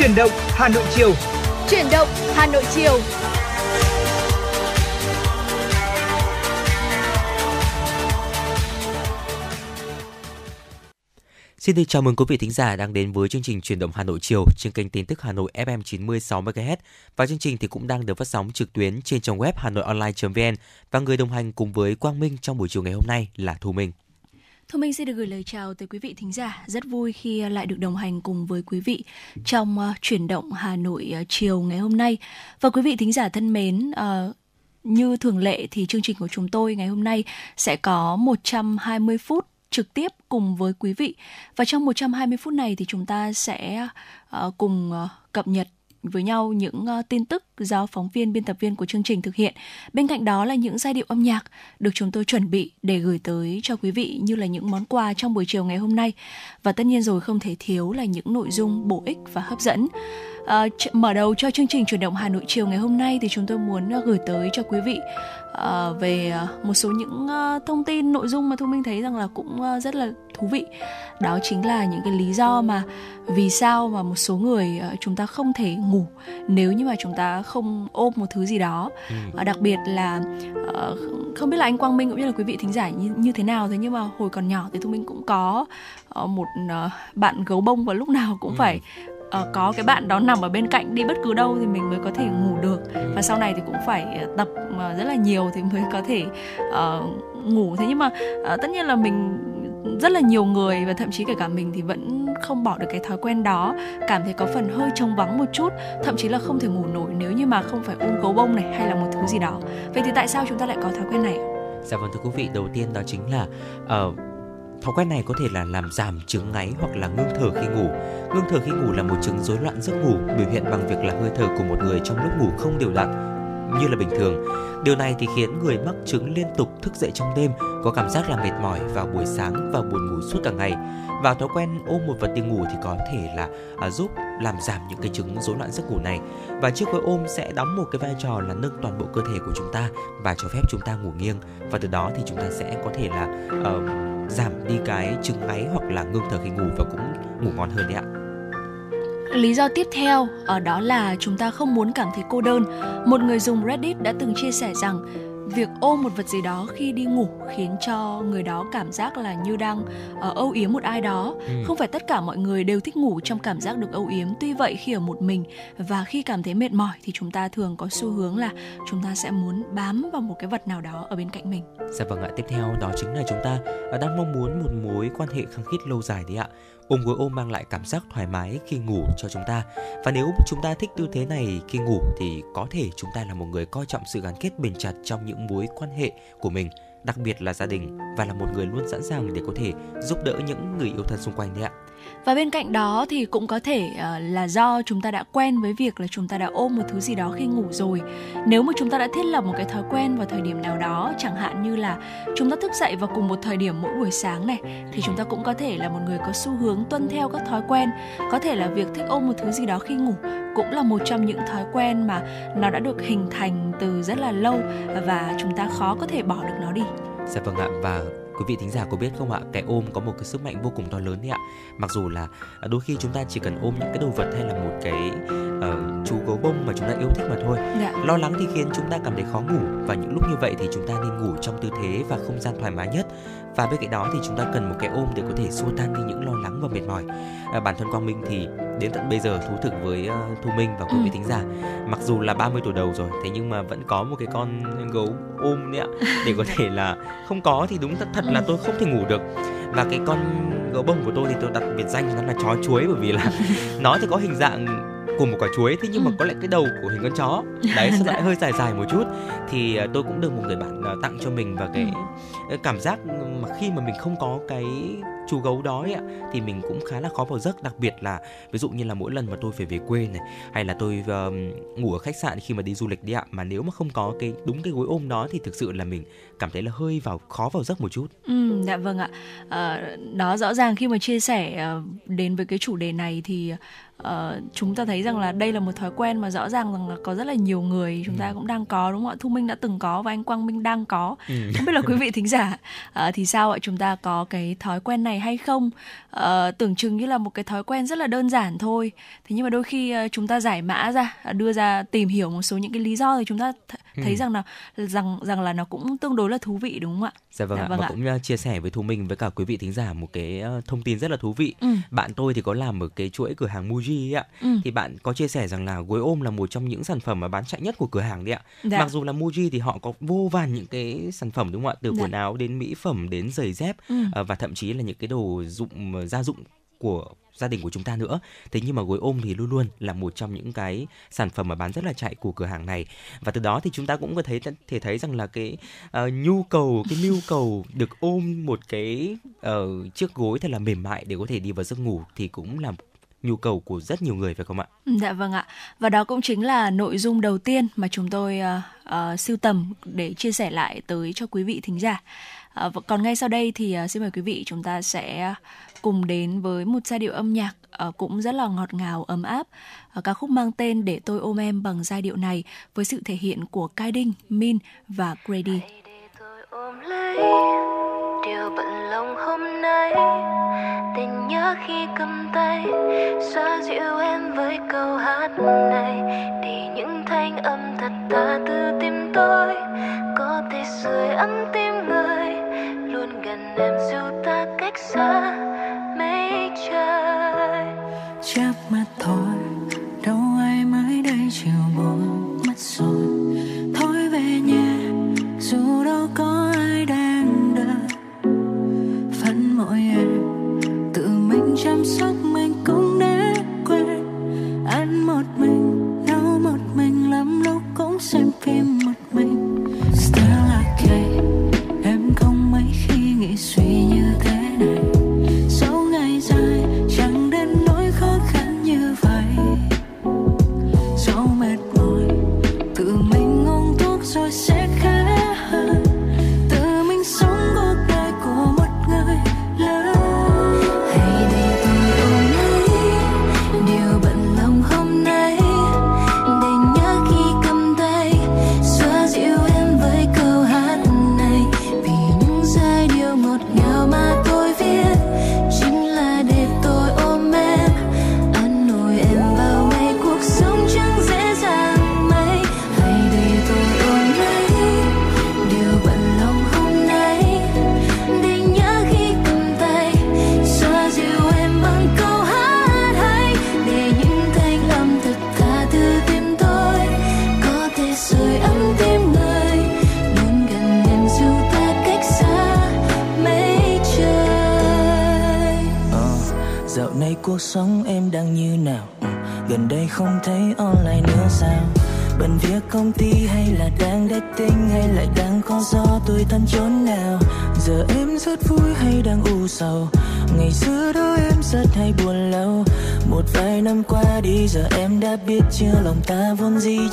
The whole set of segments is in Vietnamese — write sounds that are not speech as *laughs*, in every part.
Chuyển động Hà Nội chiều. Chuyển động Hà Nội chiều. Xin được chào mừng quý vị thính giả đang đến với chương trình Truyền động Hà Nội chiều trên kênh tin tức Hà Nội FM 96 MHz và chương trình thì cũng đang được phát sóng trực tuyến trên trang web hanoionline.vn và người đồng hành cùng với Quang Minh trong buổi chiều ngày hôm nay là Thu Minh. Thu Minh xin được gửi lời chào tới quý vị thính giả. Rất vui khi à, lại được đồng hành cùng với quý vị trong uh, chuyển động Hà Nội uh, chiều ngày hôm nay. Và quý vị thính giả thân mến, uh, như thường lệ thì chương trình của chúng tôi ngày hôm nay sẽ có 120 phút trực tiếp cùng với quý vị. Và trong 120 phút này thì chúng ta sẽ uh, cùng uh, cập nhật với nhau những ờ, tin tức do phóng viên, biên tập viên của chương trình thực hiện. Bên cạnh đó là những giai điệu âm nhạc được chúng tôi chuẩn bị để gửi tới cho quý vị như là những món quà trong buổi chiều ngày hôm nay. Và tất nhiên rồi không thể thiếu là những nội dung bổ ích và hấp dẫn. À, mở đầu cho chương trình chuyển động Hà Nội chiều ngày hôm nay thì chúng tôi muốn uh, gửi tới cho quý vị uh, về uh, một số những uh, thông tin nội dung mà thu minh thấy rằng là cũng uh, rất là thú vị. Đó chính là những cái lý do mà vì sao mà một số người uh, chúng ta không thể ngủ nếu như mà chúng ta không ôm một thứ gì đó. Uh, đặc biệt là uh, không biết là anh Quang Minh cũng như là quý vị thính giả như, như thế nào thế nhưng mà hồi còn nhỏ thì thu minh cũng có uh, một uh, bạn gấu bông và lúc nào cũng ừ. phải uh, có cái bạn đó nằm ở bên cạnh đi bất cứ đâu thì mình mới có thể ngủ được. Và sau này thì cũng phải ờ, tập uh, rất là nhiều thì mới có thể uh, ngủ. Thế nhưng mà uh, tất nhiên là mình rất là nhiều người và thậm chí kể cả mình thì vẫn không bỏ được cái thói quen đó. Cảm thấy có phần hơi trống vắng một chút thậm chí là không thể ngủ nổi nếu như mà không phải ôm gấu bông này hay là một thứ gì đó. Vậy thì tại sao chúng ta lại có thói quen này Dạ vâng thưa quý vị, đầu tiên đó chính là uh, Thói quen này có thể là làm giảm chứng ngáy hoặc là ngưng thở khi ngủ. Ngưng thở khi ngủ là một chứng rối loạn giấc ngủ, biểu hiện bằng việc là hơi thở của một người trong lúc ngủ không đều đặn như là bình thường. Điều này thì khiến người mắc chứng liên tục thức dậy trong đêm, có cảm giác là mệt mỏi vào buổi sáng và buồn ngủ suốt cả ngày. Và thói quen ôm một vật đi ngủ thì có thể là à, giúp làm giảm những cái chứng rối loạn giấc ngủ này. Và chiếc gối ôm sẽ đóng một cái vai trò là nâng toàn bộ cơ thể của chúng ta và cho phép chúng ta ngủ nghiêng. Và từ đó thì chúng ta sẽ có thể là uh, giảm đi cái chứng ngáy hoặc là ngưng thở khi ngủ và cũng ngủ ngon hơn đấy ạ. Lý do tiếp theo ở đó là chúng ta không muốn cảm thấy cô đơn. Một người dùng Reddit đã từng chia sẻ rằng việc ôm một vật gì đó khi đi ngủ khiến cho người đó cảm giác là như đang uh, âu yếm một ai đó. Ừ. không phải tất cả mọi người đều thích ngủ trong cảm giác được âu yếm. Tuy vậy khi ở một mình và khi cảm thấy mệt mỏi thì chúng ta thường có xu hướng là chúng ta sẽ muốn bám vào một cái vật nào đó ở bên cạnh mình. Dạ vâng ạ. Tiếp theo đó chính là chúng ta đang mong muốn một mối quan hệ khăng khít lâu dài đấy ạ ôm gối ôm mang lại cảm giác thoải mái khi ngủ cho chúng ta. Và nếu chúng ta thích tư thế này khi ngủ thì có thể chúng ta là một người coi trọng sự gắn kết bền chặt trong những mối quan hệ của mình, đặc biệt là gia đình, và là một người luôn sẵn sàng để có thể giúp đỡ những người yêu thân xung quanh đấy ạ và bên cạnh đó thì cũng có thể uh, là do chúng ta đã quen với việc là chúng ta đã ôm một thứ gì đó khi ngủ rồi nếu mà chúng ta đã thiết lập một cái thói quen vào thời điểm nào đó chẳng hạn như là chúng ta thức dậy vào cùng một thời điểm mỗi buổi sáng này thì chúng ta cũng có thể là một người có xu hướng tuân theo các thói quen có thể là việc thích ôm một thứ gì đó khi ngủ cũng là một trong những thói quen mà nó đã được hình thành từ rất là lâu và chúng ta khó có thể bỏ được nó đi. Dạ vâng ạ và quý vị thính giả có biết không ạ? Cái ôm có một cái sức mạnh vô cùng to lớn đấy ạ. Mặc dù là à, đôi khi chúng ta chỉ cần ôm những cái đồ vật hay là một cái uh, chú gấu bông mà chúng ta yêu thích mà thôi. Dạ. lo lắng thì khiến chúng ta cảm thấy khó ngủ và những lúc như vậy thì chúng ta nên ngủ trong tư thế và không gian thoải mái nhất và bên cạnh đó thì chúng ta cần một cái ôm để có thể xua tan đi những lo lắng và mệt mỏi. À, bản thân quang minh thì đến tận bây giờ thú thực với uh, thu minh và quý vị ừ. thính giả. Mặc dù là 30 tuổi đầu rồi thế nhưng mà vẫn có một cái con gấu ôm đấy ạ. Để có thể là không có thì đúng thật, thật là tôi không thể ngủ được. Và cái con gấu bông của tôi thì tôi đặt biệt danh nó là chó chuối bởi vì là *laughs* nó thì có hình dạng của một quả chuối thế nhưng mà ừ. có lại cái đầu của hình con chó đấy *laughs* sẽ lại hơi dài dài một chút thì à, tôi cũng được một người bạn à, tặng cho mình và cái ừ. cảm giác mà khi mà mình không có cái chú gấu đó ấy, thì mình cũng khá là khó vào giấc đặc biệt là ví dụ như là mỗi lần mà tôi phải về quê này hay là tôi uh, ngủ ở khách sạn khi mà đi du lịch đi ạ mà nếu mà không có cái đúng cái gối ôm đó thì thực sự là mình cảm thấy là hơi vào khó vào giấc một chút. Ừ, dạ vâng ạ. À, đó rõ ràng khi mà chia sẻ uh, đến với cái chủ đề này thì uh, chúng ta thấy rằng là đây là một thói quen mà rõ ràng rằng là có rất là nhiều người chúng ta ừ. cũng đang có đúng không ạ thu minh đã từng có và anh quang minh đang có ừ. không biết là quý vị *laughs* thính giả uh, thì sao ạ chúng ta có cái thói quen này hay không uh, tưởng chừng như là một cái thói quen rất là đơn giản thôi thế nhưng mà đôi khi uh, chúng ta giải mã ra đưa ra tìm hiểu một số những cái lý do thì chúng ta th- ừ. thấy rằng là rằng rằng là nó cũng tương đối là thú vị đúng không ạ dạ vâng, dạ, vâng ạ và ạ. cũng chia sẻ với thu minh với cả quý vị thính giả một cái thông tin rất là thú vị ừ. bạn tôi thì có làm ở cái chuỗi cửa hàng Muji ạ ừ. thì bạn có chia sẻ rằng là gối ôm là một trong những sản phẩm mà bán chạy nhất của cửa hàng đấy ạ dạ. mặc dù là Muji thì họ có vô vàn những cái sản phẩm đúng không ạ từ dạ. quần áo đến mỹ phẩm đến giày dép ừ. uh, và thậm chí là những cái đồ dụng gia dụng của gia đình của chúng ta nữa. Thế nhưng mà gối ôm thì luôn luôn là một trong những cái sản phẩm mà bán rất là chạy của cửa hàng này. Và từ đó thì chúng ta cũng có thấy thể thấy rằng là cái uh, nhu cầu cái nhu cầu được ôm một cái uh, chiếc gối thật là mềm mại để có thể đi vào giấc ngủ thì cũng là nhu cầu của rất nhiều người phải không ạ? Dạ vâng ạ. Và đó cũng chính là nội dung đầu tiên mà chúng tôi uh, uh, sưu tầm để chia sẻ lại tới cho quý vị thính giả. Uh, còn ngay sau đây thì uh, xin mời quý vị chúng ta sẽ cùng đến với một giai điệu âm nhạc uh, cũng rất là ngọt ngào ấm áp. Uh, ca khúc mang tên Để tôi ôm em bằng giai điệu này với sự thể hiện của Kai Đinh, Min và Grady điều bận lòng hôm nay. Tình nhớ khi cầm tay, xoa dịu em với câu hát này. Để những thanh âm thật tha từ tim tôi. Có thể sưởi ấm tim người, luôn gần em dù ta cách xa mấy trời. Chớp mắt thôi, đâu ai mới đây chiều buồn mất rồi. Thôi về nhà, dù đâu có chăm sóc mình cũng đã quen. Ăn một mình, nấu một mình, lắm lúc cũng xem phim một mình. Still okay em không mấy khi nghĩ suy như thế này. Sau ngày dài, chẳng đến nỗi khó khăn như vậy. Dẫu mệt mỏi, tự mình uống thuốc rồi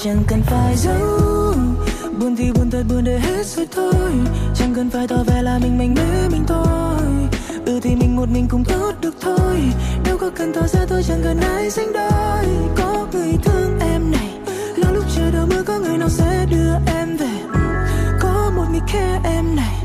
chẳng cần phải giấu. Buồn thì buồn thật, buồn để hết rồi thôi. Chẳng cần phải tỏ vẻ là mình mạnh mẽ, mình thôi. Ừ thì mình một mình cũng tốt được thôi. Đâu có cần tỏ ra tôi chẳng cần ai sánh đôi. Có người thương em này. Lo lúc chờ đợi mưa có người nào sẽ đưa em về. Có một người khe em này.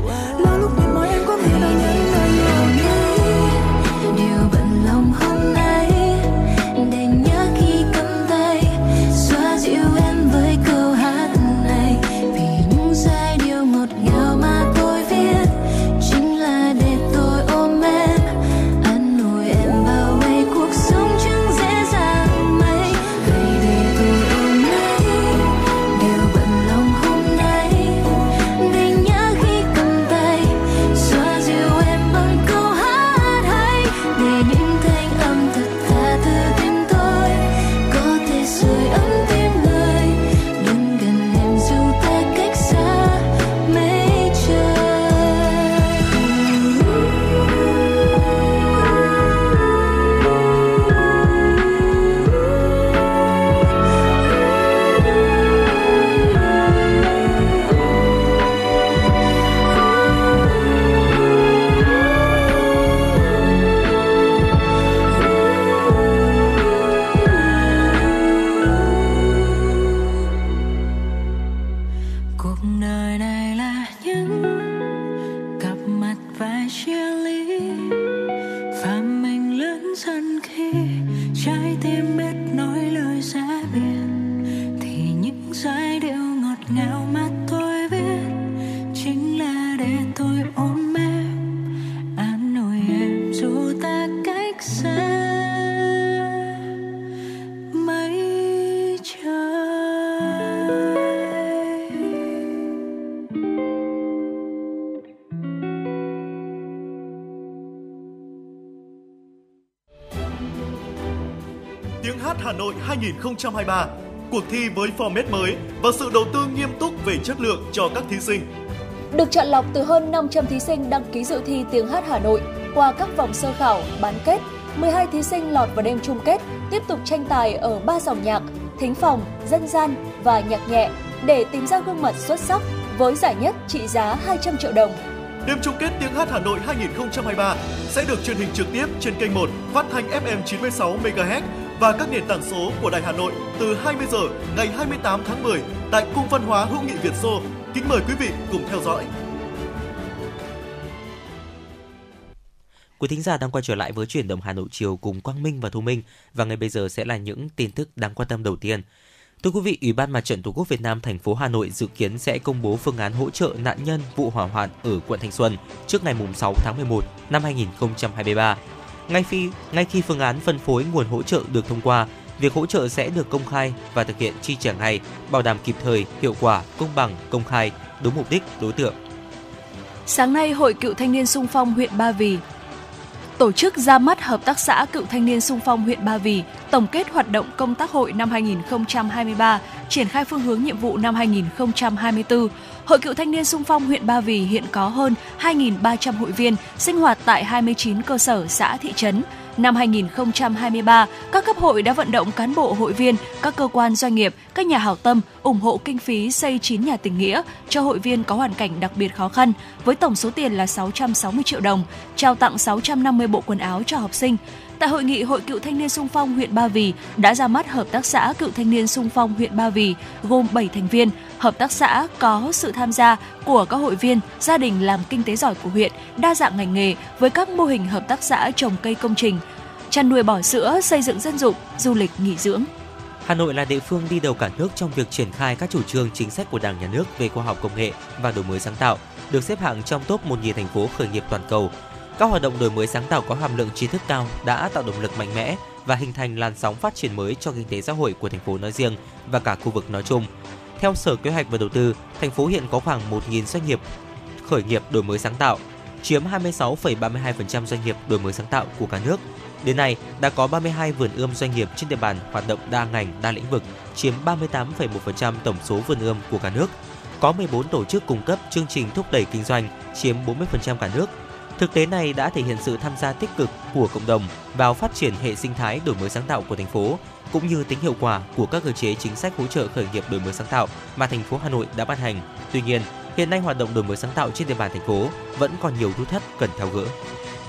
2023, cuộc thi với format mới và sự đầu tư nghiêm túc về chất lượng cho các thí sinh. Được chọn lọc từ hơn 500 thí sinh đăng ký dự thi tiếng hát Hà Nội qua các vòng sơ khảo, bán kết, 12 thí sinh lọt vào đêm chung kết, tiếp tục tranh tài ở ba dòng nhạc, thính phòng, dân gian và nhạc nhẹ để tìm ra gương mặt xuất sắc với giải nhất trị giá 200 triệu đồng. Đêm chung kết Tiếng hát Hà Nội 2023 sẽ được truyền hình trực tiếp trên kênh 1 phát thanh FM 96 MHz và các nền tảng số của Đài Hà Nội từ 20 giờ ngày 28 tháng 10 tại Cung văn hóa hữu nghị Việt Xô. Kính mời quý vị cùng theo dõi. Quý thính giả đang quay trở lại với chuyển động Hà Nội chiều cùng Quang Minh và Thu Minh và ngay bây giờ sẽ là những tin tức đáng quan tâm đầu tiên. Thưa quý vị, Ủy ban Mặt trận Tổ quốc Việt Nam thành phố Hà Nội dự kiến sẽ công bố phương án hỗ trợ nạn nhân vụ hỏa hoạn ở quận Thanh Xuân trước ngày 6 tháng 11 năm 2023. Ngay khi ngay khi phương án phân phối nguồn hỗ trợ được thông qua, việc hỗ trợ sẽ được công khai và thực hiện chi trả ngay, bảo đảm kịp thời, hiệu quả, công bằng, công khai, đúng mục đích, đối tượng. Sáng nay, Hội Cựu Thanh niên Sung phong huyện Ba Vì tổ chức ra mắt Hợp tác xã Cựu Thanh niên Sung phong huyện Ba Vì tổng kết hoạt động công tác hội năm 2023, triển khai phương hướng nhiệm vụ năm 2024. Hội Cựu Thanh niên Sung phong huyện Ba Vì hiện có hơn 2.300 hội viên sinh hoạt tại 29 cơ sở xã thị trấn. Năm 2023, các cấp hội đã vận động cán bộ hội viên, các cơ quan doanh nghiệp, các nhà hảo tâm ủng hộ kinh phí xây 9 nhà tình nghĩa cho hội viên có hoàn cảnh đặc biệt khó khăn với tổng số tiền là 660 triệu đồng, trao tặng 650 bộ quần áo cho học sinh. Tại hội nghị, Hội Cựu Thanh niên Sung phong huyện Ba Vì đã ra mắt Hợp tác xã Cựu Thanh niên Sung phong huyện Ba Vì gồm 7 thành viên. Hợp tác xã có sự tham gia của các hội viên, gia đình làm kinh tế giỏi của huyện, đa dạng ngành nghề với các mô hình hợp tác xã trồng cây công trình, chăn nuôi bò sữa, xây dựng dân dụng, du lịch nghỉ dưỡng. Hà Nội là địa phương đi đầu cả nước trong việc triển khai các chủ trương chính sách của Đảng nhà nước về khoa học công nghệ và đổi mới sáng tạo, được xếp hạng trong top 1.000 thành phố khởi nghiệp toàn cầu. Các hoạt động đổi mới sáng tạo có hàm lượng trí thức cao đã tạo động lực mạnh mẽ và hình thành làn sóng phát triển mới cho kinh tế xã hội của thành phố nói riêng và cả khu vực nói chung. Theo Sở Kế hoạch và Đầu tư, thành phố hiện có khoảng 1.000 doanh nghiệp khởi nghiệp đổi mới sáng tạo, chiếm 26,32% doanh nghiệp đổi mới sáng tạo của cả nước. Đến nay, đã có 32 vườn ươm doanh nghiệp trên địa bàn hoạt động đa ngành, đa lĩnh vực, chiếm 38,1% tổng số vườn ươm của cả nước. Có 14 tổ chức cung cấp chương trình thúc đẩy kinh doanh, chiếm 40% cả nước. Thực tế này đã thể hiện sự tham gia tích cực của cộng đồng vào phát triển hệ sinh thái đổi mới sáng tạo của thành phố, cũng như tính hiệu quả của các cơ chế chính sách hỗ trợ khởi nghiệp đổi mới sáng tạo mà thành phố Hà Nội đã ban hành. Tuy nhiên, hiện nay hoạt động đổi mới sáng tạo trên địa bàn thành phố vẫn còn nhiều nút thắt cần tháo gỡ.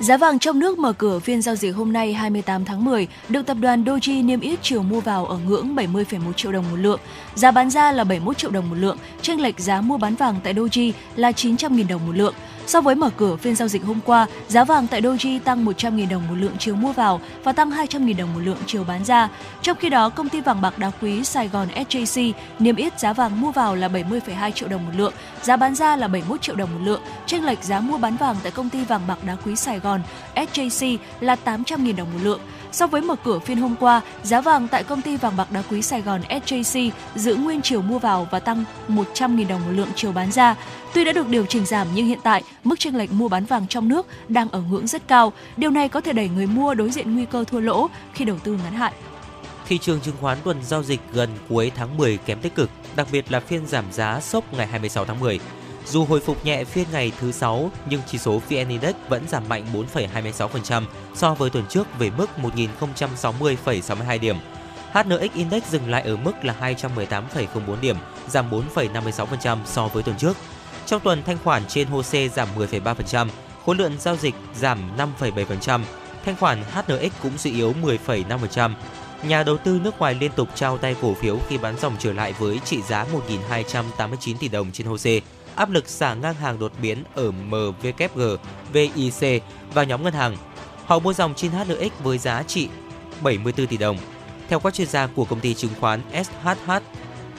Giá vàng trong nước mở cửa phiên giao dịch hôm nay 28 tháng 10 được tập đoàn Doji niêm yết chiều mua vào ở ngưỡng 70,1 triệu đồng một lượng, giá bán ra là 71 triệu đồng một lượng, chênh lệch giá mua bán vàng tại Doji là 900.000 đồng một lượng. So với mở cửa phiên giao dịch hôm qua, giá vàng tại Doji tăng 100.000 đồng một lượng chiều mua vào và tăng 200.000 đồng một lượng chiều bán ra. Trong khi đó, công ty vàng bạc đá quý Sài Gòn SJC niêm yết giá vàng mua vào là 70,2 triệu đồng một lượng, giá bán ra là 71 triệu đồng một lượng. Chênh lệch giá mua bán vàng tại công ty vàng bạc đá quý Sài Gòn SJC là 800.000 đồng một lượng. So với mở cửa phiên hôm qua, giá vàng tại công ty vàng bạc đá quý Sài Gòn SJC giữ nguyên chiều mua vào và tăng 100.000 đồng một lượng chiều bán ra. Tuy đã được điều chỉnh giảm nhưng hiện tại mức chênh lệch mua bán vàng trong nước đang ở ngưỡng rất cao. Điều này có thể đẩy người mua đối diện nguy cơ thua lỗ khi đầu tư ngắn hạn. Thị trường chứng khoán tuần giao dịch gần cuối tháng 10 kém tích cực, đặc biệt là phiên giảm giá sốc ngày 26 tháng 10. Dù hồi phục nhẹ phiên ngày thứ 6, nhưng chỉ số VN Index vẫn giảm mạnh 4,26% so với tuần trước về mức 1.060,62 điểm. HNX Index dừng lại ở mức là 218,04 điểm, giảm 4,56% so với tuần trước. Trong tuần, thanh khoản trên HOSE giảm 10,3%, khối lượng giao dịch giảm 5,7%, thanh khoản HNX cũng suy yếu 10,5%. Nhà đầu tư nước ngoài liên tục trao tay cổ phiếu khi bán dòng trở lại với trị giá 1.289 tỷ đồng trên HOSE. áp lực xả ngang hàng đột biến ở MWG, VIC và nhóm ngân hàng. Họ mua dòng trên HNX với giá trị 74 tỷ đồng. Theo các chuyên gia của công ty chứng khoán SHH,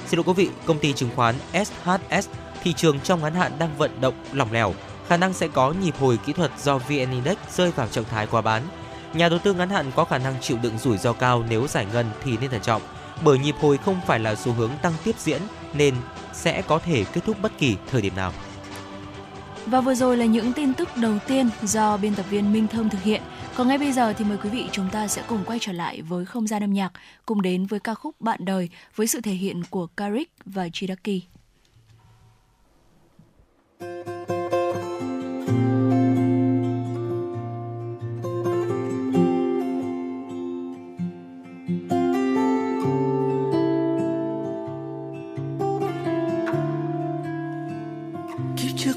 xin lỗi quý vị, công ty chứng khoán SHS, thị trường trong ngắn hạn đang vận động lỏng lẻo, khả năng sẽ có nhịp hồi kỹ thuật do VN Index rơi vào trạng thái quá bán. Nhà đầu tư ngắn hạn có khả năng chịu đựng rủi ro cao nếu giải ngân thì nên thận trọng, bởi nhịp hồi không phải là xu hướng tăng tiếp diễn nên sẽ có thể kết thúc bất kỳ thời điểm nào. Và vừa rồi là những tin tức đầu tiên do biên tập viên Minh Thơm thực hiện. Còn ngay bây giờ thì mời quý vị chúng ta sẽ cùng quay trở lại với không gian âm nhạc, cùng đến với ca khúc Bạn đời với sự thể hiện của Karik và Chidaki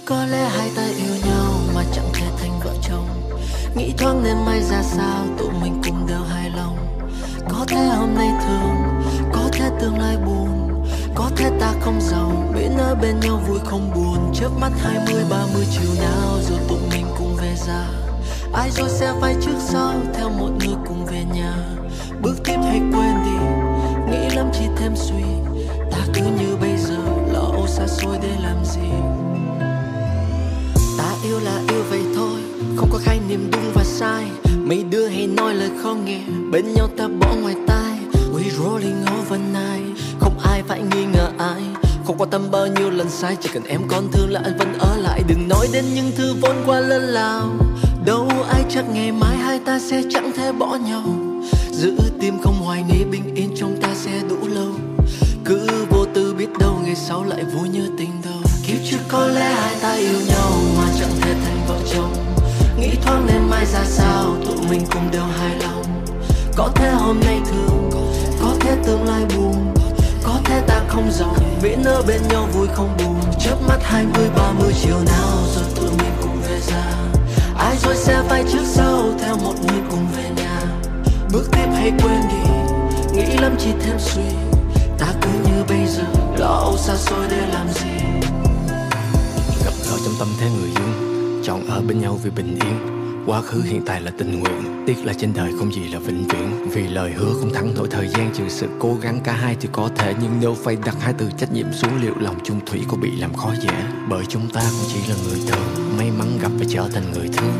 có lẽ hai ta yêu nhau mà chẳng thể thành vợ chồng, nghĩ thoáng nên mai ra sao tụi mình cùng đều hài lòng. Có thể hôm nay thương, có thể tương lai buồn có thể ta không giàu miễn ở bên nhau vui không buồn. Chớp mắt hai mươi, ba mươi chiều nào, rồi tụi mình cùng về già. Ai rồi sẽ vay trước sau, theo một người cùng về nhà. Bước tiếp hay quên đi, nghĩ lắm chỉ thêm suy. Ta cứ như bây giờ, lo âu xa xôi để làm gì? Ta yêu là yêu vậy thôi, không có khái niệm đúng và sai. Mấy đứa hay nói lời khó nghe, bên nhau ta bỏ ngoài tai. We rolling overnight phải nghi ngờ ai? Không quan tâm bao nhiêu lần sai, chỉ cần em còn thương là anh vẫn ở lại. Đừng nói đến những thứ vốn qua lớn lao. Đâu ai chắc ngày mai hai ta sẽ chẳng thể bỏ nhau. Giữ tim không hoài nghi, bình yên trong ta sẽ đủ lâu. Cứ vô tư biết đâu ngày sau lại vui như tình đầu. Kiếp trước có lẽ hai ta yêu nhau mà chẳng thể thành vợ chồng. Nghĩ thoáng đêm mai ra sao, tụi mình cùng đều hài lòng. Có thể hôm nay thương, có thể tương lai buồn thế ta không giàu miễn ở bên nhau vui không buồn. Chớp mắt hai mươi, ba mươi chiều nào rồi tụi mình cùng về ra ai rồi sẽ vai trước sau theo một người cùng về nhà. Bước tiếp hay quên đi, nghĩ lắm chỉ thêm suy. Ta cứ như bây giờ, lo âu xa xôi để làm gì? Trong tâm thế người yêu, chọn ở bên nhau vì bình yên quá khứ, hiện tại là tình nguyện. Tiếc là trên đời không gì là vĩnh viễn. Vì lời hứa không thắng nổi thời gian, trừ sự cố gắng cả hai thì có thể. Nhưng nếu phải đặt hai từ trách nhiệm xuống, liệu lòng chung thủy có bị làm khó dễ? Bởi chúng ta cũng chỉ là người thường, may mắn gặp và trở thành người thương.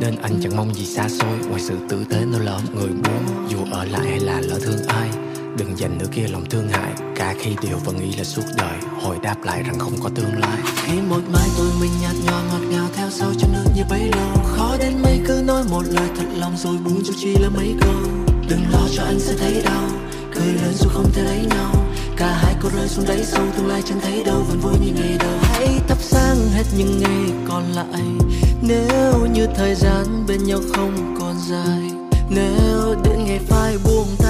Nên anh chẳng mong gì xa xôi, ngoài sự tử tế nó lớn. Người muốn dù ở lại hay là lỡ thương ai đừng dành nửa kia, lòng thương hại. Cả khi điều vẫn nghĩ là suốt đời, hồi đáp lại rằng không có tương lai. Khi một mai tôi mình nhạt nhòa, ngọt ngào theo sau cho nước như bấy lâu. Khó đến mấy cứ nói một lời thật lòng rồi buông dù chi là mấy câu. Đừng lo cho anh sẽ thấy đau. Cười lớn dù không thể lấy nhau. Cả hai cô rơi xuống đáy sâu, tương lai chẳng thấy đâu, vẫn vui như ngày đầu. Hãy thắp sáng hết những ngày còn lại. Nếu như thời gian bên nhau không còn dài. Nếu đến ngày phai buông tay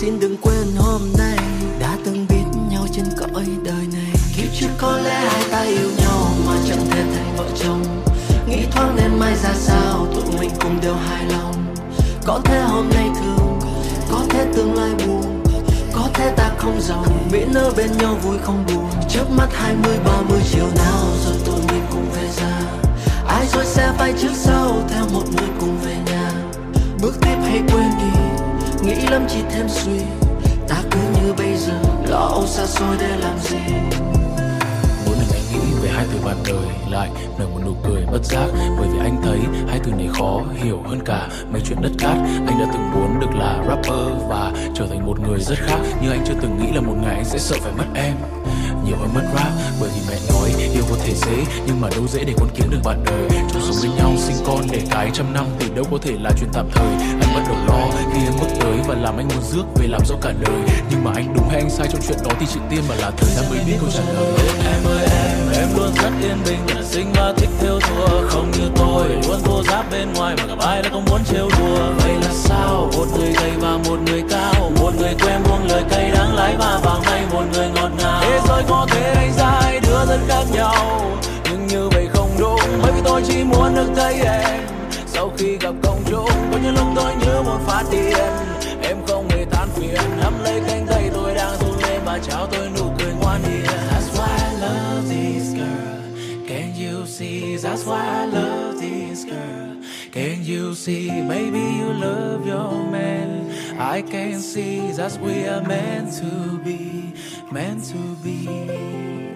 xin đừng quên hôm nay đã từng biết nhau trên cõi đời này. Kiếp trước có lẽ hai ta yêu nhau mà chẳng thể thành vợ chồng. Nghĩ thoáng nên mai ra sao, tụi mình cùng đều hài lòng. Có thể hôm nay thương, có thể tương lai buồn, có thể ta không giàu. Miễn ở bên nhau vui không buồn. Chớp mắt hai mươi, ba mươi chiều nào rồi tụi mình cùng về ra ai rồi sẽ phải trước sau theo một người cùng về nhà. Bước tiếp hay quên đi nghĩ lắm chỉ thêm suy, ta cứ như bây giờ, lo âu xa xôi để làm gì? Mỗi lần anh nghĩ về hai từ bạn đời, lại nở một nụ cười bất giác. Bởi vì anh thấy hai từ này khó hiểu hơn cả mấy chuyện đất cát. Anh đã từng muốn được là rapper và trở thành một người rất khác. Nhưng anh chưa từng nghĩ là một ngày anh sẽ sợ phải mất em nhiều hơn mất rap bởi vì mẹ nói yêu có thể dễ, nhưng mà đâu dễ để con kiếm được bạn đời. Chung sống với nhau sinh con để cái trăm năm thì đâu có thể là chuyện tạm thời. Anh bắt đầu lo khi em bước tới và làm anh muốn rước về làm rõ cả đời. Nhưng mà anh đúng hay anh sai trong chuyện đó thì chị tiên mà là thời gian mới biết câu trả lời. Em ơi, em em luôn rất yên bình là sinh và thích theo thua. Không như tôi, luôn thô giáp bên ngoài mà gặp ai là không muốn trêu đùa. Vậy là sao? Một người gầy và một người cao. Một người quen buông lời cay đắng lái và vào ngay. Một người thế giới có thể đánh giá hai đứa rất khác nhau. Nhưng như vậy không đúng, bởi vì tôi chỉ muốn được thấy em. Sau khi gặp công chúng, có những lúc tôi như một phát điên. Em không hề than phiền, nắm lấy cánh tay tôi đang run lên và chào tôi nụ cười ngoan hiền. That's why I love this girl can you see? that's why I love this girl. Can you see? Maybe you love your man. I can see that we are meant to be, meant to be.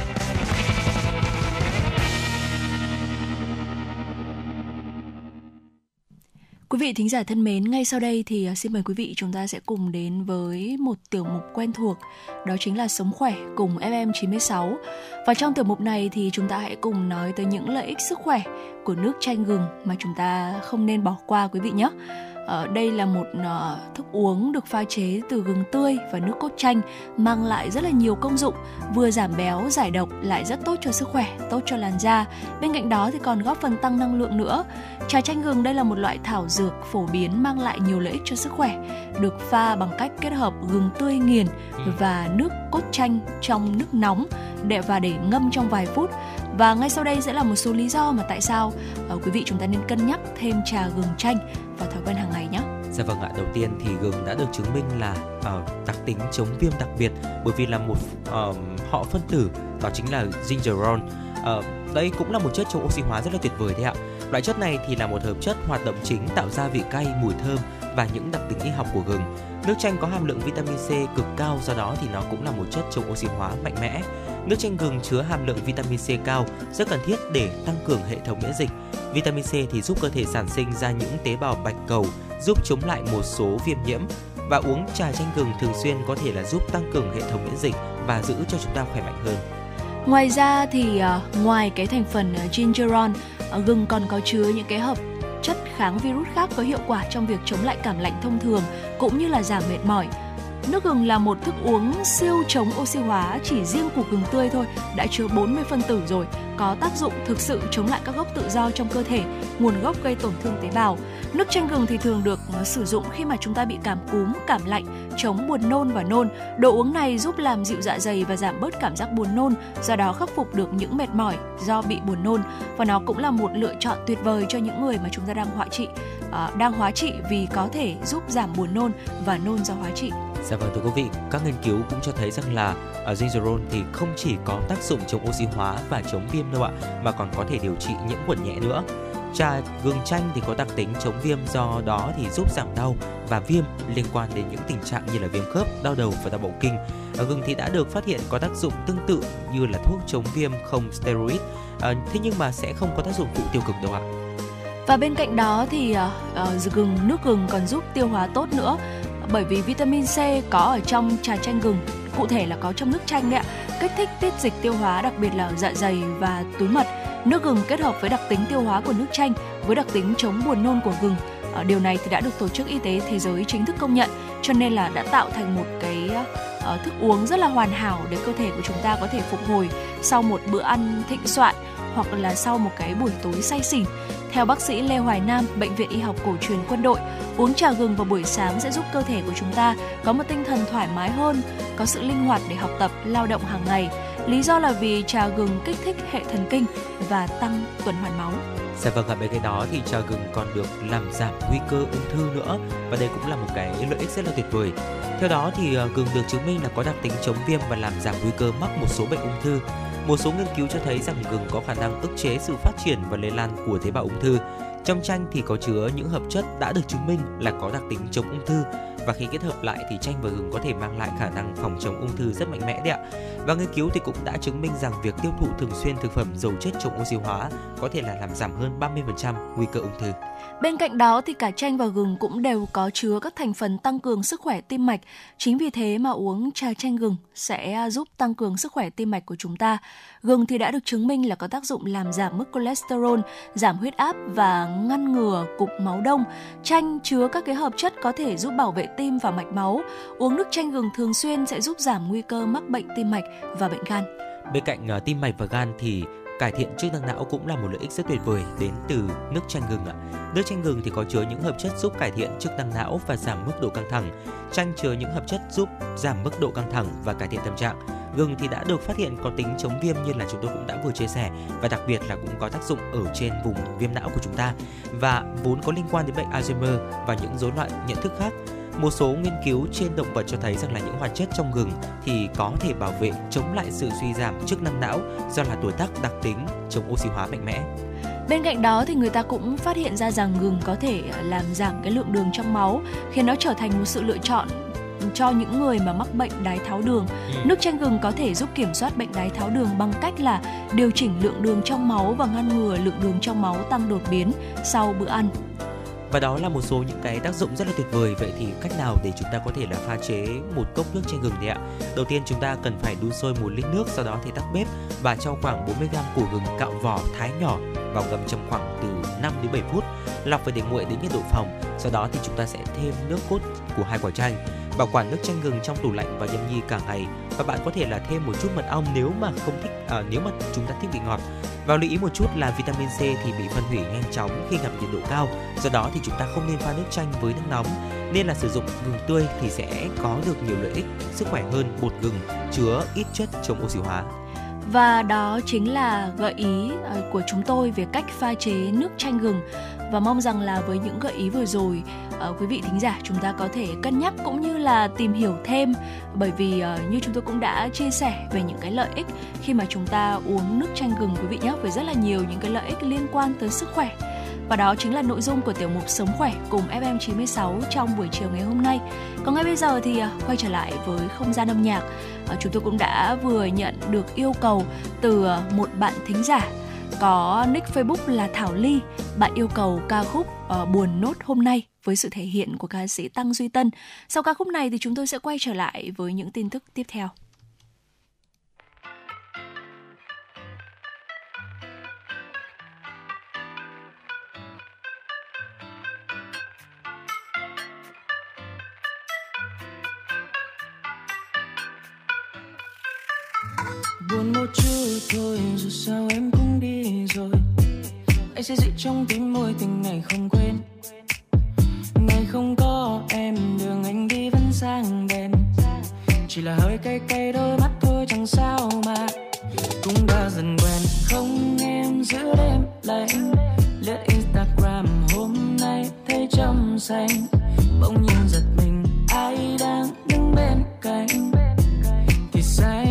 Quý vị thính giả thân mến, ngay sau đây thì à, xin mời quý vị chúng ta sẽ cùng đến với một tiểu mục quen thuộc, đó chính là Sống khỏe cùng FM96. Và trong tiểu mục này thì chúng ta hãy cùng nói tới những lợi ích sức khỏe của nước chanh gừng mà chúng ta không nên bỏ qua quý vị nhé. Ở đây là một uh, thức uống được pha chế từ gừng tươi và nước cốt chanh mang lại rất là nhiều công dụng, vừa giảm béo, giải độc lại rất tốt cho sức khỏe, tốt cho làn da. Bên cạnh đó thì còn góp phần tăng năng lượng nữa. Trà chanh gừng đây là một loại thảo dược phổ biến mang lại nhiều lợi ích cho sức khỏe, được pha bằng cách kết hợp gừng tươi nghiền và nước cốt chanh trong nước nóng để và để ngâm trong vài phút. Và ngay sau đây sẽ là một số lý do mà tại sao uh, quý vị chúng ta nên cân nhắc thêm trà gừng chanh vào thói quen hàng ngày nhé. Dạ vâng ạ, đầu tiên thì gừng đã được chứng minh là uh, đặc tính chống viêm đặc biệt bởi vì là một uh, họ phân tử đó chính là gingerol. Uh, ờ, đây cũng là một chất chống oxy hóa rất là tuyệt vời đấy ạ. Loại chất này thì là một hợp chất hoạt động chính tạo ra vị cay, mùi thơm và những đặc tính y học của gừng. Nước chanh có hàm lượng vitamin C cực cao do đó thì nó cũng là một chất chống oxy hóa mạnh mẽ. Nước chanh gừng chứa hàm lượng vitamin C cao, rất cần thiết để tăng cường hệ thống miễn dịch. Vitamin C thì giúp cơ thể sản sinh ra những tế bào bạch cầu, giúp chống lại một số viêm nhiễm và uống trà chanh gừng thường xuyên có thể là giúp tăng cường hệ thống miễn dịch và giữ cho chúng ta khỏe mạnh hơn. Ngoài ra thì ờ, ngoài cái thành phần ờ, gingeron, gingerol, gừng còn có chứa những cái hợp chất kháng virus khác có hiệu quả trong việc chống lại cảm lạnh thông thường cũng như là giảm mệt mỏi. Nước gừng là một thức uống siêu chống oxy hóa, chỉ riêng củ gừng tươi thôi đã chứa 40 phân tử rồi, có tác dụng thực sự chống lại các gốc tự do trong cơ thể, nguồn gốc gây tổn thương tế bào. Nước chanh gừng thì thường được ờ, sử dụng khi mà chúng ta bị cảm cúm, cảm lạnh, chống buồn nôn và nôn. Đồ uống này giúp làm dịu dạ dày và giảm bớt cảm giác buồn nôn, do đó khắc phục được những mệt mỏi do bị buồn nôn và nó cũng là một lựa chọn tuyệt vời cho những người mà chúng ta đang hóa trị, à, đang hóa trị vì có thể giúp giảm buồn nôn và nôn do hóa trị. Dạ vâng thưa quý vị, các nghiên cứu cũng cho thấy rằng là à, uh, gingerol thì không chỉ có tác dụng chống oxy hóa và chống viêm đâu ạ, mà còn có thể điều trị nhiễm khuẩn nhẹ nữa. Trà gừng chanh thì có đặc tính chống viêm do đó thì giúp giảm đau và viêm liên quan đến những tình trạng như là viêm khớp, đau đầu và đau bụng kinh. Ở gừng thì đã được phát hiện có tác dụng tương tự như là thuốc chống viêm không steroid, à, thế nhưng mà sẽ không có tác dụng phụ tiêu cực đâu ạ. Và bên cạnh đó thì uh, uh, gừng nước gừng còn giúp tiêu hóa tốt nữa bởi vì vitamin C có ở trong trà chanh gừng, cụ thể là có trong nước chanh đấy ạ. Kích thích tiết dịch tiêu hóa, đặc biệt là ở dạ dày và túi mật. Nước gừng kết hợp với đặc tính tiêu hóa của nước chanh với đặc tính chống buồn nôn của gừng. Ờ, điều này thì đã được tổ chức y tế thế giới chính thức công nhận, cho nên là đã tạo thành một cái ờ, thức uống rất là hoàn hảo để cơ thể của chúng ta có thể phục hồi sau một bữa ăn thịnh soạn hoặc là sau một cái buổi tối say xỉn theo bác sĩ Lê Hoài Nam, Bệnh viện Y học cổ truyền quân đội, uống trà gừng vào buổi sáng sẽ giúp cơ thể của chúng ta có một tinh thần thoải mái hơn, có sự linh hoạt để học tập, lao động hàng ngày. Lý do là vì trà gừng kích thích hệ thần kinh và tăng tuần hoàn máu. Dạ vâng ạ, bên cạnh đó thì trà gừng còn được làm giảm nguy cơ ung thư nữa và đây cũng là một cái lợi ích rất là tuyệt vời. Theo đó thì ờ, gừng được chứng minh là có đặc tính chống viêm và làm giảm nguy cơ mắc một số bệnh ung thư một số nghiên cứu cho thấy rằng gừng có khả năng ức chế sự phát triển và lây lan của tế bào ung thư. Trong chanh thì có chứa những hợp chất đã được chứng minh là có đặc tính chống ung thư và khi kết hợp lại thì chanh và gừng có thể mang lại khả năng phòng chống ung thư rất mạnh mẽ đấy ạ. Và nghiên cứu thì cũng đã chứng minh rằng việc tiêu thụ thường xuyên thực phẩm giàu chất chống oxy hóa có thể là làm giảm hơn 30% nguy cơ ung thư. Bên cạnh đó thì cả chanh và gừng cũng đều có chứa các thành phần tăng cường sức khỏe tim mạch. Chính vì thế mà uống trà chanh gừng sẽ à, giúp tăng cường sức khỏe tim mạch của chúng ta. Gừng thì đã được chứng minh là có tác dụng làm giảm mức cholesterol, giảm huyết áp và ngăn ngừa cục máu đông. Chanh chứa các cái hợp chất có thể giúp bảo vệ tim và mạch máu. Uống nước chanh gừng thường xuyên sẽ giúp giảm nguy cơ mắc bệnh tim mạch và bệnh gan. Bên cạnh uh, tim mạch và gan thì cải thiện chức năng não cũng là một lợi ích rất tuyệt vời đến từ nước chanh gừng ạ. Nước chanh gừng thì có chứa những hợp chất giúp cải thiện chức năng não và giảm mức độ căng thẳng. Chanh chứa những hợp chất giúp giảm mức độ căng thẳng và cải thiện tâm trạng. Gừng thì đã được phát hiện có tính chống viêm như là chúng tôi cũng đã vừa chia sẻ và đặc biệt là cũng có tác dụng ở trên vùng viêm não của chúng ta và vốn có liên quan đến bệnh Alzheimer và những rối loạn nhận thức khác. Một số nghiên cứu trên động vật cho thấy rằng là những hoạt chất trong gừng thì có thể bảo vệ chống lại sự suy giảm chức năng não do là tuổi tác đặc tính chống oxy hóa mạnh mẽ. Bên cạnh đó thì người ta cũng phát hiện ra rằng gừng có thể làm giảm cái lượng đường trong máu, khiến nó trở thành một sự lựa chọn cho những người mà mắc bệnh đái tháo đường. Ừ. Nước chanh gừng có thể giúp kiểm soát bệnh đái tháo đường bằng cách là điều chỉnh lượng đường trong máu và ngăn ngừa lượng đường trong máu tăng đột biến sau bữa ăn. Và đó là một số những cái tác dụng rất là tuyệt vời. Vậy thì cách nào để chúng ta có thể là pha chế một cốc nước chanh gừng đấy ạ? Đầu tiên chúng ta cần phải đun sôi một lít nước, sau đó thì tắt bếp và cho khoảng 40 g củ gừng cạo vỏ thái nhỏ vào ngâm trong khoảng từ 5 đến 7 phút. Lọc và để nguội đến nhiệt độ phòng. Sau đó thì chúng ta sẽ thêm nước cốt của hai quả chanh bảo quản nước chanh gừng trong tủ lạnh và nhâm nhi cả ngày. Và bạn có thể là thêm một chút mật ong nếu mà không thích à, nếu mà chúng ta thích vị ngọt. Và lưu ý một chút là vitamin C thì bị phân hủy nhanh chóng khi gặp nhiệt độ cao. Do đó thì chúng ta không nên pha nước chanh với nước nóng. Nên là sử dụng gừng tươi thì sẽ có được nhiều lợi ích sức khỏe hơn bột gừng chứa ít chất chống oxy hóa. Và đó chính là gợi ý ờ, của chúng tôi về cách pha chế nước chanh gừng và mong rằng là với những gợi ý vừa rồi ờ, quý vị thính giả chúng ta có thể cân nhắc cũng như là tìm hiểu thêm bởi vì ờ, như chúng tôi cũng đã chia sẻ về những cái lợi ích khi mà chúng ta uống nước chanh gừng, quý vị nhé, với rất là nhiều những cái lợi ích liên quan tới sức khỏe và đó chính là nội dung của tiểu mục Sống khỏe cùng FM96 trong buổi chiều ngày hôm nay. Còn ngay bây giờ thì ờ, quay trở lại với không gian âm nhạc. Chúng tôi cũng đã vừa nhận được yêu cầu từ một bạn thính giả có nick Facebook là Thảo Ly. Bạn yêu cầu ca khúc uh, Buồn Nốt hôm nay với sự thể hiện của ca sĩ Tăng Duy Tân. Sau ca khúc này thì chúng tôi sẽ quay trở lại với những tin tức tiếp theo. Chút thôi, dù sao em cũng đi rồi. Anh sẽ giữ trong tim môi tình ngày không quên. Ngày không có em, đường anh đi vẫn sang đèn. Chỉ là hơi cay cay, đôi mắt thôi, chẳng sao mà. Cũng đã dần quen, không em giữa đêm lạnh lướt instagram, hôm nay thấy trong xanh. Bỗng nhiên giật mình, ai đang đứng bên cạnh? Thì say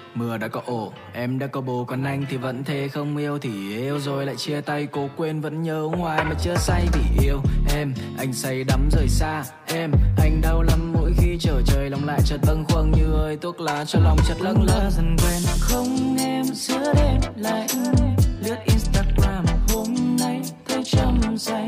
mưa đã có ổ, em đã có bồ, còn anh thì vẫn thế không yêu thì yêu rồi lại chia tay, cố quên vẫn nhớ ngoài mà chưa say vì yêu em, anh say đắm rời xa em, anh đau lắm mỗi khi trở trời lòng lại chợt bâng khuâng, như ơi thuốc lá cho lòng chợt lâng lơ dần quen, không em giữa đêm lạnh lướt instagram, hôm nay thấy trong xanh.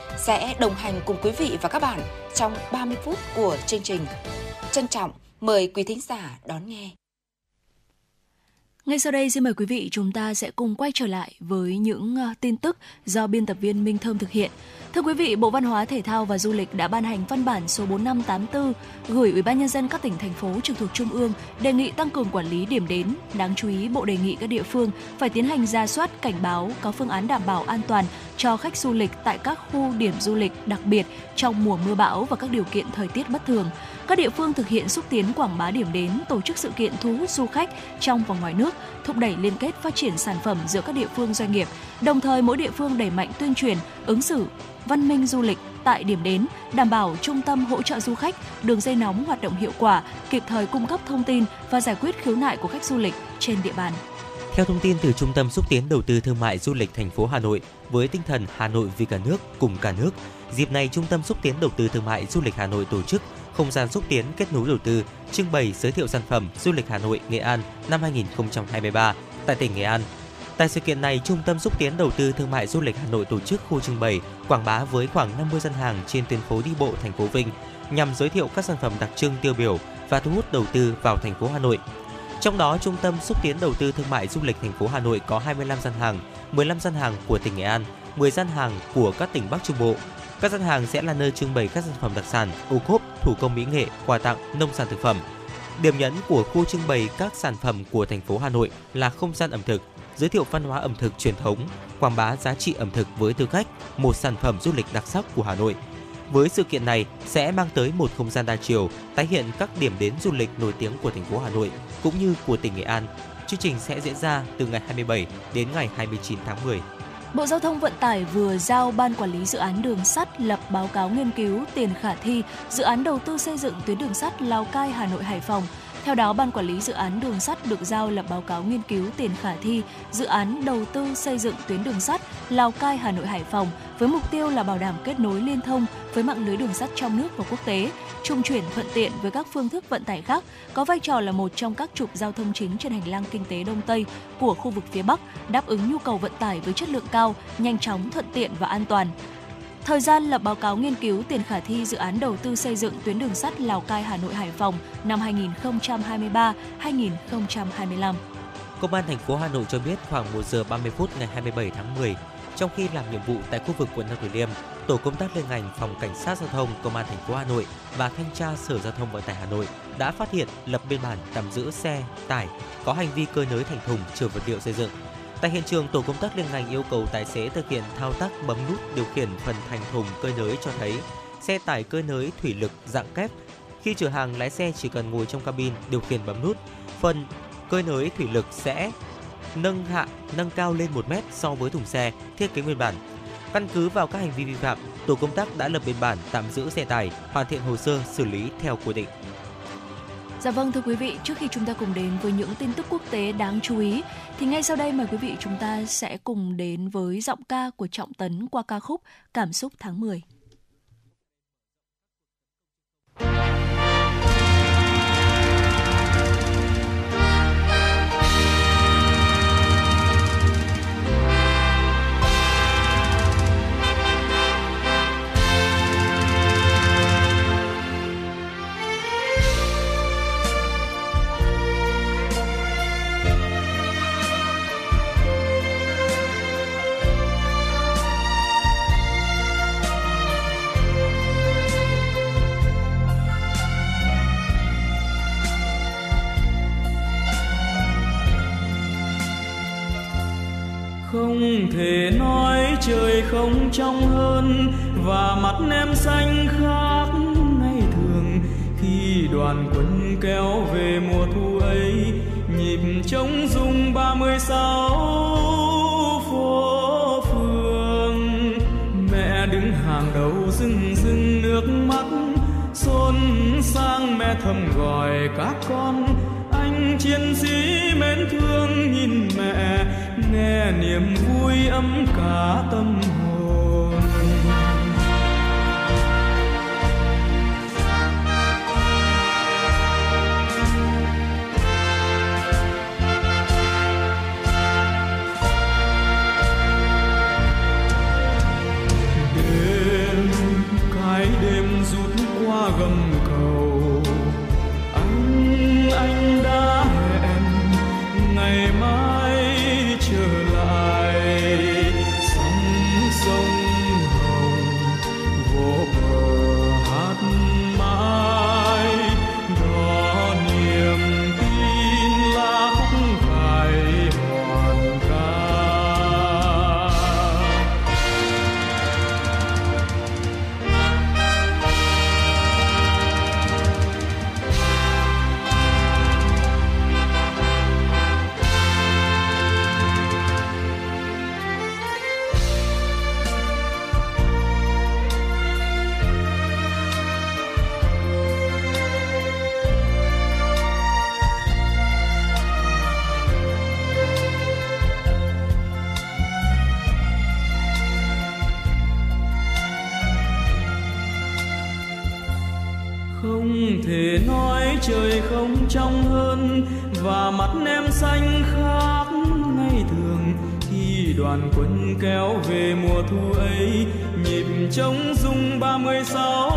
sẽ đồng hành cùng quý vị và các bạn trong 30 phút của chương trình. Trân trọng mời quý thính giả đón nghe. Ngay sau đây, xin mời quý vị chúng ta sẽ cùng quay trở lại với những ờ, tin tức do biên tập viên Minh Thơm thực hiện. Thưa quý vị, Bộ Văn hóa Thể thao và Du lịch đã ban hành văn bản số 4584 gửi Ủy ban nhân dân các tỉnh thành phố trực thuộc trung ương đề nghị tăng cường quản lý điểm đến. Đáng chú ý, Bộ đề nghị các địa phương phải tiến hành ra soát cảnh báo có phương án đảm bảo an toàn cho khách du lịch tại các khu điểm du lịch đặc biệt trong mùa mưa bão và các điều kiện thời tiết bất thường. Các địa phương thực hiện xúc tiến quảng bá điểm đến, tổ chức sự kiện thu hút du khách trong và ngoài nước, thúc đẩy liên kết phát triển sản phẩm giữa các địa phương doanh nghiệp. Đồng thời mỗi địa phương đẩy mạnh tuyên truyền, ứng xử văn minh du lịch tại điểm đến, đảm bảo trung tâm hỗ trợ du khách, đường dây nóng hoạt động hiệu quả, kịp thời cung cấp thông tin và giải quyết khiếu nại của khách du lịch trên địa bàn. Theo thông tin từ Trung tâm xúc tiến đầu tư thương mại du lịch thành phố Hà Nội, với tinh thần Hà Nội vì cả nước cùng cả nước, dịp này Trung tâm xúc tiến đầu tư thương mại du lịch Hà Nội tổ chức không gian xúc tiến kết nối đầu tư, trưng bày giới thiệu sản phẩm du lịch Hà Nội Nghệ An năm 2023 tại tỉnh Nghệ An. Tại sự kiện này, Trung tâm xúc tiến đầu tư thương mại du lịch Hà Nội tổ chức khu trưng bày quảng bá với khoảng 50 gian hàng trên tuyến phố đi bộ thành phố Vinh nhằm giới thiệu các sản phẩm đặc trưng tiêu biểu và thu hút đầu tư vào thành phố Hà Nội. Trong đó, Trung tâm xúc tiến đầu tư thương mại du lịch thành phố Hà Nội có 25 gian hàng, 15 gian hàng của tỉnh Nghệ An, 10 gian hàng của các tỉnh Bắc Trung Bộ. Các gian hàng sẽ là nơi trưng bày các sản phẩm đặc sản, ô cốp, thủ công mỹ nghệ, quà tặng, nông sản thực phẩm. Điểm nhấn của khu trưng bày các sản phẩm của thành phố Hà Nội là không gian ẩm thực, giới thiệu văn hóa ẩm thực truyền thống, quảng bá giá trị ẩm thực với tư cách một sản phẩm du lịch đặc sắc của Hà Nội. Với sự kiện này sẽ mang tới một không gian đa chiều, tái hiện các điểm đến du lịch nổi tiếng của thành phố Hà Nội cũng như của tỉnh Nghệ An. Chương trình sẽ diễn ra từ ngày 27 đến ngày 29 tháng 10. Bộ Giao thông Vận tải vừa giao Ban Quản lý Dự án Đường sắt lập báo cáo nghiên cứu tiền khả thi dự án đầu tư xây dựng tuyến đường sắt Lào Cai Hà Nội Hải Phòng theo đó, Ban Quản lý Dự án Đường sắt được giao lập báo cáo nghiên cứu tiền khả thi dự án đầu tư xây dựng tuyến đường sắt Lào Cai Hà Nội Hải Phòng với mục tiêu là bảo đảm kết nối liên thông với mạng lưới đường sắt trong nước và quốc tế, trung chuyển thuận tiện với các phương thức vận tải khác, có vai trò là một trong các trục giao thông chính trên hành lang kinh tế Đông Tây của khu vực phía Bắc, đáp ứng nhu cầu vận tải với chất lượng cao, nhanh chóng, thuận tiện và an toàn. Thời gian lập báo cáo nghiên cứu tiền khả thi dự án đầu tư xây dựng tuyến đường sắt Lào Cai Hà Nội Hải Phòng năm 2023-2025. Công an thành phố Hà Nội cho biết khoảng 1 giờ 30 phút ngày 27 tháng 10, trong khi làm nhiệm vụ tại khu vực quận Nam Từ Liêm, tổ công tác liên ngành phòng cảnh sát giao thông công an thành phố Hà Nội và thanh tra sở giao thông vận tải Hà Nội đã phát hiện lập biên bản tạm giữ xe tải có hành vi cơi nới thành thùng chở vật liệu xây dựng Tại hiện trường, tổ công tác liên ngành yêu cầu tài xế thực hiện thao tác bấm nút điều khiển phần thành thùng cơi nới cho thấy xe tải cơi nới thủy lực dạng kép. Khi chở hàng, lái xe chỉ cần ngồi trong cabin điều khiển bấm nút. Phần cơi nới thủy lực sẽ nâng hạ, nâng cao lên 1 mét so với thùng xe thiết kế nguyên bản. Căn cứ vào các hành vi vi phạm, tổ công tác đã lập biên bản tạm giữ xe tải, hoàn thiện hồ sơ xử lý theo quy định. Dạ vâng thưa quý vị, trước khi chúng ta cùng đến với những tin tức quốc tế đáng chú ý thì ngay sau đây mời quý vị chúng ta sẽ cùng đến với giọng ca của Trọng Tấn qua ca khúc Cảm xúc tháng 10. Thể nói trời không trong hơn và mặt em xanh khác ngày thường. Khi đoàn quân kéo về mùa thu ấy, nhịp trống rung ba mươi sáu phố phường. Mẹ đứng hàng đầu rưng rưng nước mắt, xôn sang mẹ thầm gọi các con. Anh chiến sĩ mến thương nhìn mẹ nghe niềm vui ấm cả tâm hồn. Trong hơn và mắt em xanh khác ngày thường. Khi đoàn quân kéo về mùa thu ấy, nhịp trống rung ba mươi sáu.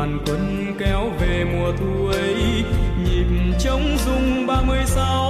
Đoàn quân kéo về mùa thu ấy nhịp trống rung ba mươi sáu.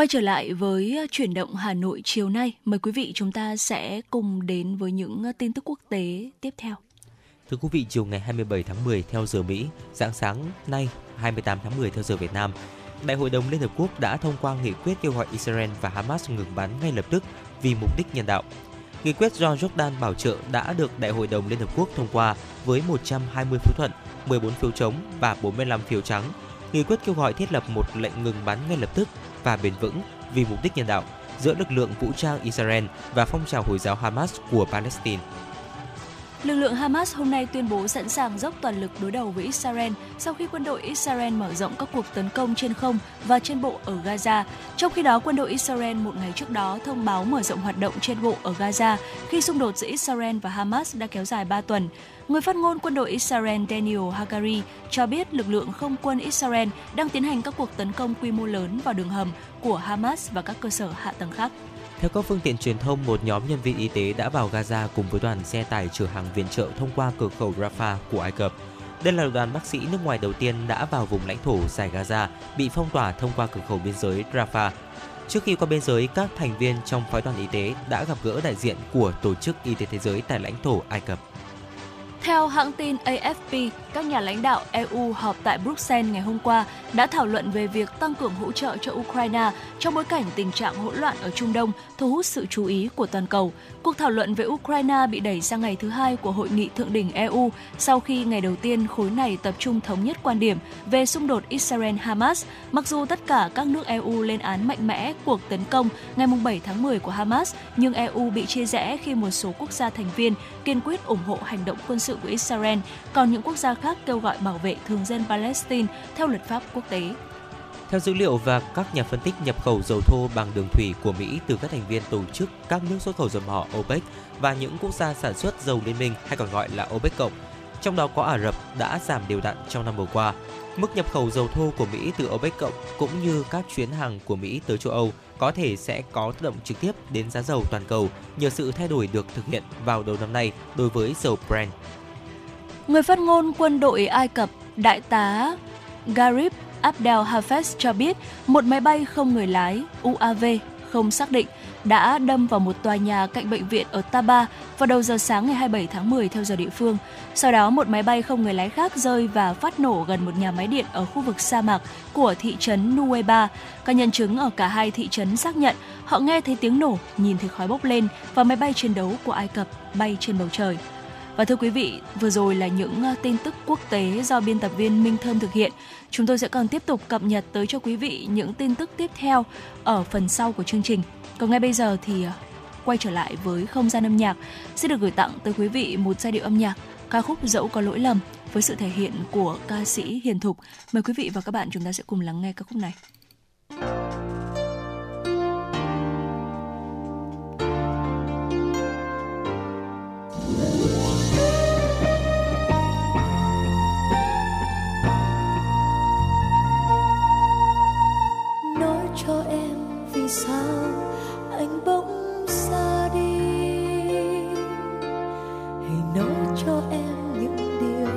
Quay trở lại với ờ, chuyển động Hà Nội chiều nay, mời quý vị chúng ta sẽ cùng đến với những ờ, tin tức quốc tế tiếp theo. Thưa quý vị, chiều ngày 27 tháng 10 theo giờ Mỹ, dạng sáng nay 28 tháng 10 theo giờ Việt Nam, Đại hội đồng Liên Hợp Quốc đã thông qua nghị quyết kêu gọi Israel và Hamas ngừng bắn ngay lập tức vì mục đích nhân đạo. Nghị quyết do Jordan bảo trợ đã được Đại hội đồng Liên Hợp Quốc thông qua với 120 phiếu thuận, 14 phiếu chống và 45 phiếu trắng. Nghị quyết kêu gọi thiết lập một lệnh ngừng bắn ngay lập tức và bền vững vì mục đích nhân đạo giữa lực lượng vũ trang Israel và phong trào Hồi giáo Hamas của Palestine. Lực lượng Hamas hôm nay tuyên bố sẵn sàng dốc toàn lực đối đầu với Israel sau khi quân đội Israel mở rộng các cuộc tấn công trên không và trên bộ ở Gaza. Trong khi đó, quân đội Israel một ngày trước đó thông báo mở rộng hoạt động trên bộ ở Gaza khi xung đột giữa Israel và Hamas đã kéo dài 3 tuần. Người phát ngôn quân đội Israel Daniel Hagari cho biết lực lượng không quân Israel đang tiến hành các cuộc tấn công quy mô lớn vào đường hầm của Hamas và các cơ sở hạ tầng khác. Theo các phương tiện truyền thông, một nhóm nhân viên y tế đã vào Gaza cùng với đoàn xe tải chở hàng viện trợ thông qua cửa khẩu Rafah của Ai Cập. Đây là đoàn bác sĩ nước ngoài đầu tiên đã vào vùng lãnh thổ giải Gaza bị phong tỏa thông qua cửa khẩu biên giới Rafah. Trước khi qua biên giới, các thành viên trong phái đoàn y tế đã gặp gỡ đại diện của Tổ chức Y tế Thế giới tại lãnh thổ Ai Cập. Theo hãng tin AFP, các nhà lãnh đạo EU họp tại Bruxelles ngày hôm qua đã thảo luận về việc tăng cường hỗ trợ cho Ukraine trong bối cảnh tình trạng hỗn loạn ở Trung Đông thu hút sự chú ý của toàn cầu. Cuộc thảo luận về Ukraine bị đẩy sang ngày thứ hai của hội nghị thượng đỉnh EU sau khi ngày đầu tiên khối này tập trung thống nhất quan điểm về xung đột Israel-Hamas. Mặc dù tất cả các nước EU lên án mạnh mẽ cuộc tấn công ngày 7 tháng 10 của Hamas, nhưng EU bị chia rẽ khi một số quốc gia thành viên kiên quyết ủng hộ hành động quân sự của Israel, còn những quốc gia khác kêu gọi bảo vệ thường dân Palestine theo luật pháp quốc tế. Theo dữ liệu và các nhà phân tích nhập khẩu dầu thô bằng đường thủy của Mỹ từ các thành viên tổ chức các nước xuất khẩu dầu mỏ OPEC và những quốc gia sản xuất dầu liên minh hay còn gọi là OPEC cộng, trong đó có Ả Rập đã giảm đều đặn trong năm vừa qua. Mức nhập khẩu dầu thô của Mỹ từ OPEC cộng cũng như các chuyến hàng của Mỹ tới châu Âu có thể sẽ có tác động trực tiếp đến giá dầu toàn cầu nhờ sự thay đổi được thực hiện vào đầu năm nay đối với dầu Brent. Người phát ngôn quân đội Ai Cập, Đại tá Garib Abdel Hafez cho biết một máy bay không người lái UAV không xác định đã đâm vào một tòa nhà cạnh bệnh viện ở Taba vào đầu giờ sáng ngày 27 tháng 10 theo giờ địa phương. Sau đó, một máy bay không người lái khác rơi và phát nổ gần một nhà máy điện ở khu vực sa mạc của thị trấn Nueva. Các nhân chứng ở cả hai thị trấn xác nhận họ nghe thấy tiếng nổ, nhìn thấy khói bốc lên và máy bay chiến đấu của Ai Cập bay trên bầu trời. Và thưa quý vị, vừa rồi là những ờ, tin tức quốc tế do biên tập viên Minh Thơm thực hiện. Chúng tôi sẽ còn tiếp tục cập nhật tới cho quý vị những tin tức tiếp theo ở phần sau của chương trình. Còn ngay bây giờ thì ờ, quay trở lại với không gian âm nhạc sẽ được gửi tặng tới quý vị một giai điệu âm nhạc ca khúc dẫu có lỗi lầm với sự thể hiện của ca sĩ Hiền Thục. Mời quý vị và các bạn chúng ta sẽ cùng lắng nghe ca khúc này. Sao anh bỗng xa đi? Hãy nói cho em những điều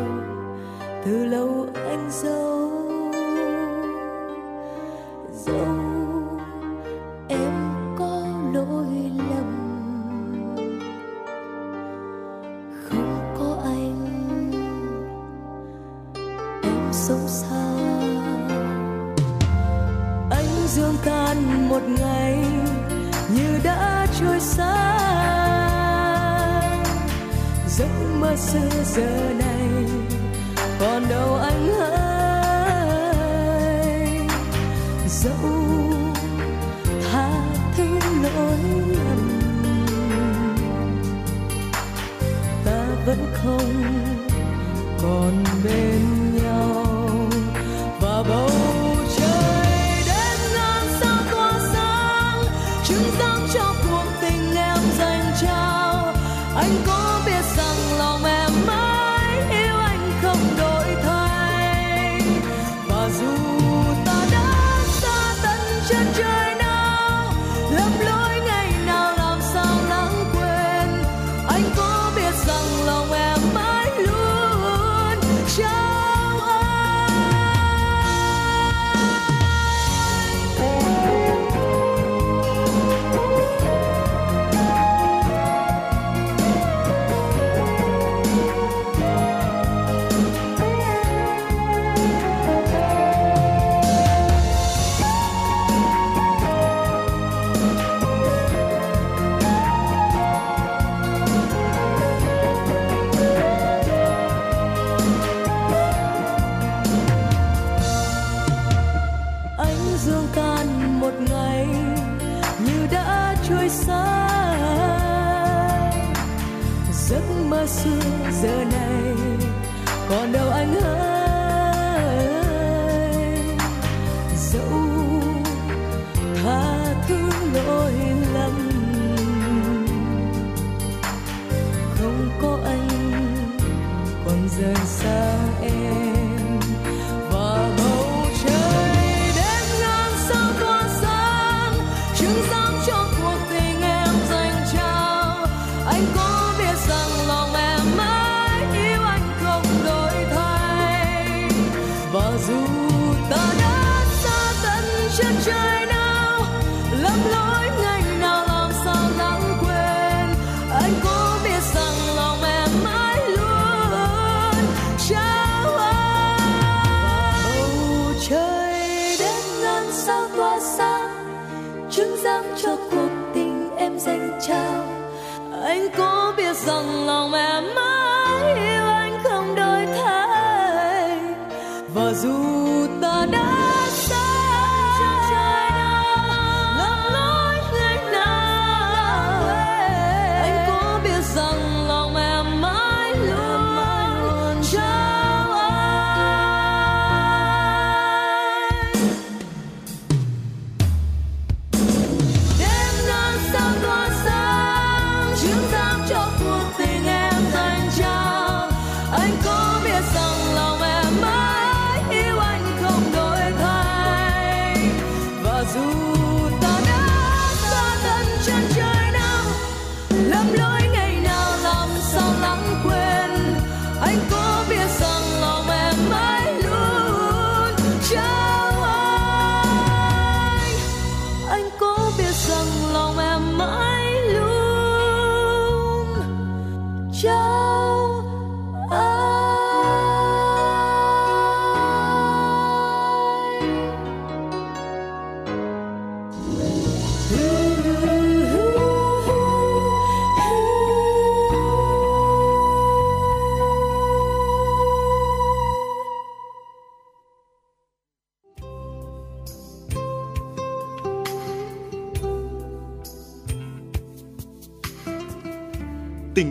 từ lâu anh giấu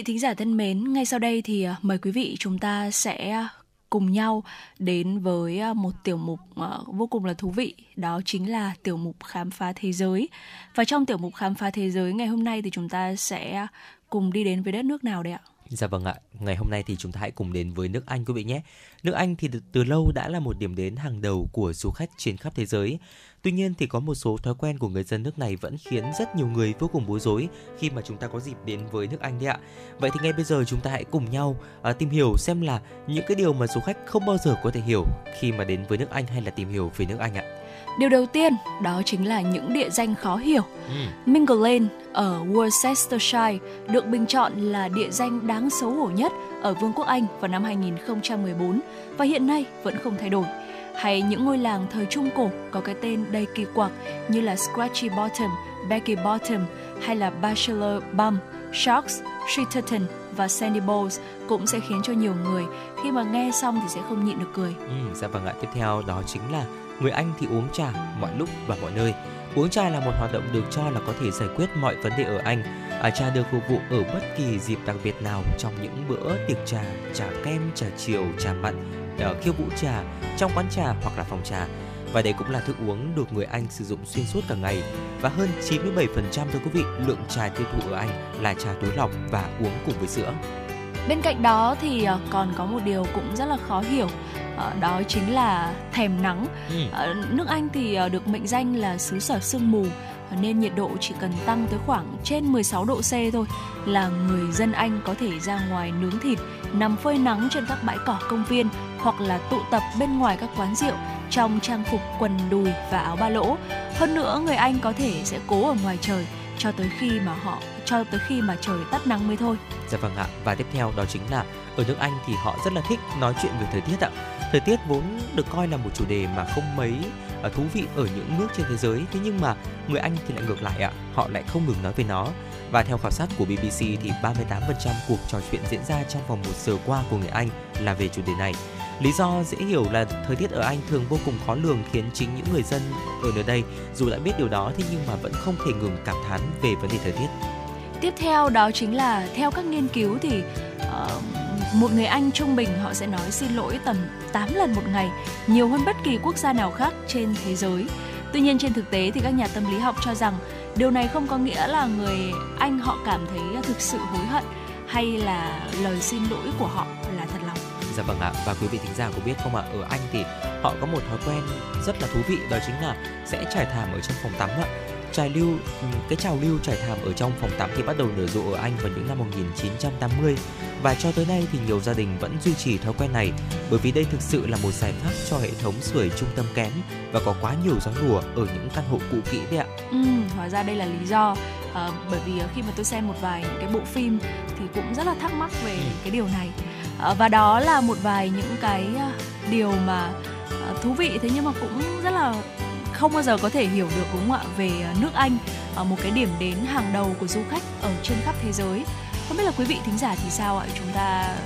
Vị thính giả thân mến, ngay sau đây thì à, mời quý vị chúng ta sẽ à, cùng nhau đến với à, một tiểu mục vô cùng là thú vị, đó chính là tiểu mục khám phá thế giới. Và trong tiểu mục khám phá thế giới ngày hôm nay thì chúng ta sẽ cùng đi đến với đất nước nào đây ạ? Dạ vâng ạ, ngày hôm nay thì chúng ta hãy cùng đến với nước Anh quý vị nhé. Nước Anh thì từ, từ lâu đã là một điểm đến hàng đầu của du khách trên khắp thế giới. Tuy nhiên thì có một số thói quen của người dân nước này vẫn khiến rất nhiều người vô cùng bối rối khi mà chúng ta có dịp đến với nước Anh đấy ạ. Vậy thì ngay bây giờ chúng ta hãy cùng nhau à, tìm hiểu xem là những cái điều mà du khách không bao giờ có thể hiểu khi mà đến với nước Anh hay là tìm hiểu về nước Anh ạ. Điều đầu tiên đó chính là những địa danh khó hiểu. Ừ. Mingle Lane ở Worcestershire được bình chọn là địa danh đáng xấu hổ nhất ở Vương quốc Anh vào năm 2014 và hiện nay vẫn không thay đổi. Hay những ngôi làng thời Trung Cổ có cái tên đầy kỳ quặc như là Scratchy Bottom, Becky Bottom hay là Bachelor Bum, Sharks, Streeterton và Sandy Bowls cũng sẽ khiến cho nhiều người khi mà nghe xong thì sẽ không nhịn được cười. Ừ, dạ vâng ạ, tiếp theo đó chính là người Anh thì uống trà mọi lúc và mọi nơi. Uống trà là một hoạt động được cho là có thể giải quyết mọi vấn đề ở Anh. À, trà được phục vụ ở bất kỳ dịp đặc biệt nào trong những bữa tiệc trà, trà kem, trà chiều, trà mặn, ở khiêu vũ trà, trong quán trà hoặc là phòng trà. Và đây cũng là thức uống được người Anh sử dụng xuyên suốt cả ngày. Và hơn 97% thưa quý vị, lượng trà tiêu thụ ở Anh là trà túi lọc và uống cùng với sữa. Bên cạnh đó thì à, còn có một điều cũng rất là khó hiểu đó chính là thèm nắng. Ừ. Ờ, nước Anh thì ờ, được mệnh danh là xứ sở sương mù ờ, nên nhiệt độ chỉ cần tăng tới khoảng trên 16 độ C thôi là người dân Anh có thể ra ngoài nướng thịt, nằm phơi nắng trên các bãi cỏ công viên hoặc là tụ tập bên ngoài các quán rượu trong trang phục quần đùi và áo ba lỗ. Hơn nữa, người Anh có thể sẽ cố ở ngoài trời cho tới khi mà họ cho tới khi mà trời tắt nắng mới thôi. Dạ vâng ạ. Và tiếp theo đó chính là ở nước Anh thì họ rất là thích nói chuyện về thời tiết ạ. Thời tiết vốn được coi là một chủ đề mà không mấy à, thú vị ở những nước trên thế giới, thế nhưng mà người Anh thì lại ngược lại ạ. Họ lại không ngừng nói về nó. Và theo khảo sát của BBC thì 38% cuộc trò chuyện diễn ra trong vòng một giờ qua của người Anh là về chủ đề này. Lý do dễ hiểu là thời tiết ở Anh thường vô cùng khó lường khiến chính những người dân ở nơi đây dù đã biết điều đó thế nhưng mà vẫn không thể ngừng cảm thán về vấn đề thời tiết. Tiếp theo đó chính là theo các nghiên cứu thì uh, một người Anh trung bình họ sẽ nói xin lỗi tầm 8 lần một ngày, nhiều hơn bất kỳ quốc gia nào khác trên thế giới. Tuy nhiên trên thực tế thì các nhà tâm lý học cho rằng điều này không có nghĩa là người Anh họ cảm thấy thực sự hối hận hay là lời xin lỗi của họ là thật lòng. Dạ vâng ạ, và quý vị thính giả có biết không ạ, ở Anh thì họ có một thói quen rất là thú vị đó chính là sẽ trải thảm ở trong phòng tắm ạ trải lưu ừ, cái trào lưu trải thảm ở trong phòng tắm thì bắt đầu nở rộ ở Anh vào những năm 1980 và cho tới nay thì nhiều gia đình vẫn duy trì thói quen này bởi vì đây thực sự là một giải pháp cho hệ thống sưởi trung tâm kém và có quá nhiều gió lùa ở những căn hộ cũ kỹ đấy ạ. Ừ, hóa ra đây là lý do à, bởi vì khi mà tôi xem một vài những cái bộ phim thì cũng rất là thắc mắc về ừ. cái điều này à, và đó là một vài những cái điều mà thú vị thế nhưng mà cũng rất là không bao giờ có thể hiểu được, đúng không ạ, về ờ, nước Anh ờ, một cái điểm đến hàng đầu của du khách ở trên khắp thế giới không biết là quý vị thính giả thì sao ạ chúng ta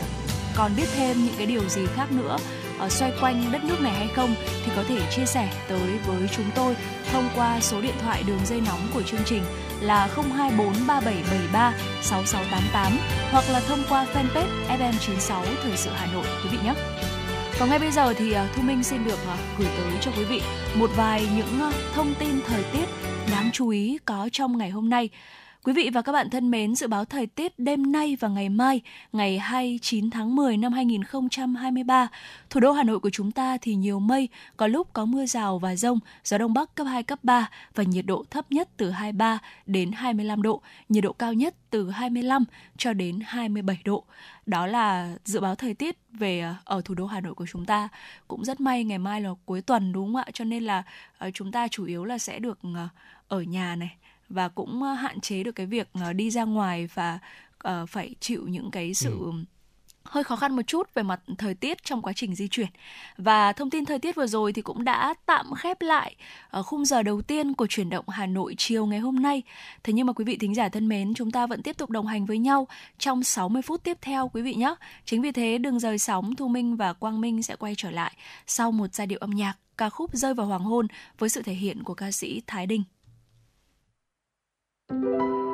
còn biết thêm những cái điều gì khác nữa ở xoay quanh đất nước này hay không thì có thể chia sẻ tới với chúng tôi thông qua số điện thoại đường dây nóng của chương trình là 0243773 6688 hoặc là thông qua fanpage FM96 Thời sự Hà Nội, quý vị nhé. Còn ngay bây giờ thì à, Thu Minh xin được à, gửi tới cho quý vị một vài những à, thông tin thời tiết đáng chú ý có trong ngày hôm nay. Quý vị và các bạn thân mến, dự báo thời tiết đêm nay và ngày mai, ngày 29 tháng 10 năm 2023, thủ đô Hà Nội của chúng ta thì nhiều mây, có lúc có mưa rào và rông, gió đông bắc cấp 2, cấp 3 và nhiệt độ thấp nhất từ 23 đến 25 độ, nhiệt độ cao nhất từ 25 cho đến 27 độ. Đó là dự báo thời tiết về ờ, ở thủ đô Hà Nội của chúng ta. Cũng rất may ngày mai là cuối tuần đúng không ạ? Cho nên là ờ, chúng ta chủ yếu là sẽ được ờ, ở nhà này và cũng hạn chế được cái việc đi ra ngoài và phải chịu những cái sự ừ hơi khó khăn một chút về mặt thời tiết trong quá trình di chuyển. Và thông tin thời tiết vừa rồi thì cũng đã tạm khép lại ở khung giờ đầu tiên của chuyển động Hà Nội chiều ngày hôm nay. Thế nhưng mà quý vị thính giả thân mến, chúng ta vẫn tiếp tục đồng hành với nhau trong 60 phút tiếp theo quý vị nhé. Chính vì thế đừng rời sóng, Thu Minh và Quang Minh sẽ quay trở lại sau một giai điệu âm nhạc ca khúc Rơi vào hoàng hôn với sự thể hiện của ca sĩ Thái đình Thank you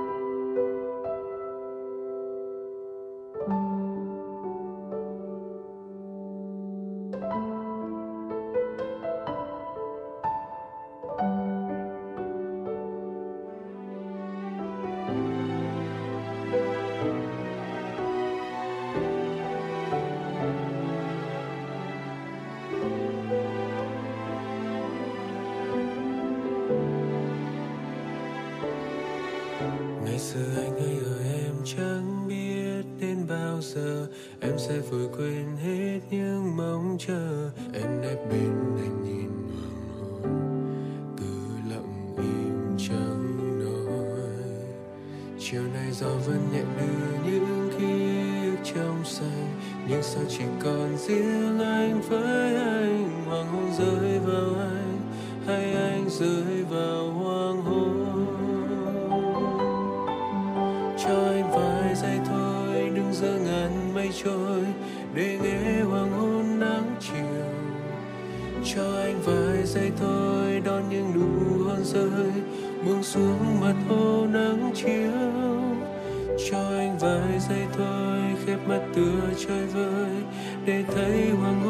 mắt tựa chơi vơi để thấy hoàng hôn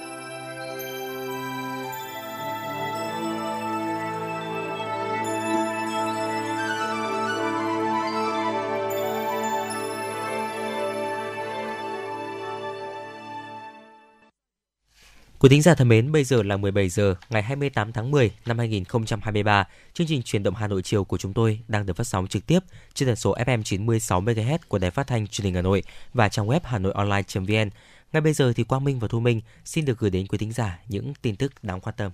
Quý thính giả thân mến, bây giờ là 17 giờ ngày 28 tháng 10 năm 2023. Chương trình truyền động Hà Nội chiều của chúng tôi đang được phát sóng trực tiếp trên tần số FM 96 MHz của Đài Phát thanh Truyền hình Hà Nội và trang web hanoionline.vn. Ngay bây giờ thì Quang Minh và Thu Minh xin được gửi đến quý thính giả những tin tức đáng quan tâm.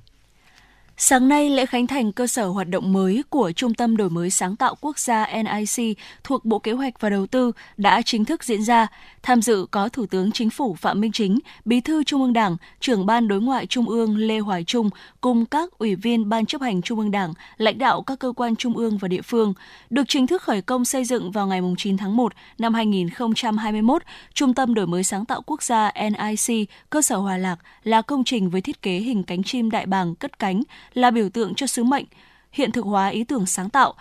Sáng nay, lễ khánh thành cơ sở hoạt động mới của Trung tâm Đổi mới Sáng tạo Quốc gia NIC thuộc Bộ Kế hoạch và Đầu tư đã chính thức diễn ra. Tham dự có Thủ tướng Chính phủ Phạm Minh Chính, Bí thư Trung ương Đảng, trưởng Ban Đối ngoại Trung ương Lê Hoài Trung cùng các ủy viên Ban chấp hành Trung ương Đảng, lãnh đạo các cơ quan trung ương và địa phương. Được chính thức khởi công xây dựng vào ngày 9 tháng 1 năm 2021, Trung tâm Đổi mới Sáng tạo Quốc gia NIC cơ sở Hòa Lạc là công trình với thiết kế hình cánh chim đại bàng cất cánh, là biểu tượng cho sứ mệnh, hiện thực hóa ý tưởng sáng tạo,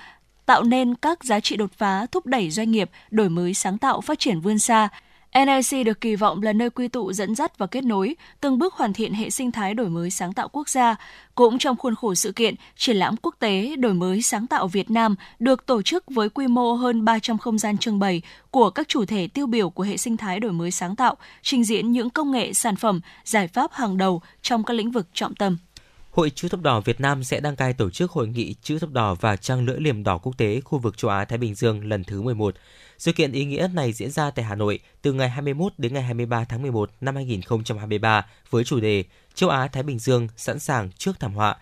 tạo nên các giá trị đột phá thúc đẩy doanh nghiệp đổi mới sáng tạo phát triển vươn xa. NIC được kỳ vọng là nơi quy tụ dẫn dắt và kết nối, từng bước hoàn thiện hệ sinh thái đổi mới sáng tạo quốc gia. Cũng trong khuôn khổ sự kiện, triển lãm quốc tế đổi mới sáng tạo Việt Nam được tổ chức với quy mô hơn 300 không gian trưng bày của các chủ thể tiêu biểu của hệ sinh thái đổi mới sáng tạo, trình diễn những công nghệ, sản phẩm, giải pháp hàng đầu trong các lĩnh vực trọng tâm. Hội chữ thập đỏ Việt Nam sẽ đăng cai tổ chức hội nghị chữ thập đỏ và trăng lưỡi liềm đỏ quốc tế khu vực châu Á Thái Bình Dương lần thứ 11. Sự kiện ý nghĩa này diễn ra tại Hà Nội từ ngày 21 đến ngày 23 tháng 11 năm 2023 với chủ đề Châu Á Thái Bình Dương sẵn sàng trước thảm họa.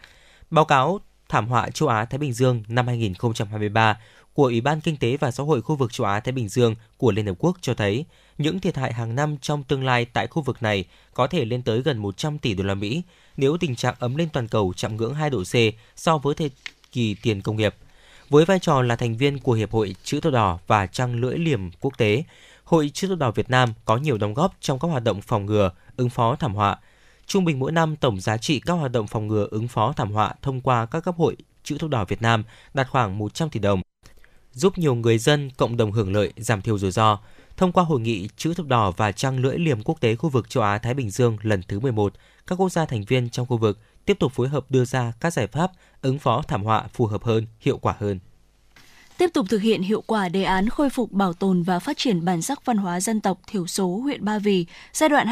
Báo cáo thảm họa châu Á Thái Bình Dương năm 2023 của Ủy ban Kinh tế và Xã hội khu vực châu Á Thái Bình Dương của Liên Hợp Quốc cho thấy những thiệt hại hàng năm trong tương lai tại khu vực này có thể lên tới gần 100 tỷ đô la Mỹ nếu tình trạng ấm lên toàn cầu chạm ngưỡng 2 độ C so với thời kỳ tiền công nghiệp. Với vai trò là thành viên của Hiệp hội Chữ thập đỏ và Trăng lưỡi liềm quốc tế, Hội chữ thập đỏ Việt Nam có nhiều đóng góp trong các hoạt động phòng ngừa, ứng phó thảm họa. Trung bình mỗi năm tổng giá trị các hoạt động phòng ngừa ứng phó thảm họa thông qua các cấp hội chữ thập đỏ Việt Nam đạt khoảng 100 tỷ đồng, giúp nhiều người dân cộng đồng hưởng lợi, giảm thiểu rủi ro. Thông qua hội nghị chữ thập đỏ và trăng lưỡi liềm quốc tế khu vực châu Á Thái Bình Dương lần thứ 11, các quốc gia thành viên trong khu vực tiếp tục phối hợp đưa ra các giải pháp ứng phó thảm họa phù hợp hơn, hiệu quả hơn tiếp tục thực hiện hiệu quả đề án khôi phục bảo tồn và phát triển bản sắc văn hóa dân tộc thiểu số huyện Ba Vì giai đoạn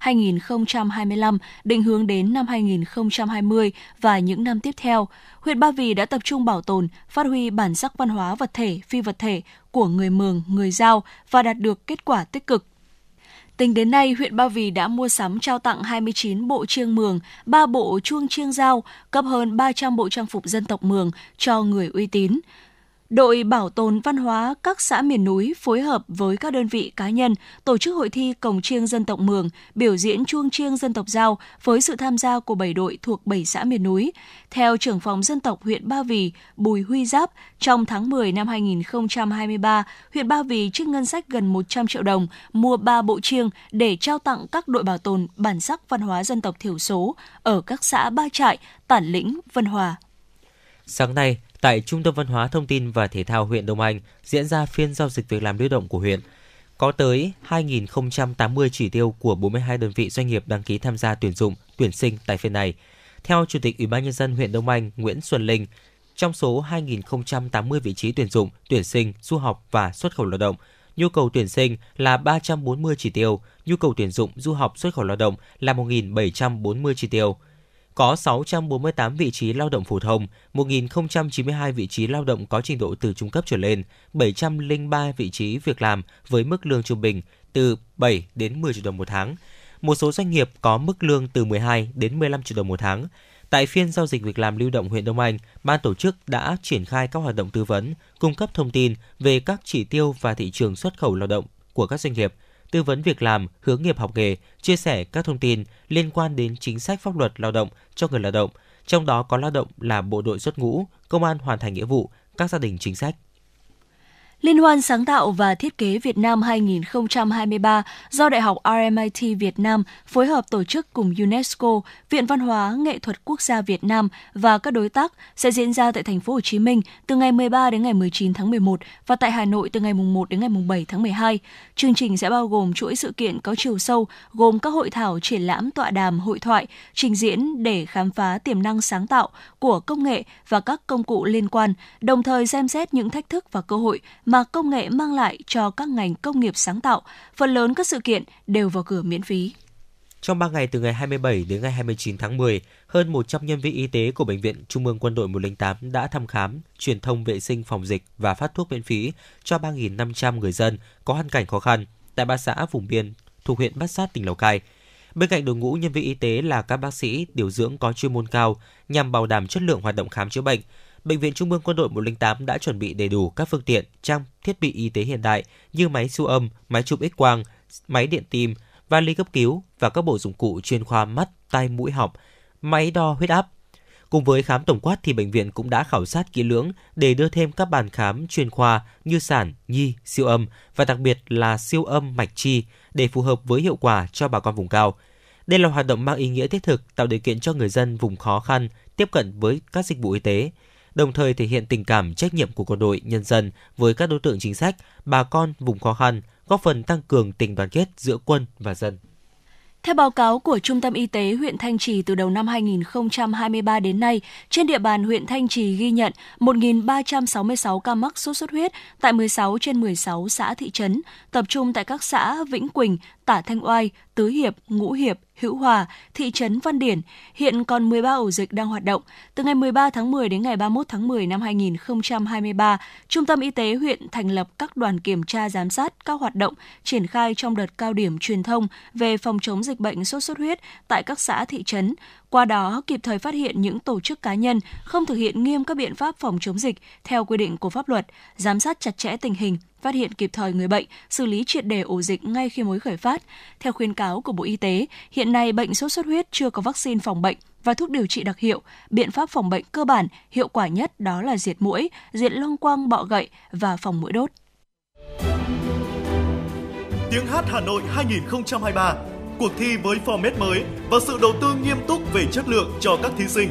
2012-2025 định hướng đến năm 2020 và những năm tiếp theo. Huyện Ba Vì đã tập trung bảo tồn, phát huy bản sắc văn hóa vật thể, phi vật thể của người Mường, người Giao và đạt được kết quả tích cực Tính đến nay, huyện Ba Vì đã mua sắm trao tặng 29 bộ chiêng mường, 3 bộ chuông chiêng dao, cấp hơn 300 bộ trang phục dân tộc mường cho người uy tín. Đội bảo tồn văn hóa các xã miền núi phối hợp với các đơn vị cá nhân tổ chức hội thi cổng chiêng dân tộc Mường, biểu diễn chuông chiêng dân tộc Giao với sự tham gia của 7 đội thuộc 7 xã miền núi. Theo trưởng phòng dân tộc huyện Ba Vì, Bùi Huy Giáp, trong tháng 10 năm 2023, huyện Ba Vì trích ngân sách gần 100 triệu đồng mua 3 bộ chiêng để trao tặng các đội bảo tồn bản sắc văn hóa dân tộc thiểu số ở các xã Ba Trại, Tản Lĩnh, Vân Hòa. Sáng nay, tại Trung tâm Văn hóa Thông tin và Thể thao huyện Đông Anh diễn ra phiên giao dịch việc làm lưu động của huyện. Có tới 2.080 chỉ tiêu của 42 đơn vị doanh nghiệp đăng ký tham gia tuyển dụng, tuyển sinh tại phiên này. Theo Chủ tịch Ủy ban nhân dân huyện Đông Anh Nguyễn Xuân Linh, trong số 2.080 vị trí tuyển dụng, tuyển sinh, du học và xuất khẩu lao động, nhu cầu tuyển sinh là 340 chỉ tiêu, nhu cầu tuyển dụng, du học, xuất khẩu lao động là 1.740 chỉ tiêu có 648 vị trí lao động phổ thông, 1.092 vị trí lao động có trình độ từ trung cấp trở lên, 703 vị trí việc làm với mức lương trung bình từ 7 đến 10 triệu đồng một tháng. Một số doanh nghiệp có mức lương từ 12 đến 15 triệu đồng một tháng. Tại phiên giao dịch việc làm lưu động huyện Đông Anh, ban tổ chức đã triển khai các hoạt động tư vấn, cung cấp thông tin về các chỉ tiêu và thị trường xuất khẩu lao động của các doanh nghiệp – tư vấn việc làm, hướng nghiệp học nghề, chia sẻ các thông tin liên quan đến chính sách pháp luật lao động cho người lao động, trong đó có lao động là bộ đội xuất ngũ, công an hoàn thành nghĩa vụ, các gia đình chính sách. Liên hoan sáng tạo và thiết kế Việt Nam 2023 do Đại học RMIT Việt Nam phối hợp tổ chức cùng UNESCO, Viện Văn hóa Nghệ thuật Quốc gia Việt Nam và các đối tác sẽ diễn ra tại thành phố Hồ Chí Minh từ ngày 13 đến ngày 19 tháng 11 và tại Hà Nội từ ngày 1 đến ngày 7 tháng 12. Chương trình sẽ bao gồm chuỗi sự kiện có chiều sâu gồm các hội thảo, triển lãm, tọa đàm, hội thoại, trình diễn để khám phá tiềm năng sáng tạo của công nghệ và các công cụ liên quan, đồng thời xem xét những thách thức và cơ hội mà công nghệ mang lại cho các ngành công nghiệp sáng tạo. Phần lớn các sự kiện đều vào cửa miễn phí. Trong 3 ngày từ ngày 27 đến ngày 29 tháng 10, hơn 100 nhân viên y tế của Bệnh viện Trung ương Quân đội 108 đã thăm khám, truyền thông vệ sinh phòng dịch và phát thuốc miễn phí cho 3.500 người dân có hoàn cảnh khó khăn tại ba xã vùng biên thuộc huyện Bát Sát, tỉnh Lào Cai. Bên cạnh đội ngũ nhân viên y tế là các bác sĩ, điều dưỡng có chuyên môn cao nhằm bảo đảm chất lượng hoạt động khám chữa bệnh, Bệnh viện Trung ương Quân đội 108 đã chuẩn bị đầy đủ các phương tiện, trang thiết bị y tế hiện đại như máy siêu âm, máy chụp X-quang, máy điện tim, vali cấp cứu và các bộ dụng cụ chuyên khoa mắt, tai, mũi, họng, máy đo huyết áp. Cùng với khám tổng quát thì bệnh viện cũng đã khảo sát kỹ lưỡng để đưa thêm các bàn khám chuyên khoa như sản, nhi, siêu âm và đặc biệt là siêu âm mạch chi để phù hợp với hiệu quả cho bà con vùng cao. Đây là hoạt động mang ý nghĩa thiết thực tạo điều kiện cho người dân vùng khó khăn tiếp cận với các dịch vụ y tế, đồng thời thể hiện tình cảm trách nhiệm của quân đội, nhân dân với các đối tượng chính sách, bà con vùng khó khăn, góp phần tăng cường tình đoàn kết giữa quân và dân. Theo báo cáo của Trung tâm Y tế huyện Thanh Trì từ đầu năm 2023 đến nay, trên địa bàn huyện Thanh Trì ghi nhận 1.366 ca mắc sốt xuất huyết tại 16 trên 16 xã thị trấn, tập trung tại các xã Vĩnh Quỳnh, Tả Thanh Oai, Tứ Hiệp, Ngũ Hiệp, Hữu Hòa, thị trấn Văn Điển, hiện còn 13 ổ dịch đang hoạt động. Từ ngày 13 tháng 10 đến ngày 31 tháng 10 năm 2023, Trung tâm Y tế huyện thành lập các đoàn kiểm tra giám sát các hoạt động triển khai trong đợt cao điểm truyền thông về phòng chống dịch bệnh sốt xuất huyết tại các xã thị trấn, qua đó kịp thời phát hiện những tổ chức cá nhân không thực hiện nghiêm các biện pháp phòng chống dịch theo quy định của pháp luật, giám sát chặt chẽ tình hình, phát hiện kịp thời người bệnh, xử lý triệt đề ổ dịch ngay khi mới khởi phát. Theo khuyến cáo của Bộ Y tế, hiện nay bệnh sốt xuất huyết chưa có vaccine phòng bệnh và thuốc điều trị đặc hiệu. Biện pháp phòng bệnh cơ bản, hiệu quả nhất đó là diệt mũi, diệt loang quang bọ gậy và phòng mũi đốt. Tiếng hát Hà Nội 2023, cuộc thi với format mới và sự đầu tư nghiêm túc về chất lượng cho các thí sinh.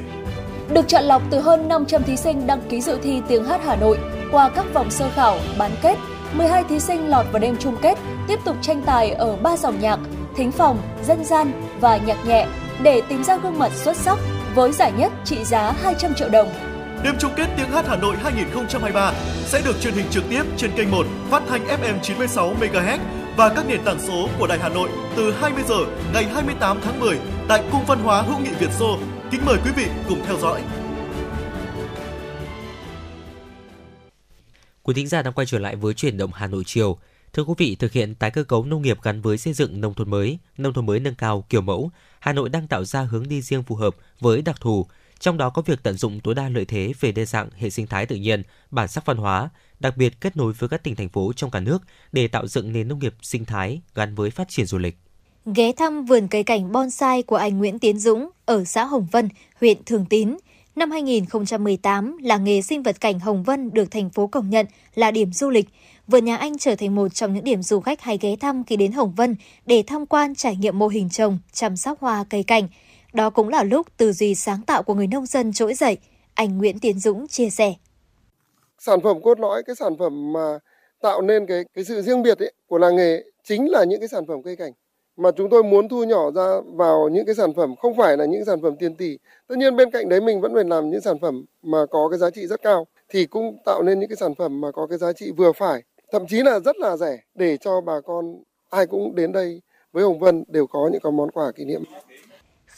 Được chọn lọc từ hơn 500 thí sinh đăng ký dự thi tiếng hát Hà Nội qua các vòng sơ khảo, bán kết, 12 thí sinh lọt vào đêm chung kết tiếp tục tranh tài ở ba dòng nhạc, thính phòng, dân gian và nhạc nhẹ để tìm ra gương mặt xuất sắc với giải nhất trị giá 200 triệu đồng. Đêm chung kết tiếng hát Hà Nội 2023 sẽ được truyền hình trực tiếp trên kênh 1 phát thanh FM 96 MHz và các nền tảng số của Đài Hà Nội từ 20 giờ ngày 28 tháng 10 tại Cung Văn hóa Hữu nghị Việt Xô. Kính mời quý vị cùng theo dõi. Quý thính giả đang quay trở lại với chuyển động Hà Nội chiều. Thưa quý vị, thực hiện tái cơ cấu nông nghiệp gắn với xây dựng nông thôn mới, nông thôn mới nâng cao kiểu mẫu, Hà Nội đang tạo ra hướng đi riêng phù hợp với đặc thù, trong đó có việc tận dụng tối đa lợi thế về đa dạng hệ sinh thái tự nhiên, bản sắc văn hóa, đặc biệt kết nối với các tỉnh thành phố trong cả nước để tạo dựng nền nông nghiệp sinh thái gắn với phát triển du lịch. Ghé thăm vườn cây cảnh bonsai của anh Nguyễn Tiến Dũng ở xã Hồng Vân, huyện Thường Tín. Năm 2018, làng nghề sinh vật cảnh Hồng Vân được thành phố công nhận là điểm du lịch. Vườn nhà anh trở thành một trong những điểm du khách hay ghé thăm khi đến Hồng Vân để tham quan trải nghiệm mô hình trồng, chăm sóc hoa cây cảnh. Đó cũng là lúc tư duy sáng tạo của người nông dân trỗi dậy. Anh Nguyễn Tiến Dũng chia sẻ. Sản phẩm cốt lõi, cái sản phẩm mà tạo nên cái cái sự riêng biệt ấy, của làng nghề chính là những cái sản phẩm cây cảnh mà chúng tôi muốn thu nhỏ ra vào những cái sản phẩm không phải là những sản phẩm tiền tỷ. Tất nhiên bên cạnh đấy mình vẫn phải làm những sản phẩm mà có cái giá trị rất cao thì cũng tạo nên những cái sản phẩm mà có cái giá trị vừa phải, thậm chí là rất là rẻ để cho bà con ai cũng đến đây với Hồng Vân đều có những cái món quà kỷ niệm.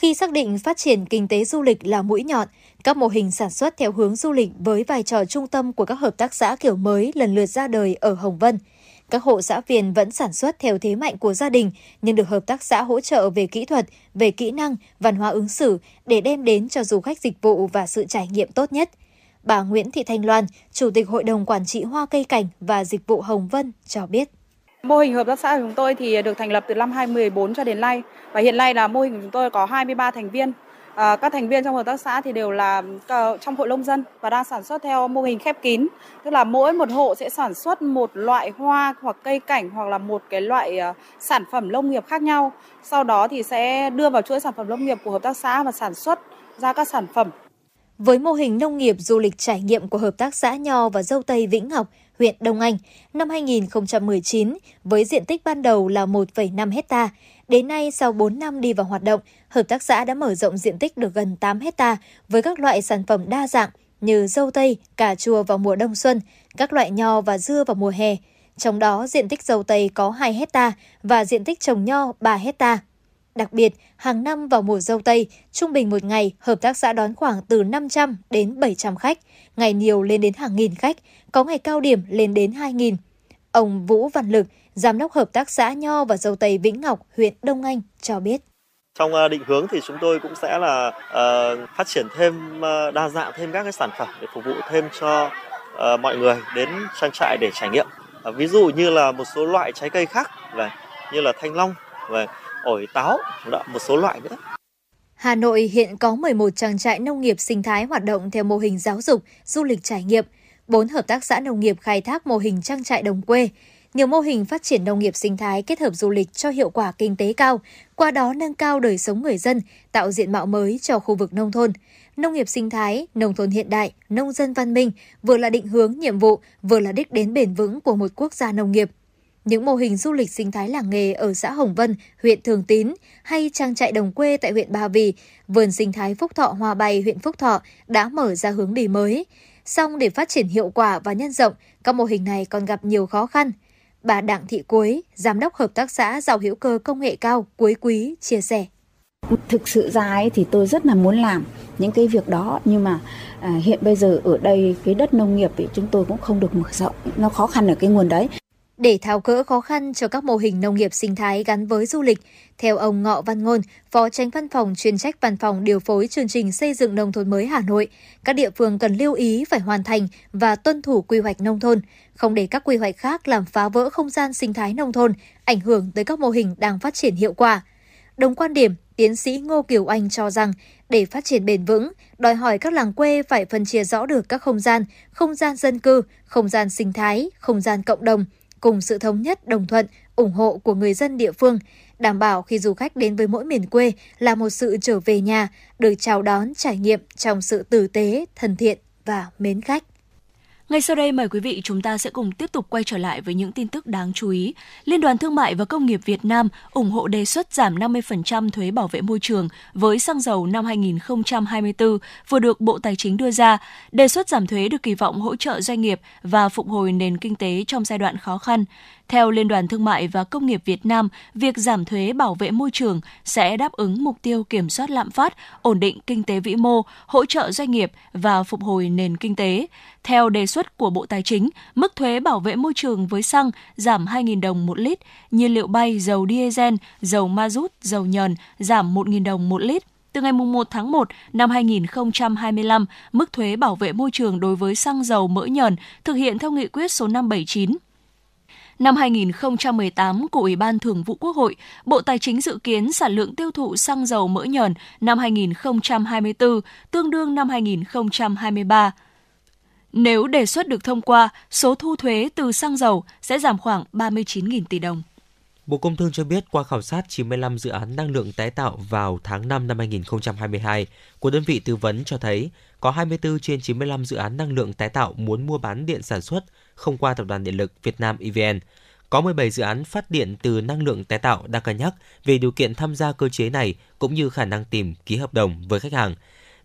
Khi xác định phát triển kinh tế du lịch là mũi nhọn, các mô hình sản xuất theo hướng du lịch với vai trò trung tâm của các hợp tác xã kiểu mới lần lượt ra đời ở Hồng Vân. Các hộ xã viên vẫn sản xuất theo thế mạnh của gia đình, nhưng được hợp tác xã hỗ trợ về kỹ thuật, về kỹ năng, văn hóa ứng xử để đem đến cho du khách dịch vụ và sự trải nghiệm tốt nhất. Bà Nguyễn Thị Thanh Loan, Chủ tịch Hội đồng Quản trị Hoa Cây Cảnh và Dịch vụ Hồng Vân cho biết. Mô hình hợp tác xã của chúng tôi thì được thành lập từ năm 2014 cho đến nay và hiện nay là mô hình của chúng tôi có 23 thành viên. À, các thành viên trong hợp tác xã thì đều là ờ, trong hội nông dân và đang sản xuất theo mô hình khép kín, tức là mỗi một hộ sẽ sản xuất một loại hoa hoặc cây cảnh hoặc là một cái loại ờ, sản phẩm nông nghiệp khác nhau. Sau đó thì sẽ đưa vào chuỗi sản phẩm nông nghiệp của hợp tác xã và sản xuất ra các sản phẩm với mô hình nông nghiệp du lịch trải nghiệm của Hợp tác xã Nho và Dâu Tây Vĩnh Ngọc, huyện Đông Anh, năm 2019, với diện tích ban đầu là 1,5 hecta, đến nay sau 4 năm đi vào hoạt động, Hợp tác xã đã mở rộng diện tích được gần 8 hecta với các loại sản phẩm đa dạng như dâu tây, cà chua vào mùa đông xuân, các loại nho và dưa vào mùa hè. Trong đó, diện tích dâu tây có 2 hecta và diện tích trồng nho 3 hecta. Đặc biệt, hàng năm vào mùa dâu tây, trung bình một ngày, hợp tác xã đón khoảng từ 500 đến 700 khách, ngày nhiều lên đến hàng nghìn khách, có ngày cao điểm lên đến 2.000. Ông Vũ Văn Lực, Giám đốc Hợp tác xã Nho và Dâu Tây Vĩnh Ngọc, huyện Đông Anh cho biết. Trong ờ, định hướng thì chúng tôi cũng sẽ là uh, phát triển thêm uh, đa dạng thêm các cái sản phẩm để phục vụ thêm cho uh, mọi người đến trang trại để trải nghiệm. Uh, ví dụ như là một số loại trái cây khác và như là thanh long và ổi táo, một số loại nữa. Hà Nội hiện có 11 trang trại nông nghiệp sinh thái hoạt động theo mô hình giáo dục, du lịch trải nghiệm, 4 hợp tác xã nông nghiệp khai thác mô hình trang trại đồng quê, nhiều mô hình phát triển nông nghiệp sinh thái kết hợp du lịch cho hiệu quả kinh tế cao, qua đó nâng cao đời sống người dân, tạo diện mạo mới cho khu vực nông thôn. Nông nghiệp sinh thái, nông thôn hiện đại, nông dân văn minh vừa là định hướng nhiệm vụ, vừa là đích đến bền vững của một quốc gia nông nghiệp. Những mô hình du lịch sinh thái làng nghề ở xã Hồng Vân, huyện Thường Tín hay trang trại đồng quê tại huyện Ba Vì, vườn sinh thái Phúc Thọ Hòa Bày, huyện Phúc Thọ đã mở ra hướng đi mới. Song để phát triển hiệu quả và nhân rộng, các mô hình này còn gặp nhiều khó khăn. Bà Đặng Thị Quế, Giám đốc Hợp tác xã Giàu hữu cơ công nghệ cao Quế Quý chia sẻ. Thực sự ra ấy thì tôi rất là muốn làm những cái việc đó nhưng mà à, hiện bây giờ ở đây cái đất nông nghiệp thì chúng tôi cũng không được mở rộng nó khó khăn ở cái nguồn đấy để tháo gỡ khó khăn cho các mô hình nông nghiệp sinh thái gắn với du lịch, theo ông Ngọ Văn Ngôn, Phó Tránh Văn phòng chuyên trách Văn phòng điều phối chương trình xây dựng nông thôn mới Hà Nội, các địa phương cần lưu ý phải hoàn thành và tuân thủ quy hoạch nông thôn, không để các quy hoạch khác làm phá vỡ không gian sinh thái nông thôn, ảnh hưởng tới các mô hình đang phát triển hiệu quả. Đồng quan điểm, tiến sĩ Ngô Kiều Anh cho rằng để phát triển bền vững, đòi hỏi các làng quê phải phân chia rõ được các không gian, không gian dân cư, không gian sinh thái, không gian cộng đồng, cùng sự thống nhất, đồng thuận, ủng hộ của người dân địa phương, đảm bảo khi du khách đến với mỗi miền quê là một sự trở về nhà, được chào đón trải nghiệm trong sự tử tế, thân thiện và mến khách. Ngay sau đây, mời quý vị chúng ta sẽ cùng tiếp tục quay trở lại với những tin tức đáng chú ý. Liên đoàn Thương mại và Công nghiệp Việt Nam ủng hộ đề xuất giảm 50% thuế bảo vệ môi trường với xăng dầu năm 2024 vừa được Bộ Tài chính đưa ra. Đề xuất giảm thuế được kỳ vọng hỗ trợ doanh nghiệp và phục hồi nền kinh tế trong giai đoạn khó khăn. Theo Liên đoàn Thương mại và Công nghiệp Việt Nam, việc giảm thuế bảo vệ môi trường sẽ đáp ứng mục tiêu kiểm soát lạm phát, ổn định kinh tế vĩ mô, hỗ trợ doanh nghiệp và phục hồi nền kinh tế. Theo đề xuất của Bộ Tài chính, mức thuế bảo vệ môi trường với xăng giảm 2.000 đồng một lít, nhiên liệu bay, dầu diesel, dầu ma rút, dầu nhờn giảm 1.000 đồng một lít. Từ ngày 1 tháng 1 năm 2025, mức thuế bảo vệ môi trường đối với xăng dầu mỡ nhờn thực hiện theo nghị quyết số 579 Năm 2018 của Ủy ban Thường vụ Quốc hội, Bộ Tài chính dự kiến sản lượng tiêu thụ xăng dầu mỡ nhờn năm 2024 tương đương năm 2023. Nếu đề xuất được thông qua, số thu thuế từ xăng dầu sẽ giảm khoảng 39.000 tỷ đồng. Bộ Công Thương cho biết qua khảo sát 95 dự án năng lượng tái tạo vào tháng 5 năm 2022 của đơn vị tư vấn cho thấy có 24 trên 95 dự án năng lượng tái tạo muốn mua bán điện sản xuất không qua Tập đoàn Điện lực Việt Nam EVN. Có 17 dự án phát điện từ năng lượng tái tạo đang cân nhắc về điều kiện tham gia cơ chế này cũng như khả năng tìm ký hợp đồng với khách hàng.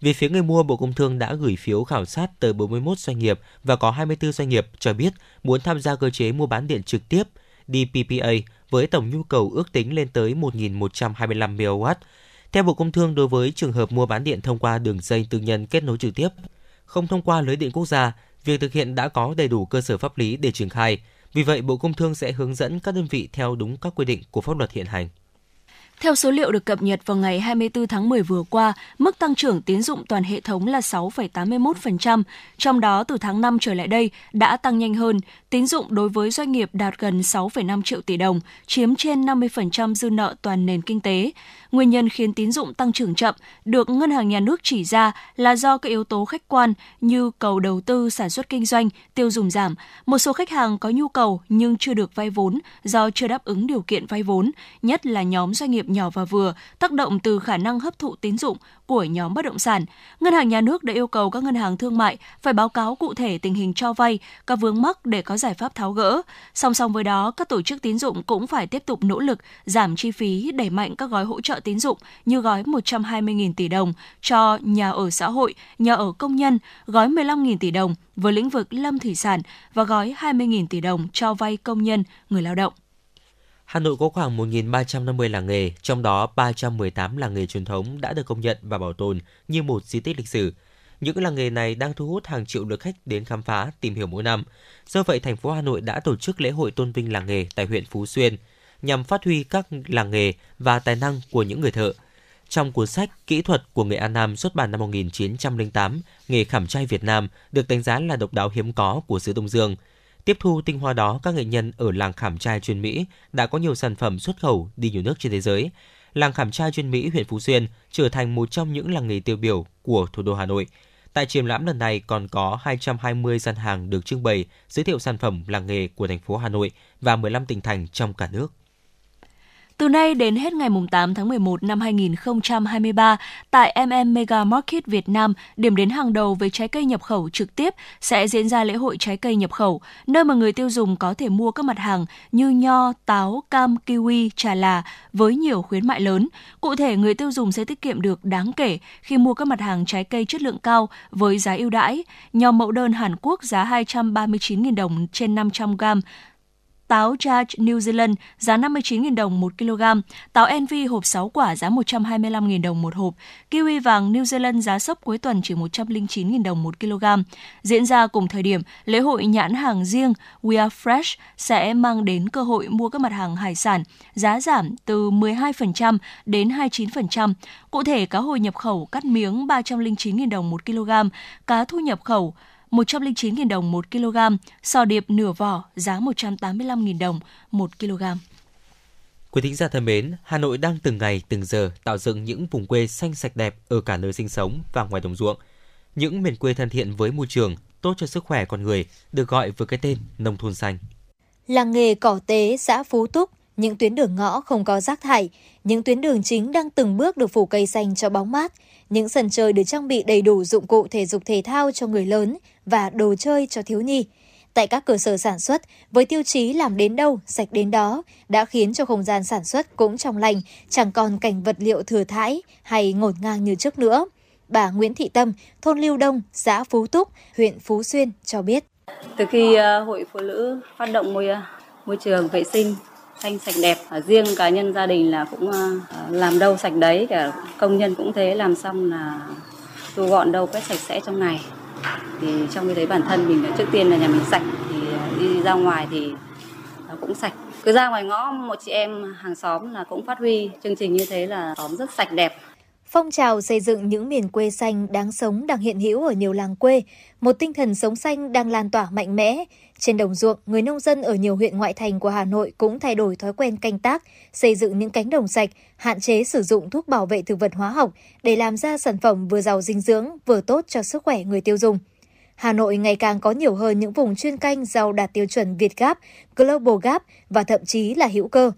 Về phía người mua, Bộ Công Thương đã gửi phiếu khảo sát tới 41 doanh nghiệp và có 24 doanh nghiệp cho biết muốn tham gia cơ chế mua bán điện trực tiếp DPPA với tổng nhu cầu ước tính lên tới 1.125 MW. Theo Bộ Công Thương, đối với trường hợp mua bán điện thông qua đường dây tư nhân kết nối trực tiếp, không thông qua lưới điện quốc gia, việc thực hiện đã có đầy đủ cơ sở pháp lý để triển khai. Vì vậy, Bộ Công Thương sẽ hướng dẫn các đơn vị theo đúng các quy định của pháp luật hiện hành. Theo số liệu được cập nhật vào ngày 24 tháng 10 vừa qua, mức tăng trưởng tín dụng toàn hệ thống là 6,81%, trong đó từ tháng 5 trở lại đây đã tăng nhanh hơn. Tín dụng đối với doanh nghiệp đạt gần 6,5 triệu tỷ đồng, chiếm trên 50% dư nợ toàn nền kinh tế. Nguyên nhân khiến tín dụng tăng trưởng chậm được Ngân hàng Nhà nước chỉ ra là do các yếu tố khách quan như cầu đầu tư, sản xuất kinh doanh, tiêu dùng giảm. Một số khách hàng có nhu cầu nhưng chưa được vay vốn do chưa đáp ứng điều kiện vay vốn, nhất là nhóm doanh nghiệp nhỏ và vừa, tác động từ khả năng hấp thụ tín dụng của nhóm bất động sản. Ngân hàng Nhà nước đã yêu cầu các ngân hàng thương mại phải báo cáo cụ thể tình hình cho vay, các vướng mắc để có giải pháp tháo gỡ. Song song với đó, các tổ chức tín dụng cũng phải tiếp tục nỗ lực giảm chi phí, đẩy mạnh các gói hỗ trợ tín dụng như gói 120.000 tỷ đồng cho nhà ở xã hội, nhà ở công nhân, gói 15.000 tỷ đồng với lĩnh vực lâm thủy sản và gói 20.000 tỷ đồng cho vay công nhân, người lao động. Hà Nội có khoảng 1.350 làng nghề, trong đó 318 làng nghề truyền thống đã được công nhận và bảo tồn như một di tích lịch sử. Những làng nghề này đang thu hút hàng triệu lượt khách đến khám phá, tìm hiểu mỗi năm. Do vậy, thành phố Hà Nội đã tổ chức lễ hội tôn vinh làng nghề tại huyện Phú Xuyên nhằm phát huy các làng nghề và tài năng của những người thợ. Trong cuốn sách Kỹ thuật của người An Nam xuất bản năm 1908, nghề khảm trai Việt Nam được đánh giá là độc đáo hiếm có của xứ Đông Dương. Tiếp thu tinh hoa đó, các nghệ nhân ở làng khảm trai chuyên Mỹ đã có nhiều sản phẩm xuất khẩu đi nhiều nước trên thế giới. Làng khảm trai chuyên Mỹ huyện Phú Xuyên trở thành một trong những làng nghề tiêu biểu của thủ đô Hà Nội. Tại triển lãm lần này còn có 220 gian hàng được trưng bày giới thiệu sản phẩm làng nghề của thành phố Hà Nội và 15 tỉnh thành trong cả nước. Từ nay đến hết ngày 8 tháng 11 năm 2023, tại MM Mega Market Việt Nam, điểm đến hàng đầu về trái cây nhập khẩu trực tiếp sẽ diễn ra lễ hội trái cây nhập khẩu, nơi mà người tiêu dùng có thể mua các mặt hàng như nho, táo, cam, kiwi, trà là với nhiều khuyến mại lớn. Cụ thể, người tiêu dùng sẽ tiết kiệm được đáng kể khi mua các mặt hàng trái cây chất lượng cao với giá ưu đãi. Nho mẫu đơn Hàn Quốc giá 239.000 đồng trên 500 gram, táo Judge New Zealand giá 59.000 đồng 1 kg, táo Envy hộp 6 quả giá 125.000 đồng một hộp, kiwi vàng New Zealand giá sốc cuối tuần chỉ 109.000 đồng 1 kg. Diễn ra cùng thời điểm, lễ hội nhãn hàng riêng We Are Fresh sẽ mang đến cơ hội mua các mặt hàng hải sản, giá giảm từ 12% đến 29%. Cụ thể, cá hồi nhập khẩu cắt miếng 309.000 đồng 1 kg, cá thu nhập khẩu 109.000 đồng 1 kg, sò điệp nửa vỏ giá 185.000 đồng 1 kg. Quý thính giả thân mến, Hà Nội đang từng ngày từng giờ tạo dựng những vùng quê xanh sạch đẹp ở cả nơi sinh sống và ngoài đồng ruộng. Những miền quê thân thiện với môi trường, tốt cho sức khỏe con người được gọi với cái tên nông thôn xanh. Làng nghề cỏ tế xã Phú Túc những tuyến đường ngõ không có rác thải, những tuyến đường chính đang từng bước được phủ cây xanh cho bóng mát, những sân chơi được trang bị đầy đủ dụng cụ thể dục thể thao cho người lớn và đồ chơi cho thiếu nhi. Tại các cơ sở sản xuất, với tiêu chí làm đến đâu, sạch đến đó, đã khiến cho không gian sản xuất cũng trong lành, chẳng còn cảnh vật liệu thừa thãi hay ngổn ngang như trước nữa. Bà Nguyễn Thị Tâm, thôn Lưu Đông, xã Phú Túc, huyện Phú Xuyên cho biết. Từ khi ờ, Hội Phụ nữ phát động môi ờ, môi trường vệ sinh xanh sạch đẹp à, riêng cá nhân gia đình là cũng à, à, làm đâu sạch đấy, cả công nhân cũng thế, làm xong là thu gọn đâu quét sạch sẽ trong ngày. Thì trong khi thấy bản thân mình trước tiên là nhà mình sạch, thì đi ra ngoài thì nó cũng sạch. Cứ ra ngoài ngõ, một chị em hàng xóm là cũng phát huy chương trình như thế là xóm rất sạch đẹp. Phong trào xây dựng những miền quê xanh đáng sống đang hiện hữu ở nhiều làng quê, một tinh thần sống xanh đang lan tỏa mạnh mẽ. Trên đồng ruộng, người nông dân ở nhiều huyện ngoại thành của Hà Nội cũng thay đổi thói quen canh tác, xây dựng những cánh đồng sạch, hạn chế sử dụng thuốc bảo vệ thực vật hóa học để làm ra sản phẩm vừa giàu dinh dưỡng, vừa tốt cho sức khỏe người tiêu dùng. Hà Nội ngày càng có nhiều hơn những vùng chuyên canh giàu đạt tiêu chuẩn Việt Gap, Global Gap và thậm chí là hữu cơ.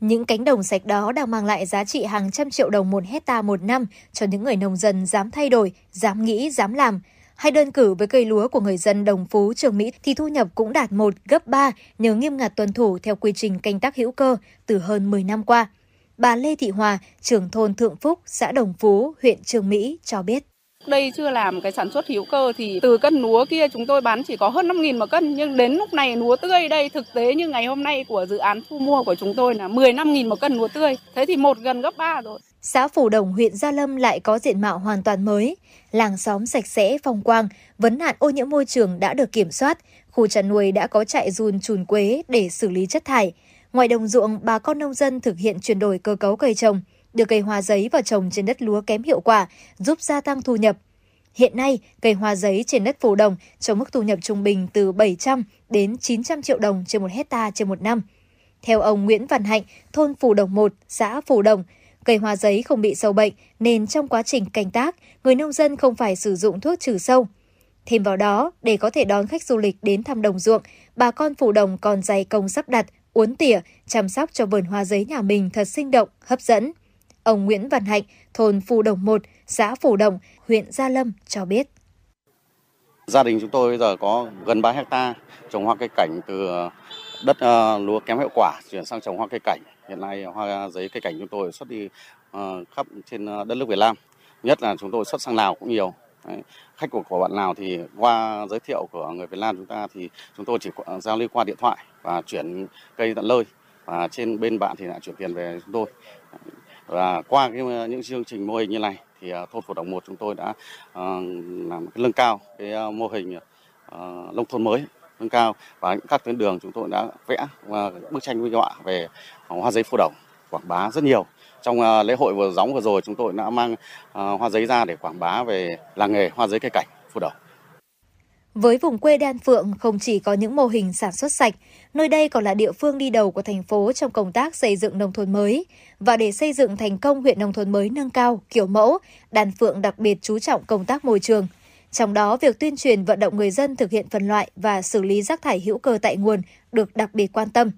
Những cánh đồng sạch đó đang mang lại giá trị hàng trăm triệu đồng một hecta một năm cho những người nông dân dám thay đổi, dám nghĩ, dám làm. Hay đơn cử với cây lúa của người dân Đồng Phú, Trường Mỹ thì thu nhập cũng đạt một gấp 3 nhờ nghiêm ngặt tuân thủ theo quy trình canh tác hữu cơ từ hơn 10 năm qua. Bà Lê Thị Hòa, trưởng thôn Thượng Phúc, xã Đồng Phú, huyện Trường Mỹ cho biết. Đây chưa làm cái sản xuất hữu cơ thì từ cân lúa kia chúng tôi bán chỉ có hơn 5.000 một cân nhưng đến lúc này lúa tươi đây thực tế như ngày hôm nay của dự án thu mua của chúng tôi là 15.000 một cân lúa tươi. Thế thì một gần gấp 3 rồi. Xã Phủ Đồng, huyện Gia Lâm lại có diện mạo hoàn toàn mới. Làng xóm sạch sẽ, phong quang, vấn nạn ô nhiễm môi trường đã được kiểm soát. Khu chăn nuôi đã có trại run trùn quế để xử lý chất thải. Ngoài đồng ruộng, bà con nông dân thực hiện chuyển đổi cơ cấu cây trồng đưa cây hoa giấy vào trồng trên đất lúa kém hiệu quả, giúp gia tăng thu nhập. Hiện nay, cây hoa giấy trên đất phù đồng cho mức thu nhập trung bình từ 700 đến 900 triệu đồng trên một hecta trên một năm. Theo ông Nguyễn Văn Hạnh, thôn Phù Đồng 1, xã Phù Đồng, cây hoa giấy không bị sâu bệnh nên trong quá trình canh tác, người nông dân không phải sử dụng thuốc trừ sâu. Thêm vào đó, để có thể đón khách du lịch đến thăm đồng ruộng, bà con Phù Đồng còn dày công sắp đặt, uốn tỉa, chăm sóc cho vườn hoa giấy nhà mình thật sinh động, hấp dẫn. Ông Nguyễn Văn Hạnh, thôn Phù Đồng 1, xã Phù Đồng, huyện Gia Lâm cho biết. Gia đình chúng tôi bây giờ có gần 3 hecta trồng hoa cây cảnh từ đất uh, lúa kém hiệu quả chuyển sang trồng hoa cây cảnh. Hiện nay hoa giấy cây cảnh chúng tôi xuất đi uh, khắp trên ờ, đất nước Việt Nam. Nhất là chúng tôi xuất sang Lào cũng nhiều. Đấy. Khách của, của bạn Lào thì qua giới thiệu của người Việt Nam chúng ta thì chúng tôi chỉ giao lưu qua điện thoại và chuyển cây tận nơi và trên bên bạn thì lại chuyển tiền về chúng tôi và qua cái, ờ, những chương trình mô hình như này thì ờ, thôn phổ đồng 1 chúng tôi đã uh, làm cái nâng cao cái mô hình uh, nông thôn mới nâng cao và các tuyến đường chúng tôi đã vẽ uh, bức tranh minh họa về hoa giấy phổ đồng quảng bá rất nhiều. Trong uh, lễ hội vừa gióng vừa rồi chúng tôi đã mang uh, hoa giấy ra để quảng bá về làng nghề hoa giấy cây cảnh phổ đồng với vùng quê Đan Phượng không chỉ có những mô hình sản xuất sạch, nơi đây còn là địa phương đi đầu của thành phố trong công tác xây dựng nông thôn mới. Và để xây dựng thành công huyện nông thôn mới nâng cao, kiểu mẫu, Đan Phượng đặc biệt chú trọng công tác môi trường. Trong đó, việc tuyên truyền vận động người dân thực hiện phân loại và xử lý rác thải hữu cơ tại nguồn được đặc biệt quan tâm.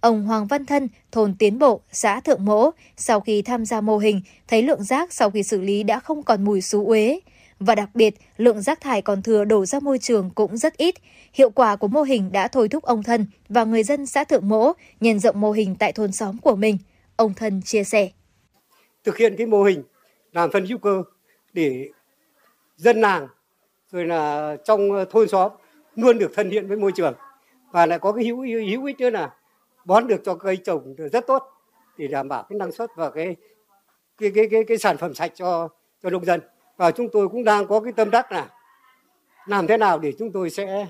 Ông Hoàng Văn Thân, thôn Tiến Bộ, xã Thượng Mỗ, sau khi tham gia mô hình, thấy lượng rác sau khi xử lý đã không còn mùi xú uế, và đặc biệt, lượng rác thải còn thừa đổ ra môi trường cũng rất ít. Hiệu quả của mô hình đã thôi thúc ông Thân và người dân xã Thượng Mỗ nhân rộng mô hình tại thôn xóm của mình. Ông Thân chia sẻ. Thực hiện cái mô hình làm phân hữu cơ để dân làng rồi là trong ờ, thôn xóm luôn được thân thiện với môi trường và lại có cái hữu hữu ích nữa là bón được cho cây trồng rất tốt để đảm bảo cái năng suất và cái cái cái cái, cái sản phẩm sạch cho cho nông dân và chúng tôi cũng đang có cái tâm đắc là làm thế nào để chúng tôi sẽ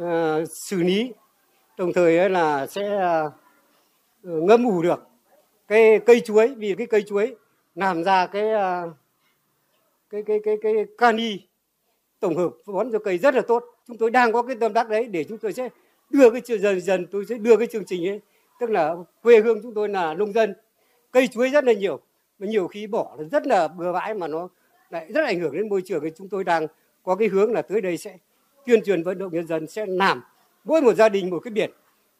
uh, xử lý đồng thời là sẽ uh, ngâm ủ được cái cây chuối. Vì cái cây chuối làm ra cái uh, cái cái cái cái cani tổng hợp bón cho cây rất là tốt. Chúng tôi đang có cái tâm đắc đấy để chúng tôi sẽ đưa cái dần dần tôi sẽ đưa cái chương trình ấy tức là quê hương chúng tôi là nông dân. Cây chuối rất là nhiều mà nhiều khi bỏ rất là bừa bãi mà nó lại rất ảnh hưởng đến môi trường thì chúng tôi đang có cái hướng là tới đây sẽ tuyên truyền vận động nhân dân sẽ làm mỗi một gia đình một cái biển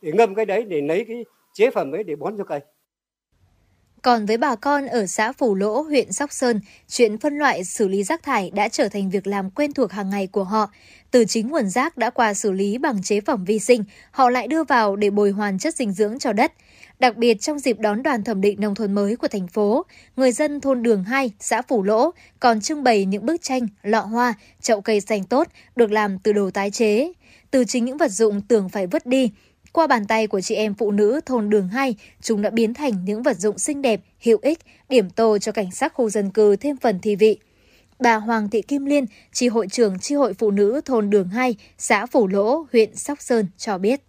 để ngâm cái đấy, để lấy cái chế phẩm ấy để bón cho cây. Còn với bà con ở xã Phủ Lỗ, huyện Sóc Sơn, chuyện phân loại xử lý rác thải đã trở thành việc làm quen thuộc hàng ngày của họ. Từ chính nguồn rác đã qua xử lý bằng chế phẩm vi sinh, họ lại đưa vào để bồi hoàn chất dinh dưỡng cho đất. Đặc biệt trong dịp đón đoàn thẩm định nông thôn mới của thành phố, người dân thôn Đường 2, xã Phủ Lỗ còn trưng bày những bức tranh, lọ hoa, chậu cây xanh tốt được làm từ đồ tái chế. Từ chính những vật dụng tưởng phải vứt đi, qua bàn tay của chị em phụ nữ thôn Đường 2, chúng đã biến thành những vật dụng xinh đẹp, hữu ích, điểm tô cho cảnh sắc khu dân cư thêm phần thi vị. Bà Hoàng Thị Kim Liên, tri hội trưởng tri hội phụ nữ thôn Đường 2, xã Phủ Lỗ, huyện Sóc Sơn cho biết.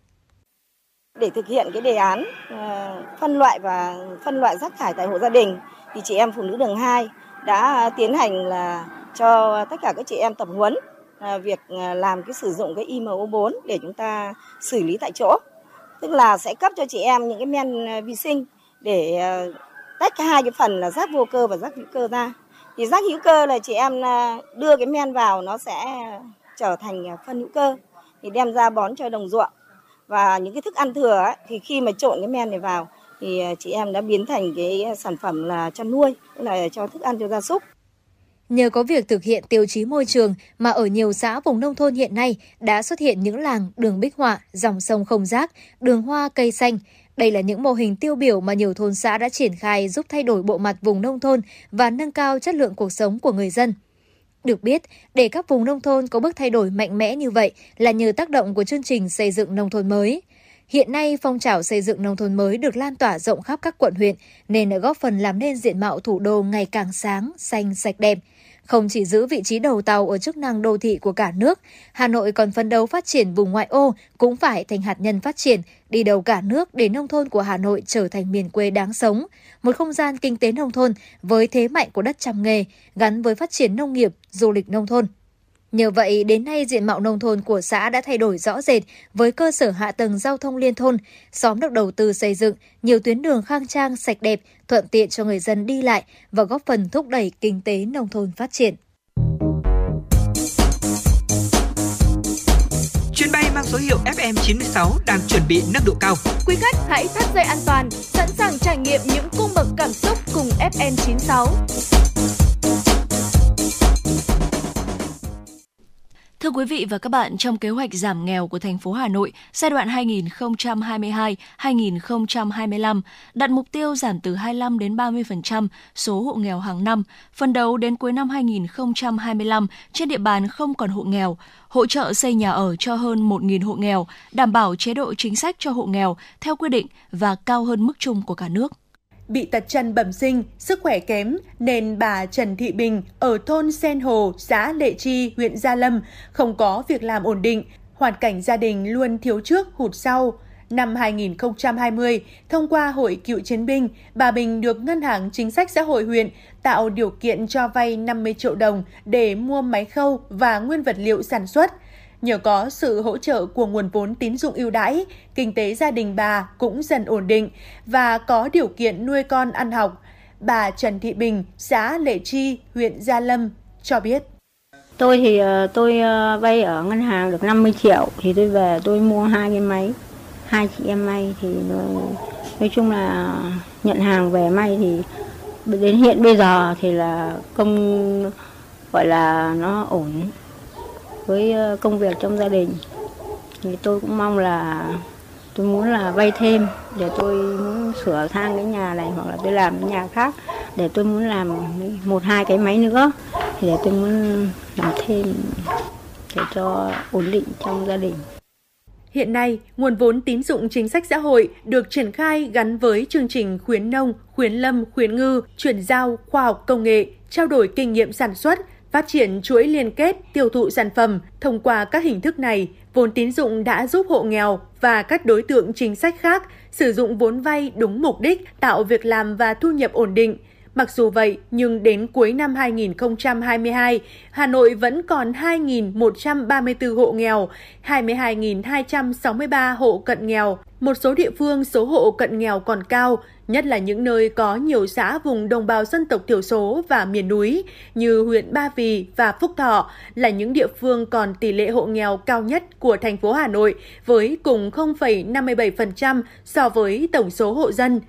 Để thực hiện cái đề án ờ, phân loại và phân loại rác thải tại hộ gia đình thì chị em phụ nữ Đường 2 đã tiến hành là cho tất cả các chị em tập huấn ờ, việc ờ, làm cái sử dụng cái IMO4 để chúng ta xử lý tại chỗ tức là sẽ cấp cho chị em những cái men ờ, vi sinh để ờ, tách hai cái phần là rác vô cơ và rác hữu cơ ra. Thì rác hữu cơ là chị em ờ, đưa cái men vào nó sẽ trở thành phân hữu cơ. Thì đem ra bón cho đồng ruộng. Và những cái thức ăn thừa ấy, thì khi mà trộn cái men này vào thì chị em đã biến thành cái sản phẩm là chăn nuôi tức là cho thức ăn cho gia súc. Nhờ có việc thực hiện tiêu chí môi trường mà ở nhiều xã vùng nông thôn hiện nay đã xuất hiện những làng đường bích họa, dòng sông không rác, đường hoa cây xanh. Đây là những mô hình tiêu biểu mà nhiều thôn xã đã triển khai giúp thay đổi bộ mặt vùng nông thôn và nâng cao chất lượng cuộc sống của người dân. Được biết, để các vùng nông thôn có bước thay đổi mạnh mẽ như vậy là nhờ tác động của chương trình xây dựng nông thôn mới. Hiện nay, phong trào xây dựng nông thôn mới được lan tỏa rộng khắp các quận huyện nên đã góp phần làm nên diện mạo thủ đô ngày càng sáng, xanh, sạch đẹp. Không chỉ giữ vị trí đầu tàu ở chức năng đô thị của cả nước, Hà Nội còn phấn đấu phát triển vùng ngoại ô cũng phải thành hạt nhân phát triển, đi đầu cả nước để nông thôn của Hà Nội trở thành miền quê đáng sống, một không gian kinh tế nông thôn với thế mạnh của đất trăm nghề, gắn với phát triển nông nghiệp, du lịch nông thôn. Nhờ vậy, đến nay diện mạo nông thôn của xã đã thay đổi rõ rệt với cơ sở hạ tầng giao thông liên thôn, xóm được đầu tư xây dựng, nhiều tuyến đường khang trang, sạch đẹp, thuận tiện cho người dân đi lại và góp phần thúc đẩy kinh tế nông thôn phát triển. Chuyến bay mang số hiệu FM96 đang chuẩn bị nâng độ cao. Quý khách hãy thắt dây an toàn, sẵn sàng trải nghiệm những cung bậc cảm xúc cùng FN96. Thưa quý vị và các bạn, trong kế hoạch giảm nghèo của thành phố Hà Nội giai đoạn 2022-2025 đặt mục tiêu giảm từ 25 đến 30% số hộ nghèo hàng năm, phần đầu đến cuối năm 2025 trên địa bàn không còn hộ nghèo, hỗ trợ xây nhà ở cho hơn 1.000 hộ nghèo, đảm bảo chế độ chính sách cho hộ nghèo theo quy định và cao hơn mức chung của cả nước bị tật chân bẩm sinh, sức khỏe kém nên bà Trần Thị Bình ở thôn Sen Hồ, xã Lệ Chi, huyện Gia Lâm không có việc làm ổn định, hoàn cảnh gia đình luôn thiếu trước hụt sau. Năm 2020, thông qua Hội Cựu Chiến binh, bà Bình được Ngân hàng Chính sách Xã hội huyện tạo điều kiện cho vay 50 triệu đồng để mua máy khâu và nguyên vật liệu sản xuất. Nhờ có sự hỗ trợ của nguồn vốn tín dụng ưu đãi, kinh tế gia đình bà cũng dần ổn định và có điều kiện nuôi con ăn học. Bà Trần Thị Bình, xã Lệ Chi, huyện Gia Lâm cho biết. Tôi thì ờ, tôi ờ, vay ở ngân hàng được 50 triệu thì tôi về tôi mua hai cái máy. Hai chị em may thì nói chung là nhận hàng về may thì đến hiện bây giờ thì là công gọi là nó ổn với ờ, công việc trong gia đình. Thì tôi cũng mong là tôi muốn là vay thêm để tôi muốn sửa sang cái nhà này hoặc là tôi làm cái nhà khác để tôi muốn làm một hai cái máy nữa thì để tôi muốn làm thêm để cho ổn định trong gia đình. Hiện nay, nguồn vốn tín dụng chính sách xã hội được triển khai gắn với chương trình khuyến nông, khuyến lâm, khuyến ngư, chuyển giao khoa học công nghệ, trao đổi kinh nghiệm sản xuất, Phát triển chuỗi liên kết tiêu thụ sản phẩm thông qua các hình thức này, vốn tín dụng đã giúp hộ nghèo và các đối tượng chính sách khác sử dụng vốn vay đúng mục đích, tạo việc làm và thu nhập ổn định. Mặc dù vậy, nhưng đến cuối năm 2022, Hà Nội vẫn còn 2.134 hộ nghèo, 22.263 hộ cận nghèo. Một số địa phương số hộ cận nghèo còn cao, nhất là những nơi có nhiều xã vùng đồng bào dân tộc thiểu số và miền núi như huyện Ba Vì và Phúc Thọ là những địa phương còn tỷ lệ hộ nghèo cao nhất của thành phố Hà Nội với cùng 0,57% so với tổng số hộ dân.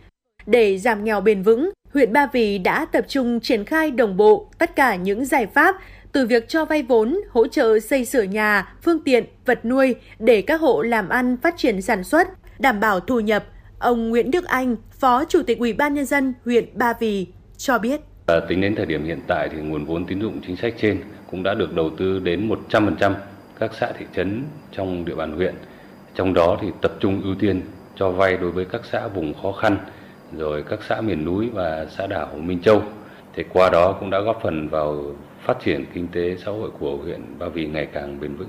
Để giảm nghèo bền vững, huyện Ba Vì đã tập trung triển khai đồng bộ tất cả những giải pháp từ việc cho vay vốn, hỗ trợ xây sửa nhà, phương tiện, vật nuôi để các hộ làm ăn phát triển sản xuất, đảm bảo thu nhập. Ông Nguyễn Đức Anh, Phó Chủ tịch Ủy ban nhân dân huyện Ba Vì cho biết. À, tính đến thời điểm hiện tại thì nguồn vốn tín dụng chính sách trên cũng đã được đầu tư đến 100% các xã thị trấn trong địa bàn huyện. Trong đó thì tập trung ưu tiên cho vay đối với các xã vùng khó khăn, rồi các xã miền núi và xã đảo Minh Châu. Thì qua đó cũng đã góp phần vào phát triển kinh tế xã hội của huyện Ba Vì ngày càng bền vững.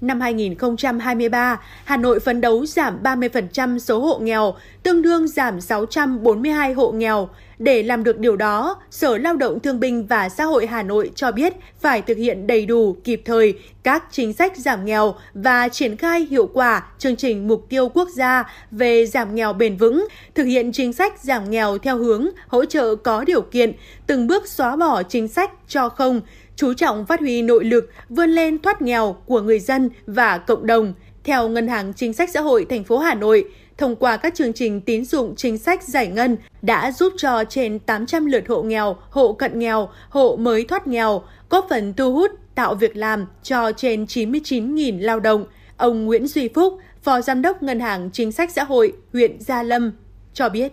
Năm 2023, Hà Nội phấn đấu giảm 30% số hộ nghèo, tương đương giảm 642 hộ nghèo. Để làm được điều đó, Sở Lao động Thương binh và Xã hội Hà Nội cho biết phải thực hiện đầy đủ, kịp thời các chính sách giảm nghèo và triển khai hiệu quả chương trình mục tiêu quốc gia về giảm nghèo bền vững, thực hiện chính sách giảm nghèo theo hướng hỗ trợ có điều kiện, từng bước xóa bỏ chính sách cho không, chú trọng phát huy nội lực vươn lên thoát nghèo của người dân và cộng đồng. Theo Ngân hàng Chính sách Xã hội thành phố Hà Nội, thông qua các chương trình tín dụng chính sách giải ngân đã giúp cho trên 800 lượt hộ nghèo, hộ cận nghèo, hộ mới thoát nghèo, góp phần thu hút, tạo việc làm cho trên 99.000 lao động. Ông Nguyễn Duy Phúc, Phó Giám đốc Ngân hàng Chính sách Xã hội huyện Gia Lâm cho biết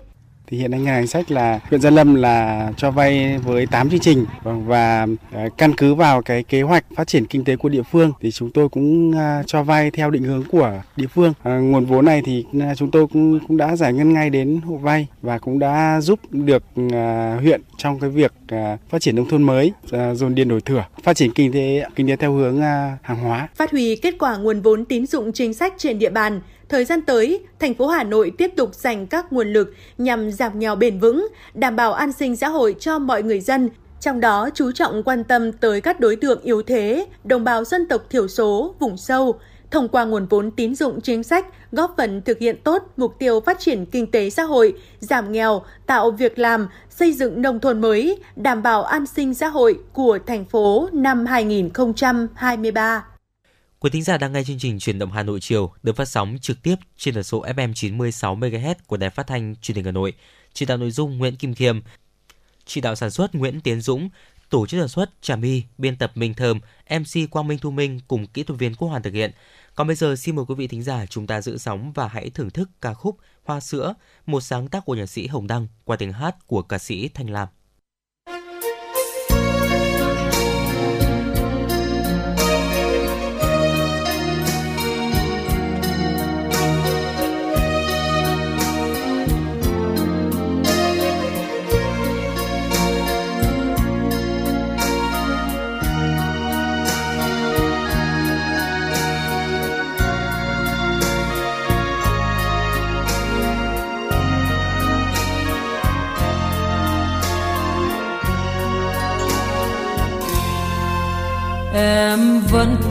thì hiện nay ngân hàng sách là huyện Gia Lâm là cho vay với 8 chương trình vâng, và à, căn cứ vào cái kế hoạch phát triển kinh tế của địa phương thì chúng tôi cũng à, cho vay theo định hướng của địa phương. À, nguồn vốn này thì à, chúng tôi cũng cũng đã giải ngân ngay đến hộ vay và cũng đã giúp được huyện trong cái việc phát triển nông thôn mới, dồn điền đổi thửa, phát triển kinh tế kinh tế theo hướng hàng hóa. Phát huy kết quả nguồn vốn tín dụng chính sách trên địa bàn, Thời gian tới, thành phố Hà Nội tiếp tục dành các nguồn lực nhằm giảm nghèo bền vững, đảm bảo an sinh xã hội cho mọi người dân, trong đó chú trọng quan tâm tới các đối tượng yếu thế, đồng bào dân tộc thiểu số, vùng sâu, thông qua nguồn vốn tín dụng chính sách góp phần thực hiện tốt mục tiêu phát triển kinh tế xã hội, giảm nghèo, tạo việc làm, xây dựng nông thôn mới, đảm bảo an sinh xã hội của thành phố năm 2023. Quý thính giả đang nghe chương trình Truyền động Hà Nội chiều được phát sóng trực tiếp trên tần số FM 96 MHz của Đài Phát thanh Truyền hình Hà Nội. Chỉ đạo nội dung Nguyễn Kim Khiêm, chỉ đạo sản xuất Nguyễn Tiến Dũng, tổ chức sản xuất Trà My, biên tập Minh Thơm, MC Quang Minh Thu Minh cùng kỹ thuật viên Quốc Hoàn thực hiện. Còn bây giờ xin mời quý vị thính giả chúng ta giữ sóng và hãy thưởng thức ca khúc Hoa sữa, một sáng tác của nhạc sĩ Hồng Đăng qua tiếng hát của ca sĩ Thanh Lam.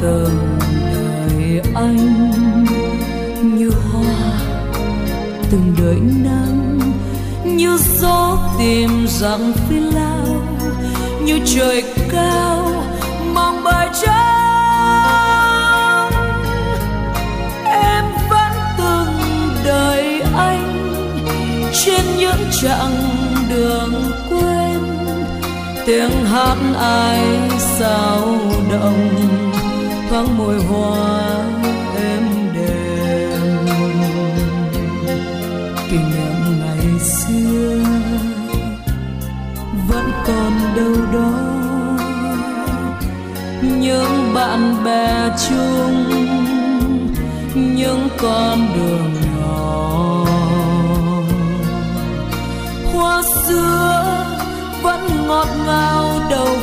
Từng đời anh như hoa từng đợi nắng, như gió tìm rằng phi lao, như trời cao mong bài trắng. Em vẫn từng đợi anh trên những chặng đường quên, tiếng hát ai sao động thoáng môi hoa êm đềm. Kỷ niệm ngày xưa vẫn còn đâu đó. Những bạn bè chung, những con đường nhỏ. Hoa xưa vẫn ngọt ngào đầu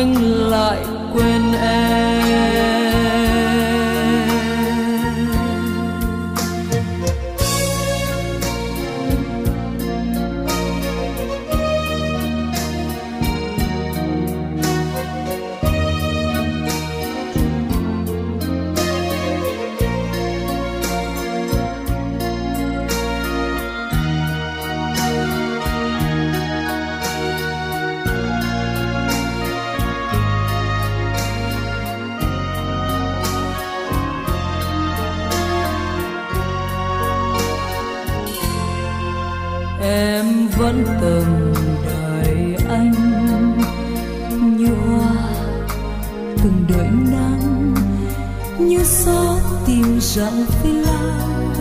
anh là dặn phi lao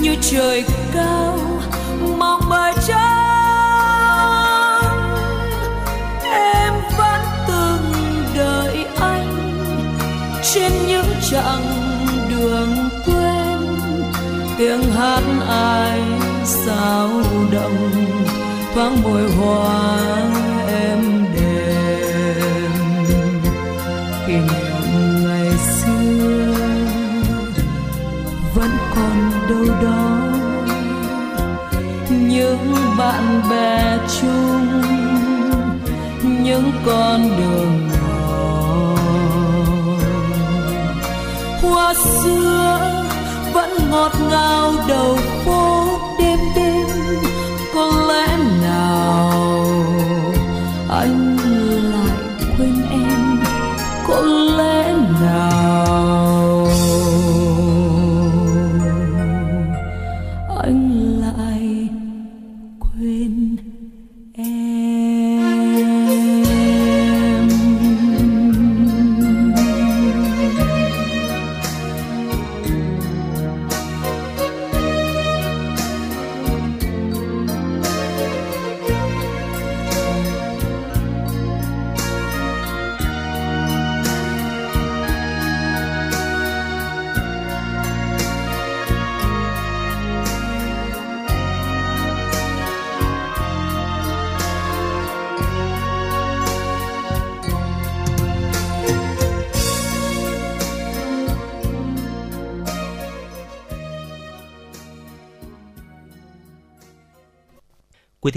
như trời cao, mong bờ trắng em vẫn từng đợi anh trên những chặng đường quên tiếng hát ai sao động thoáng môi hoa đâu đó. Những bạn bè chung, những con đường nhỏ hoa xưa vẫn ngọt ngào đầu phố.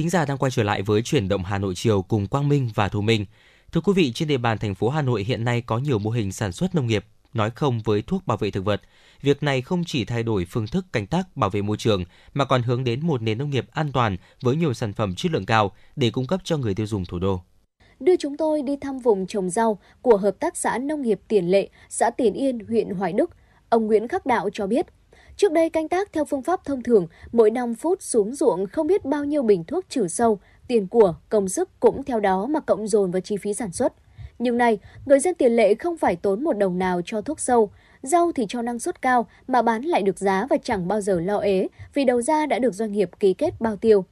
Thính giả đang quay trở lại với chuyển động Hà Nội chiều cùng Quang Minh và Thu Minh. Thưa quý vị, trên địa bàn thành phố Hà Nội hiện nay có nhiều mô hình sản xuất nông nghiệp nói không với thuốc bảo vệ thực vật. Việc này không chỉ thay đổi phương thức canh tác bảo vệ môi trường mà còn hướng đến một nền nông nghiệp an toàn với nhiều sản phẩm chất lượng cao để cung cấp cho người tiêu dùng thủ đô. Đưa chúng tôi đi thăm vùng trồng rau của Hợp tác xã Nông nghiệp Tiền Lệ, xã Tiền Yên, huyện Hoài Đức. Ông Nguyễn Khắc Đạo cho biết, Trước đây canh tác theo phương pháp thông thường, mỗi 5 phút xuống ruộng không biết bao nhiêu bình thuốc trừ sâu, tiền của, công sức cũng theo đó mà cộng dồn vào chi phí sản xuất. Nhưng nay, người dân tiền lệ không phải tốn một đồng nào cho thuốc sâu, rau thì cho năng suất cao mà bán lại được giá và chẳng bao giờ lo ế vì đầu ra đã được doanh nghiệp ký kết bao tiêu.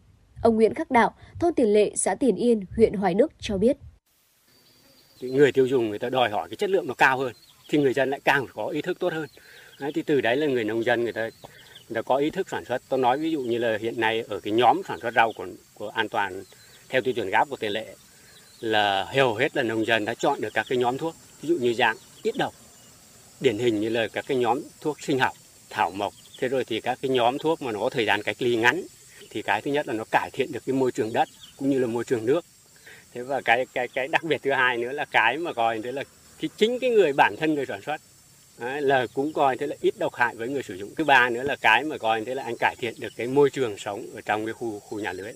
Ông Nguyễn Khắc Đạo, thôn Tiền Lệ, xã Tiền Yên, huyện Hoài Đức cho biết. Người tiêu dùng người ta đòi hỏi cái chất lượng nó cao hơn, thì người dân lại càng phải có ý thức tốt hơn. Đấy, thì từ đấy là người nông dân người ta người ta có ý thức sản xuất. Tôi nói ví dụ như là hiện nay ở cái nhóm sản xuất rau của, của an toàn theo tiêu chuẩn GAP của tiền lệ là hầu hết là nông dân đã chọn được các cái nhóm thuốc ví dụ như dạng ít độc điển hình như là các cái nhóm thuốc sinh học thảo mộc thế rồi thì các cái nhóm thuốc mà nó có thời gian cách ly ngắn thì cái thứ nhất là nó cải thiện được cái môi trường đất cũng như là môi trường nước thế và cái cái cái đặc biệt thứ hai nữa là cái mà coi thế là cái chính cái người bản thân người sản xuất Đấy, là cũng coi thế là ít độc hại với người sử dụng thứ ba nữa là cái mà coi thế là anh cải thiện được cái môi trường sống ở trong cái khu khu nhà lưới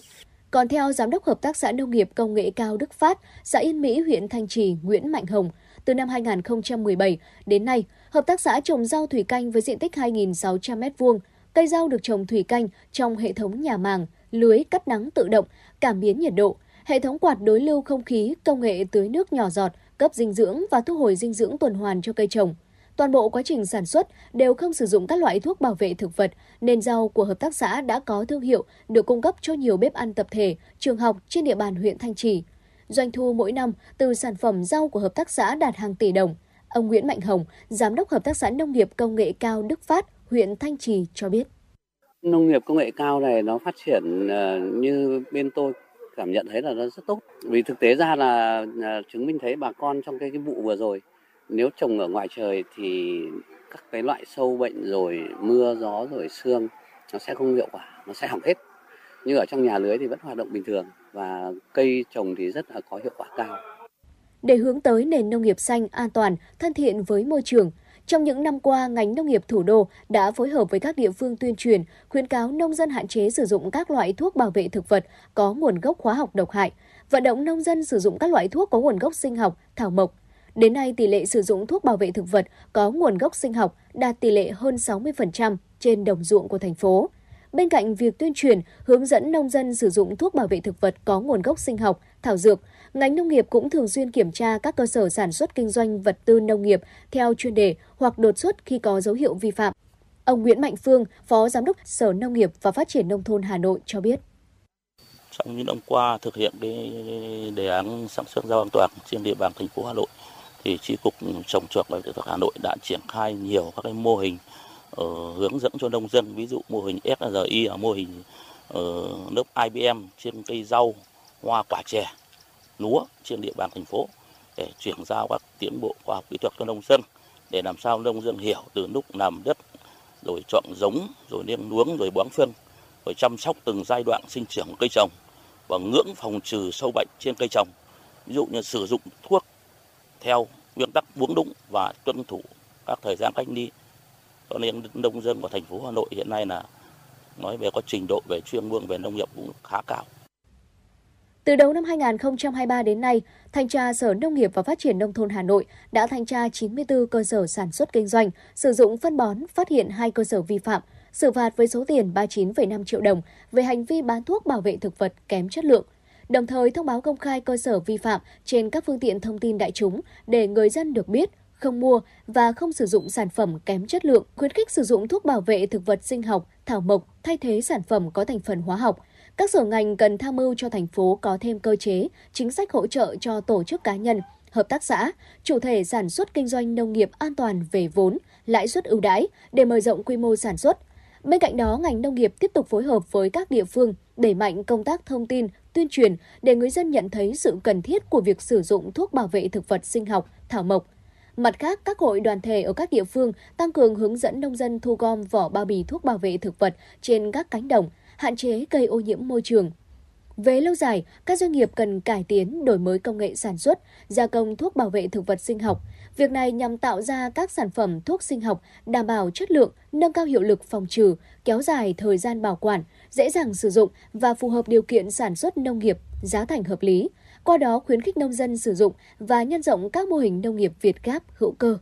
còn theo Giám đốc Hợp tác xã Nông nghiệp Công nghệ cao Đức Phát, xã Yên Mỹ, huyện Thanh Trì, Nguyễn Mạnh Hồng, từ năm 2017 đến nay, Hợp tác xã trồng rau thủy canh với diện tích 2.600 m2. Cây rau được trồng thủy canh trong hệ thống nhà màng, lưới cắt nắng tự động, cảm biến nhiệt độ, hệ thống quạt đối lưu không khí, công nghệ tưới nước nhỏ giọt, cấp dinh dưỡng và thu hồi dinh dưỡng tuần hoàn cho cây trồng. Toàn bộ quá trình sản xuất đều không sử dụng các loại thuốc bảo vệ thực vật, nên rau của hợp tác xã đã có thương hiệu được cung cấp cho nhiều bếp ăn tập thể, trường học trên địa bàn huyện Thanh Trì. Doanh thu mỗi năm từ sản phẩm rau của hợp tác xã đạt hàng tỷ đồng. Ông Nguyễn Mạnh Hồng, Giám đốc Hợp tác xã Nông nghiệp Công nghệ cao Đức Phát, huyện Thanh Trì cho biết. Nông nghiệp công nghệ cao này nó phát triển ờ, như bên tôi cảm nhận thấy là nó rất tốt vì thực tế ra là, là chứng minh thấy bà con trong cái, cái vụ vừa rồi nếu trồng ở ngoài trời thì các cái loại sâu bệnh rồi mưa gió rồi sương nó sẽ không hiệu quả nó sẽ hỏng hết nhưng ở trong nhà lưới thì vẫn hoạt động bình thường và cây trồng thì rất là có hiệu quả cao để hướng tới nền nông nghiệp xanh, an toàn, thân thiện với môi trường. Trong những năm qua, ngành nông nghiệp thủ đô đã phối hợp với các địa phương tuyên truyền, khuyến cáo nông dân hạn chế sử dụng các loại thuốc bảo vệ thực vật có nguồn gốc hóa học độc hại, vận động nông dân sử dụng các loại thuốc có nguồn gốc sinh học, thảo mộc. Đến nay, tỷ lệ sử dụng thuốc bảo vệ thực vật có nguồn gốc sinh học đạt tỷ lệ hơn 60% trên đồng ruộng của thành phố. Bên cạnh việc tuyên truyền, hướng dẫn nông dân sử dụng thuốc bảo vệ thực vật có nguồn gốc sinh học, thảo dược, ngành nông nghiệp cũng thường xuyên kiểm tra các cơ sở sản xuất kinh doanh vật tư nông nghiệp theo chuyên đề hoặc đột xuất khi có dấu hiệu vi phạm. Ông Nguyễn Mạnh Phương, Phó Giám đốc Sở Nông nghiệp và Phát triển Nông thôn Hà Nội cho biết. Trong những năm qua thực hiện cái đề án sản xuất rau an toàn trên địa bàn thành phố Hà Nội, thì tri cục trồng trọt và thực Hà Nội đã triển khai nhiều các cái mô hình uh, hướng dẫn cho nông dân, ví dụ mô hình SRI ở mô hình ờ, uh, lớp IBM trên cây rau, hoa quả chè lúa trên địa bàn thành phố để chuyển giao các tiến bộ khoa học kỹ thuật cho nông dân để làm sao nông dân hiểu từ lúc làm đất rồi chọn giống rồi niêm luống rồi bón phân rồi chăm sóc từng giai đoạn sinh trưởng của cây trồng và ngưỡng phòng trừ sâu bệnh trên cây trồng. Ví dụ như sử dụng thuốc theo nguyên tắc buông đúng và tuân thủ các thời gian cách ly cho nên nông dân của thành phố Hà Nội hiện nay là nói về có trình độ về chuyên môn về nông nghiệp cũng khá cao. Từ đầu năm 2023 đến nay, Thanh tra Sở Nông nghiệp và Phát triển Nông thôn Hà Nội đã thanh tra 94 cơ sở sản xuất kinh doanh, sử dụng phân bón, phát hiện hai cơ sở vi phạm, xử phạt với số tiền 39,5 triệu đồng về hành vi bán thuốc bảo vệ thực vật kém chất lượng. Đồng thời thông báo công khai cơ sở vi phạm trên các phương tiện thông tin đại chúng để người dân được biết, không mua và không sử dụng sản phẩm kém chất lượng, khuyến khích sử dụng thuốc bảo vệ thực vật sinh học, thảo mộc thay thế sản phẩm có thành phần hóa học – các sở ngành cần tham mưu cho thành phố có thêm cơ chế, chính sách hỗ trợ cho tổ chức cá nhân, hợp tác xã, chủ thể sản xuất kinh doanh nông nghiệp an toàn về vốn, lãi suất ưu đãi để mở rộng quy mô sản xuất. Bên cạnh đó, ngành nông nghiệp tiếp tục phối hợp với các địa phương đẩy mạnh công tác thông tin, tuyên truyền để người dân nhận thấy sự cần thiết của việc sử dụng thuốc bảo vệ thực vật sinh học, thảo mộc. Mặt khác, các hội đoàn thể ở các địa phương tăng cường hướng dẫn nông dân thu gom vỏ bao bì thuốc bảo vệ thực vật trên các cánh đồng, hạn chế gây ô nhiễm môi trường. Về lâu dài, các doanh nghiệp cần cải tiến, đổi mới công nghệ sản xuất, gia công thuốc bảo vệ thực vật sinh học. Việc này nhằm tạo ra các sản phẩm thuốc sinh học đảm bảo chất lượng, nâng cao hiệu lực phòng trừ, kéo dài thời gian bảo quản, dễ dàng sử dụng và phù hợp điều kiện sản xuất nông nghiệp, giá thành hợp lý. Qua đó khuyến khích nông dân sử dụng và nhân rộng các mô hình nông nghiệp Việt Gáp hữu cơ.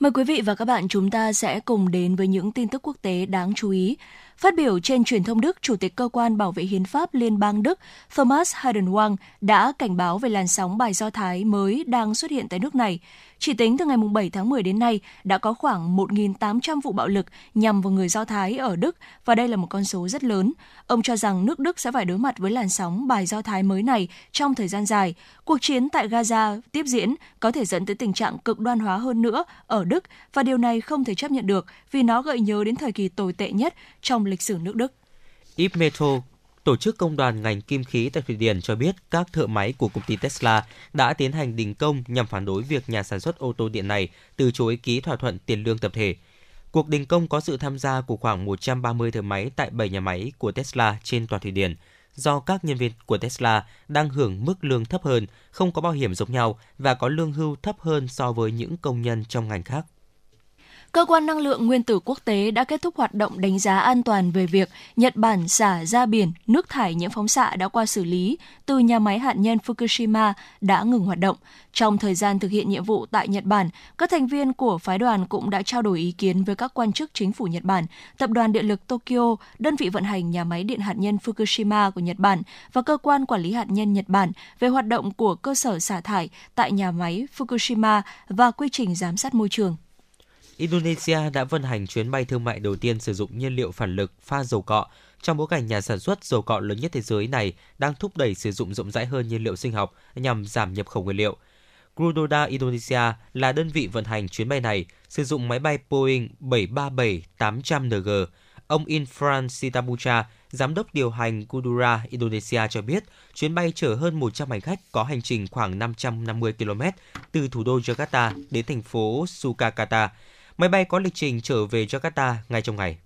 Mời quý vị và các bạn chúng ta sẽ cùng đến với những tin tức quốc tế đáng chú ý. Phát biểu trên truyền thông Đức, Chủ tịch Cơ quan Bảo vệ Hiến pháp Liên bang Đức Thomas Haldenwang đã cảnh báo về làn sóng bài Do Thái mới đang xuất hiện tại nước này. Chỉ tính từ ngày 7 tháng 10 đến nay, đã có khoảng 1.800 vụ bạo lực nhằm vào người Do Thái ở Đức và đây là một con số rất lớn. Ông cho rằng nước Đức sẽ phải đối mặt với làn sóng bài Do Thái mới này trong thời gian dài. Cuộc chiến tại Gaza tiếp diễn có thể dẫn tới tình trạng cực đoan hóa hơn nữa ở Đức và điều này không thể chấp nhận được vì nó gợi nhớ đến thời kỳ tồi tệ nhất trong lịch sử nước Đức. Yves Metro, Tổ chức công đoàn ngành kim khí tại Thụy Điển cho biết các thợ máy của công ty Tesla đã tiến hành đình công nhằm phản đối việc nhà sản xuất ô tô điện này từ chối ký thỏa thuận tiền lương tập thể. Cuộc đình công có sự tham gia của khoảng 130 thợ máy tại 7 nhà máy của Tesla trên toàn Thụy Điển, do các nhân viên của Tesla đang hưởng mức lương thấp hơn, không có bảo hiểm giống nhau và có lương hưu thấp hơn so với những công nhân trong ngành khác. Cơ quan năng lượng nguyên tử quốc tế đã kết thúc hoạt động đánh giá an toàn về việc Nhật Bản xả ra biển nước thải nhiễm phóng xạ đã qua xử lý từ nhà máy hạt nhân Fukushima đã ngừng hoạt động. Trong thời gian thực hiện nhiệm vụ tại Nhật Bản, các thành viên của phái đoàn cũng đã trao đổi ý kiến với các quan chức chính phủ Nhật Bản, Tập đoàn Điện lực Tokyo, đơn vị vận hành nhà máy điện hạt nhân Fukushima của Nhật Bản và cơ quan quản lý hạt nhân Nhật Bản về hoạt động của cơ sở xả thải tại nhà máy Fukushima và quy trình giám sát môi trường. Indonesia đã vận hành chuyến bay thương mại đầu tiên sử dụng nhiên liệu phản lực pha dầu cọ trong bối cảnh nhà sản xuất dầu cọ lớn nhất thế giới này đang thúc đẩy sử dụng rộng rãi hơn nhiên liệu sinh học nhằm giảm nhập khẩu nguyên liệu. Grudoda Indonesia là đơn vị vận hành chuyến bay này, sử dụng máy bay Boeing 737-800NG. Ông Infran Sitabucha, giám đốc điều hành Kudura Indonesia cho biết, chuyến bay chở hơn 100 hành khách có hành trình khoảng 550 km từ thủ đô Jakarta đến thành phố Sukakata. Máy bay có lịch trình trở về Jakarta ngay trong ngày.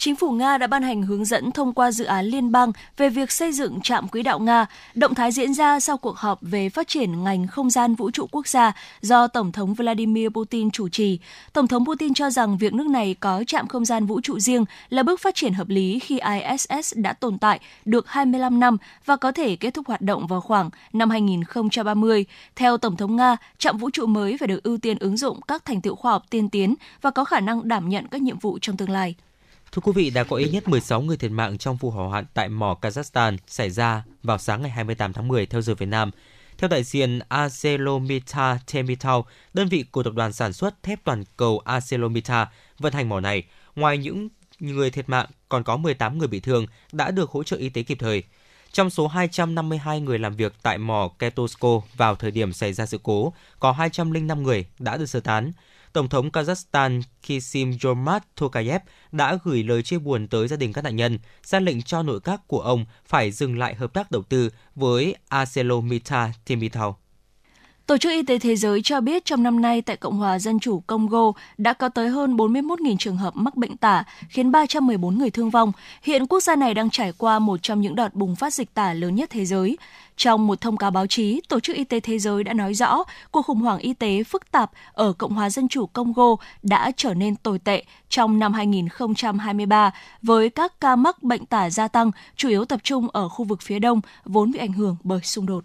Chính phủ Nga đã ban hành hướng dẫn thông qua dự án liên bang về việc xây dựng trạm quỹ đạo Nga. Động thái diễn ra sau cuộc họp về phát triển ngành không gian vũ trụ quốc gia do Tổng thống Vladimir Putin chủ trì. Tổng thống Putin cho rằng việc nước này có trạm không gian vũ trụ riêng là bước phát triển hợp lý khi ISS đã tồn tại được 25 năm và có thể kết thúc hoạt động vào khoảng năm 2030. Theo Tổng thống Nga, trạm vũ trụ mới phải được ưu tiên ứng dụng các thành tựu khoa học tiên tiến và có khả năng đảm nhận các nhiệm vụ trong tương lai. Thưa quý vị, đã có ít nhất 16 người thiệt mạng trong vụ hỏa hoạn tại mỏ Kazakhstan xảy ra vào sáng ngày 28 tháng 10 theo giờ Việt Nam. Theo đại diện ArcelorMittal Temittal, đơn vị của tập đoàn sản xuất thép toàn cầu ArcelorMittal vận hành mỏ này, ngoài những người thiệt mạng, còn có 18 người bị thương đã được hỗ trợ y tế kịp thời. Trong số 252 người làm việc tại mỏ Ketosco vào thời điểm xảy ra sự cố, có 205 người đã được sơ tán. Tổng thống Kazakhstan Kisim Jomart Tokayev đã gửi lời chia buồn tới gia đình các nạn nhân, ra lệnh cho nội các của ông phải dừng lại hợp tác đầu tư với ArcelorMittal Temittal. Tổ chức Y tế Thế giới cho biết trong năm nay tại Cộng hòa Dân chủ Congo đã có tới hơn 41.000 trường hợp mắc bệnh tả, khiến 314 người thương vong. Hiện quốc gia này đang trải qua một trong những đợt bùng phát dịch tả lớn nhất thế giới. Trong một thông cáo báo chí, Tổ chức Y tế Thế giới đã nói rõ cuộc khủng hoảng y tế phức tạp ở Cộng hòa Dân chủ Congo đã trở nên tồi tệ trong năm 2023 với các ca mắc bệnh tả gia tăng, chủ yếu tập trung ở khu vực phía đông vốn bị ảnh hưởng bởi xung đột.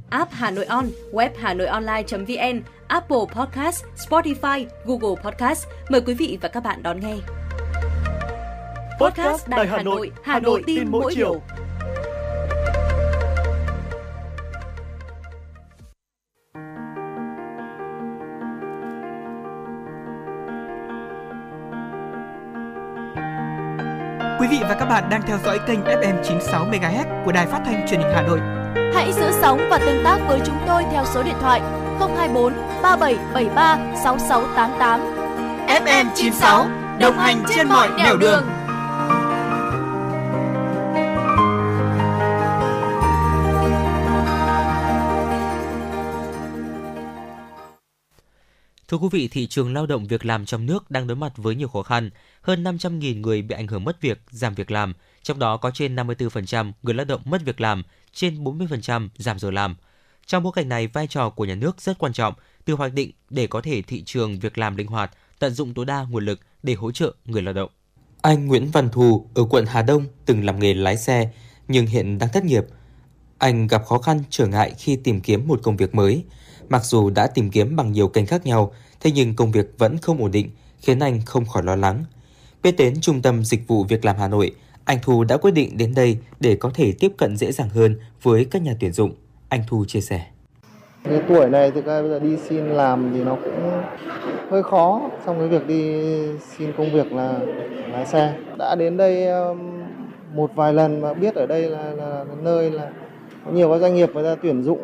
app Hà Nội On, web Hà Nội Online.vn, Apple Podcast, Spotify, Google Podcast. Mời quý vị và các bạn đón nghe. Podcast Đài Hà Nội, Hà Nội tin mỗi chiều. Quý vị và các bạn đang theo dõi kênh FM 96 MHz của Đài Phát thanh Truyền hình Hà Nội. Hãy giữ sóng và tương tác với chúng tôi theo số điện thoại 024 3773 6688. FM 96 đồng hành trên mọi nẻo đường. Thưa quý vị, thị trường lao động việc làm trong nước đang đối mặt với nhiều khó khăn. Hơn 500.000 người bị ảnh hưởng mất việc, giảm việc làm, trong đó có trên 54% người lao động mất việc làm, trên 40% giảm giờ làm. Trong bối cảnh này, vai trò của nhà nước rất quan trọng, từ hoạch định để có thể thị trường việc làm linh hoạt, tận dụng tối đa nguồn lực để hỗ trợ người lao động. Anh Nguyễn Văn Thù ở quận Hà Đông từng làm nghề lái xe, nhưng hiện đang thất nghiệp. Anh gặp khó khăn trở ngại khi tìm kiếm một công việc mới. Mặc dù đã tìm kiếm bằng nhiều kênh khác nhau, thế nhưng công việc vẫn không ổn định, khiến anh không khỏi lo lắng. Biết đến Trung tâm Dịch vụ Việc làm Hà Nội, anh Thu đã quyết định đến đây để có thể tiếp cận dễ dàng hơn với các nhà tuyển dụng. Anh Thu chia sẻ. Cái tuổi này thực ra bây giờ đi xin làm thì nó cũng hơi khó trong cái việc đi xin công việc là lái xe. Đã đến đây um, một vài lần mà biết ở đây là, là, là nơi là có nhiều các doanh nghiệp người ta tuyển dụng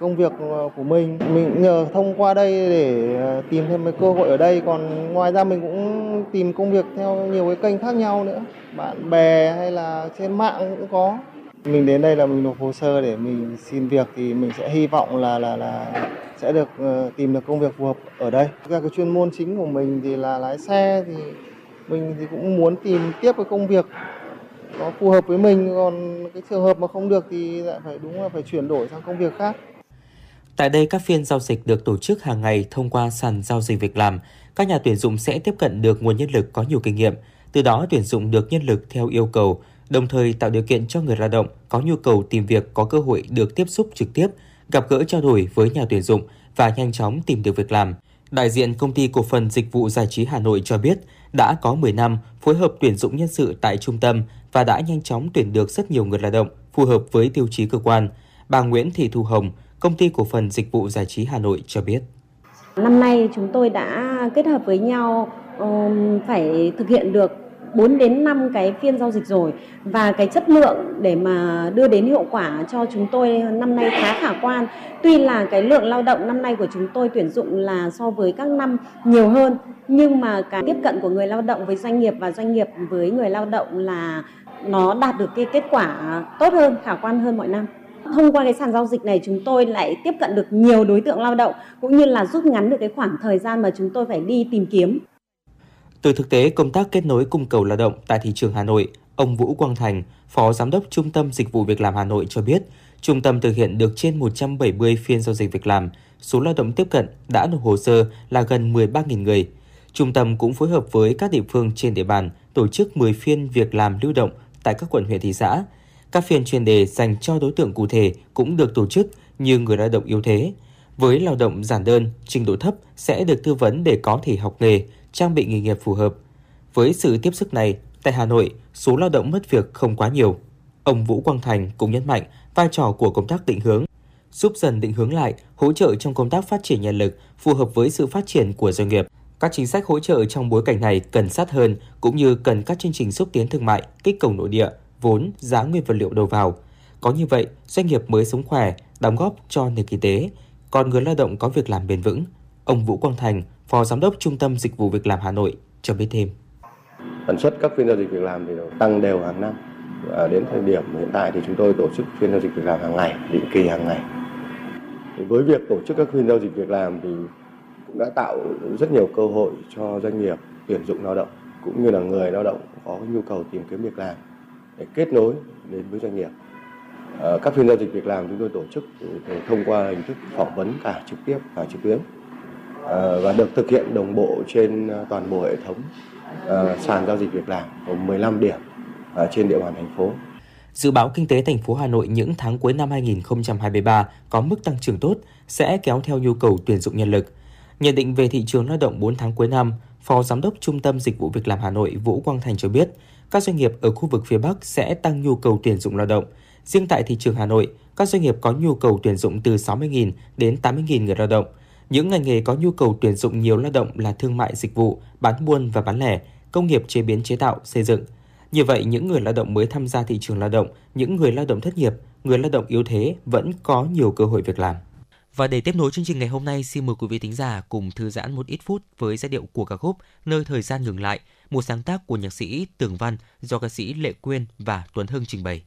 công việc ờ, của mình. Mình nhờ thông qua đây để ờ, tìm thêm cái cơ hội ở đây. Còn ngoài ra mình cũng tìm công việc theo nhiều cái kênh khác nhau nữa. Bạn bè hay là trên mạng cũng có. Mình đến đây là mình nộp hồ sơ để mình xin việc thì mình sẽ hy vọng là là là sẽ được ờ, tìm được công việc phù hợp ở đây. Thực ra cái chuyên môn chính của mình thì là lái xe thì mình thì cũng muốn tìm tiếp cái công việc nó phù hợp với mình. Còn cái trường hợp mà không được thì lại phải, đúng là phải chuyển đổi sang công việc khác. Tại đây, các phiên giao dịch được tổ chức hàng ngày thông qua sàn giao dịch việc làm. Các nhà tuyển dụng sẽ tiếp cận được nguồn nhân lực có nhiều kinh nghiệm, từ đó tuyển dụng được nhân lực theo yêu cầu, đồng thời tạo điều kiện cho người lao động có nhu cầu tìm việc có cơ hội được tiếp xúc trực tiếp, gặp gỡ trao đổi với nhà tuyển dụng và nhanh chóng tìm được việc làm. Đại diện công ty cổ phần dịch vụ giải trí Hà Nội cho biết đã có 10 năm phối hợp tuyển dụng nhân sự tại trung tâm và đã nhanh chóng tuyển được rất nhiều người lao động phù hợp với tiêu chí cơ quan. Bà Nguyễn Thị Thu Hồng, công ty cổ phần dịch vụ giải trí Hà Nội cho biết. Năm nay chúng tôi đã kết hợp với nhau phải thực hiện được 4 đến 5 cái phiên giao dịch rồi và cái chất lượng để mà đưa đến hiệu quả cho chúng tôi năm nay khá khả quan. Tuy là cái lượng lao động năm nay của chúng tôi tuyển dụng là so với các năm nhiều hơn nhưng mà cái tiếp cận của người lao động với doanh nghiệp và doanh nghiệp với người lao động là nó đạt được cái kết quả tốt hơn, khả quan hơn mọi năm. Thông qua cái sàn giao dịch này chúng tôi lại tiếp cận được nhiều đối tượng lao động cũng như là rút ngắn được cái khoảng thời gian mà chúng tôi phải đi tìm kiếm. Từ thực tế công tác kết nối cung cầu lao động tại thị trường Hà Nội, ông Vũ Quang Thành, Phó Giám đốc Trung tâm Dịch vụ Việc làm Hà Nội cho biết, trung tâm thực hiện được trên 170 phiên giao dịch việc làm, số lao động tiếp cận đã nộp hồ sơ là gần 13.000 người. Trung tâm cũng phối hợp với các địa phương trên địa bàn tổ chức 10 phiên việc làm lưu động tại các quận huyện thị xã. Các phiên chuyên đề dành cho đối tượng cụ thể cũng được tổ chức như người lao động yếu thế. Với lao động giản đơn, trình độ thấp sẽ được tư vấn để có thể học nghề, trang bị nghề nghiệp phù hợp. Với sự tiếp sức này, tại Hà Nội, số lao động mất việc không quá nhiều. Ông Vũ Quang Thành cũng nhấn mạnh vai trò của công tác định hướng, giúp dần định hướng lại, hỗ trợ trong công tác phát triển nhân lực phù hợp với sự phát triển của doanh nghiệp. Các chính sách hỗ trợ trong bối cảnh này cần sát hơn cũng như cần các chương trình xúc tiến thương mại, kích cầu nội địa, vốn, giá nguyên vật liệu đầu vào. Có như vậy, doanh nghiệp mới sống khỏe, đóng góp cho nền kinh tế, còn người lao động có việc làm bền vững. Ông Vũ Quang Thành, Phó Giám đốc Trung tâm Dịch vụ Việc làm Hà Nội cho biết thêm. Tần suất các phiên giao dịch việc làm thì tăng đều hàng năm. À, đến thời điểm hiện tại thì chúng tôi tổ chức phiên giao dịch việc làm hàng ngày, định kỳ hàng ngày. Thì với việc tổ chức các phiên giao dịch việc làm thì cũng đã tạo rất nhiều cơ hội cho doanh nghiệp tuyển dụng lao động cũng như là người lao động có nhu cầu tìm kiếm việc làm để kết nối đến với doanh nghiệp. Ờ, các phiên giao dịch việc làm chúng tôi tổ chức thông qua hình thức phỏng vấn cả trực tiếp và trực tuyến ờ, và được thực hiện đồng bộ trên ờ, toàn bộ hệ thống sàn giao dịch việc làm gồm 15 điểm trên địa bàn thành phố. Dự báo kinh tế thành phố Hà Nội những tháng cuối năm 2023 có mức tăng trưởng tốt sẽ kéo theo nhu cầu tuyển dụng nhân lực. Nhận định về thị trường lao động 4 tháng cuối năm, Phó Giám đốc Trung tâm Dịch vụ Việc làm Hà Nội Vũ Quang Thành cho biết, các doanh nghiệp ở khu vực phía Bắc sẽ tăng nhu cầu tuyển dụng lao động. Riêng tại thị trường Hà Nội, các doanh nghiệp có nhu cầu tuyển dụng từ 60.000 đến 80.000 người lao động. Những ngành nghề có nhu cầu tuyển dụng nhiều lao động là thương mại dịch vụ, bán buôn và bán lẻ, công nghiệp chế biến chế tạo, xây dựng. Như vậy, những người lao động mới tham gia thị trường lao động, những người lao động thất nghiệp, người lao động yếu thế vẫn có nhiều cơ hội việc làm. Và để tiếp nối chương trình ngày hôm nay, xin mời quý vị thính giả cùng thư giãn một ít phút với giai điệu của ca khúc Nơi thời gian ngừng lại, một sáng tác của nhạc sĩ Tường Văn do ca sĩ Lệ Quyên và Tuấn Hưng trình bày.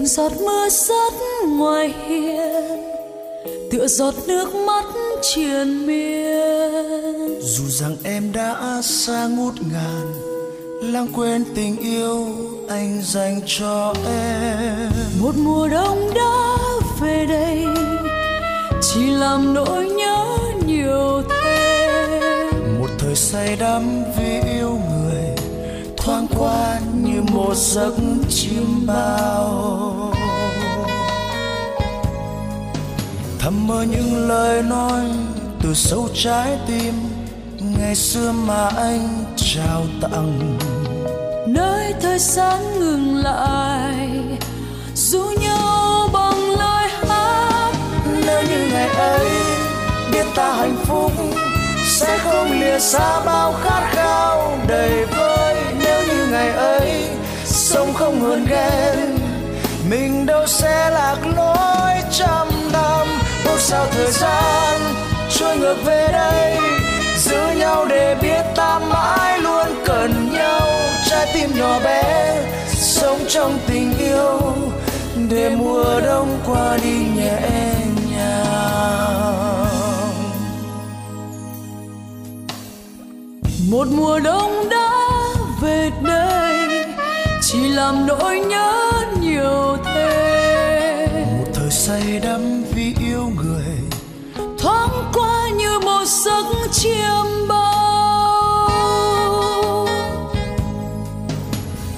Từng giọt mưa rớt ngoài hiên tựa giọt nước mắt triền miên. Dù rằng em đã xa ngút ngàn lãng quên tình yêu anh dành cho em. Một mùa đông đã về đây chỉ làm nỗi nhớ nhiều thêm. Một thời say đắm vì yêu người thoáng qua một giấc chim bao. Thầm mơ những lời nói từ sâu trái tim, ngày xưa mà anh trao tặng. Nơi thời gian ngừng lại, dù nhau bằng lời hát. Nếu như ngày ấy biết ta hạnh phúc, sẽ không lìa xa bao khát khao đầy vơi. Nếu như ngày ấy sống không hơn ghen. Mình đâu sẽ lạc lối trăm năm. Ước sao thời gian trôi ngược về đây. Giữ nhau để biết ta mãi luôn cần nhau. Trái tim nhỏ bé, sống trong tình yêu. Để mùa đông qua đi nhẹ nhàng. Một mùa đông đã làm nỗi nhớ nhiều thêm một thời say đắm vì yêu người. Thoáng qua như một giấc chiêm bao.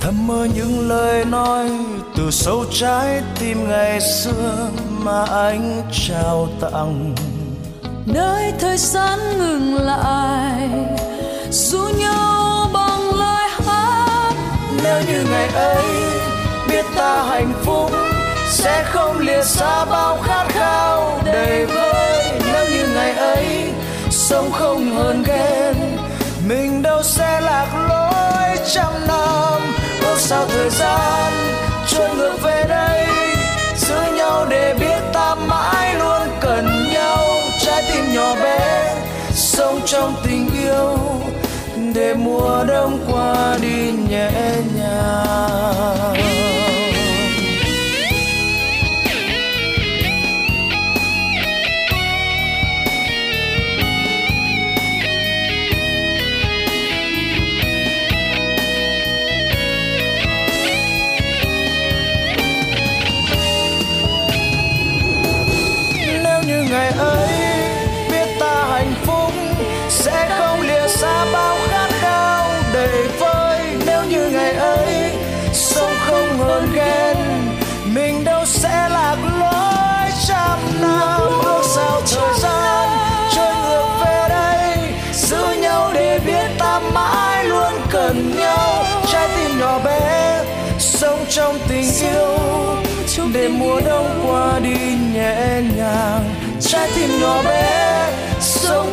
Thầm mơ những lời nói từ sâu trái tim ngày xưa mà anh trao tặng. Nơi thời gian ngừng lại du nhau nếu như ngày ấy biết ta hạnh phúc, sẽ không lìa xa bao khát khao đầy vơi nếu như ngày ấy sống không hơn ghen, mình đâu sẽ lạc lối trăm năm. Ước sao thời gian trôi ngược về đây giữ nhau để biết ta mãi luôn cần nhau. Trái tim nhỏ bé sống trong tình yêu để mùa đông qua đi nhẹ nhàng.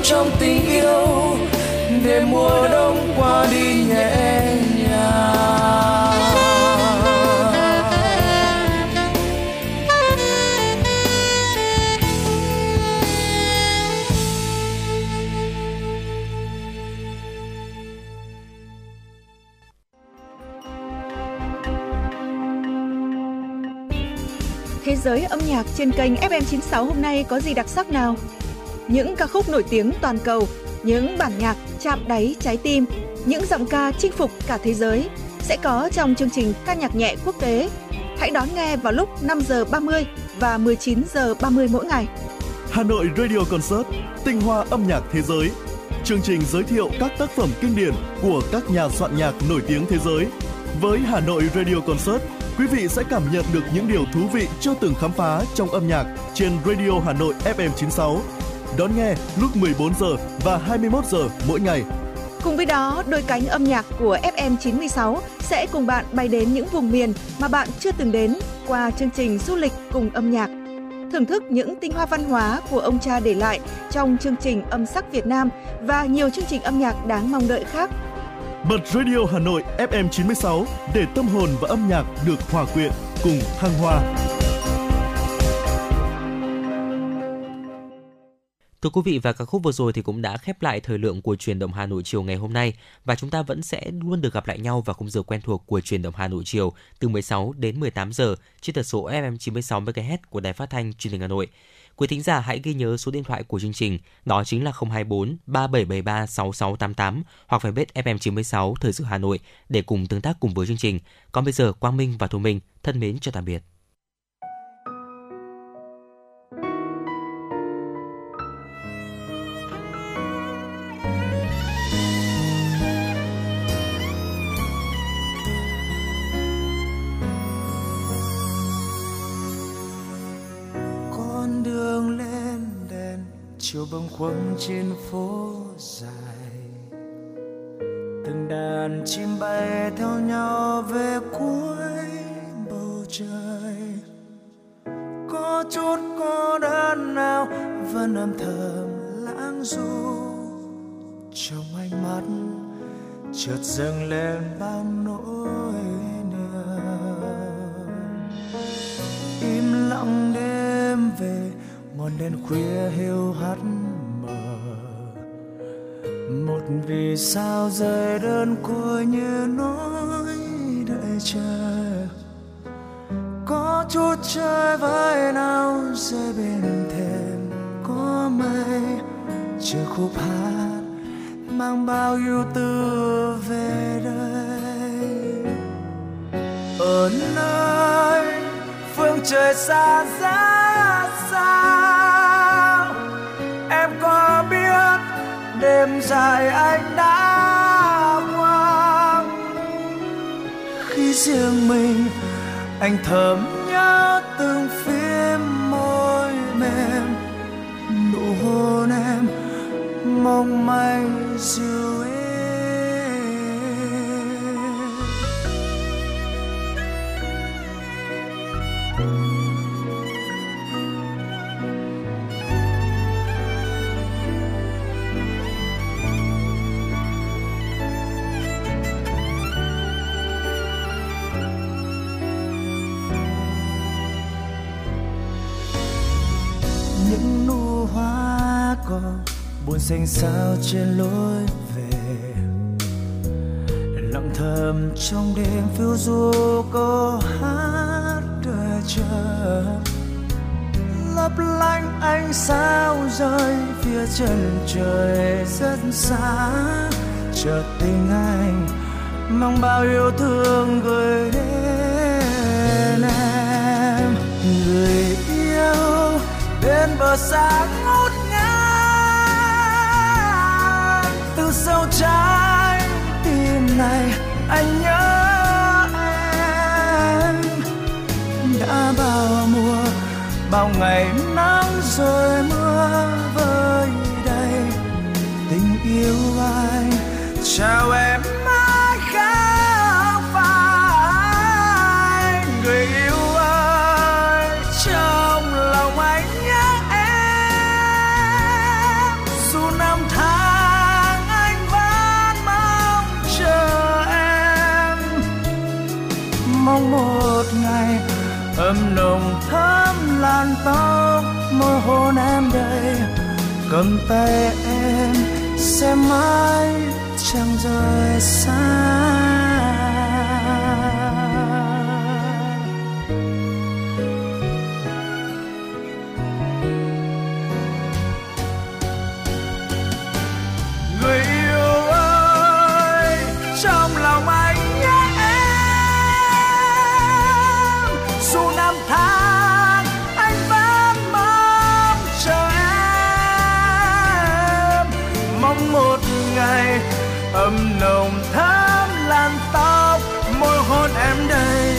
Trong tình yêu, để mùa đông qua đi nhẹ nhàng Thế giới âm nhạc trên kênh FM96 hôm nay có gì đặc sắc nào? Những ca khúc nổi tiếng toàn cầu, những bản nhạc chạm đáy trái tim, những giọng ca chinh phục cả thế giới sẽ có trong chương trình ca nhạc nhẹ quốc tế. Hãy đón nghe vào lúc 5 giờ 30 và 19 giờ 30 mỗi ngày. Hà Nội Radio Concert, tinh hoa âm nhạc thế giới. Chương trình giới thiệu các tác phẩm kinh điển của các nhà soạn nhạc nổi tiếng thế giới. Với Hà Nội Radio Concert, quý vị sẽ cảm nhận được những điều thú vị chưa từng khám phá trong âm nhạc trên Radio Hà Nội FM 96. Đón nghe lúc 14 giờ và 21 giờ mỗi ngày. Cùng với đó, đôi cánh âm nhạc của FM 96 sẽ cùng bạn bay đến những vùng miền mà bạn chưa từng đến qua chương trình du lịch cùng âm nhạc. Thưởng thức những tinh hoa văn hóa của ông cha để lại trong chương trình âm sắc Việt Nam và nhiều chương trình âm nhạc đáng mong đợi khác. Bật Radio Hà Nội FM 96 để tâm hồn và âm nhạc được hòa quyện cùng thăng hoa. Thưa quý vị và các khúc vừa rồi thì cũng đã khép lại thời lượng của truyền động Hà Nội chiều ngày hôm nay và chúng ta vẫn sẽ luôn được gặp lại nhau vào khung giờ quen thuộc của truyền động Hà Nội chiều từ 16 đến 18 giờ trên tần số FM 96 MHz của Đài Phát thanh Truyền hình Hà Nội. Quý thính giả hãy ghi nhớ số điện thoại của chương trình, đó chính là 024 3773 6688 hoặc fanpage FM 96 Thời sự Hà Nội để cùng tương tác cùng với chương trình. Còn bây giờ Quang Minh và Thu Minh thân mến chào tạm biệt. Chiều bâng khuâng trên phố dài. Từng đàn chim bay theo nhau về cuối bầu trời. Có chút cô đơn nào vẫn âm thầm lãng du. Trong ánh mắt chợt dâng lên bao nỗi niềm. Im lặng đêm về ngọn đèn khuya hiu hắt mờ. Một vì sao rơi đơn côi như nỗi đợi chờ. Có chút chơi với nào rơi bên thềm có mây. Chưa khúc hát mang bao yêu tư về đây. Ở nơi phương trời xa giá. Đêm dài anh đã qua khi riêng mình, anh thầm nhớ từng phim môi mềm. Nụ hôn em, mong manh dịu xanh sao trên lối về. Lặng thầm trong đêm phiêu du câu hát đợi chờ lấp lánh ánh sao rơi phía chân trời rất xa. Chợt tình anh mong bao yêu thương gửi đến em. Người yêu bên bờ xa từ sâu trái, tim này anh nhớ em. Đã bao mùa, bao ngày nắng rồi mưa vơi đầy, tình yêu anh chào em làn tóc môi hôn em đầy, cầm tay em sẽ mãi chẳng rời xa. Nồng thắm làn tóc. Môi hôn em đây,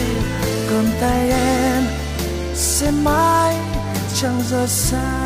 cầm tay em sẽ mãi chẳng rời xa.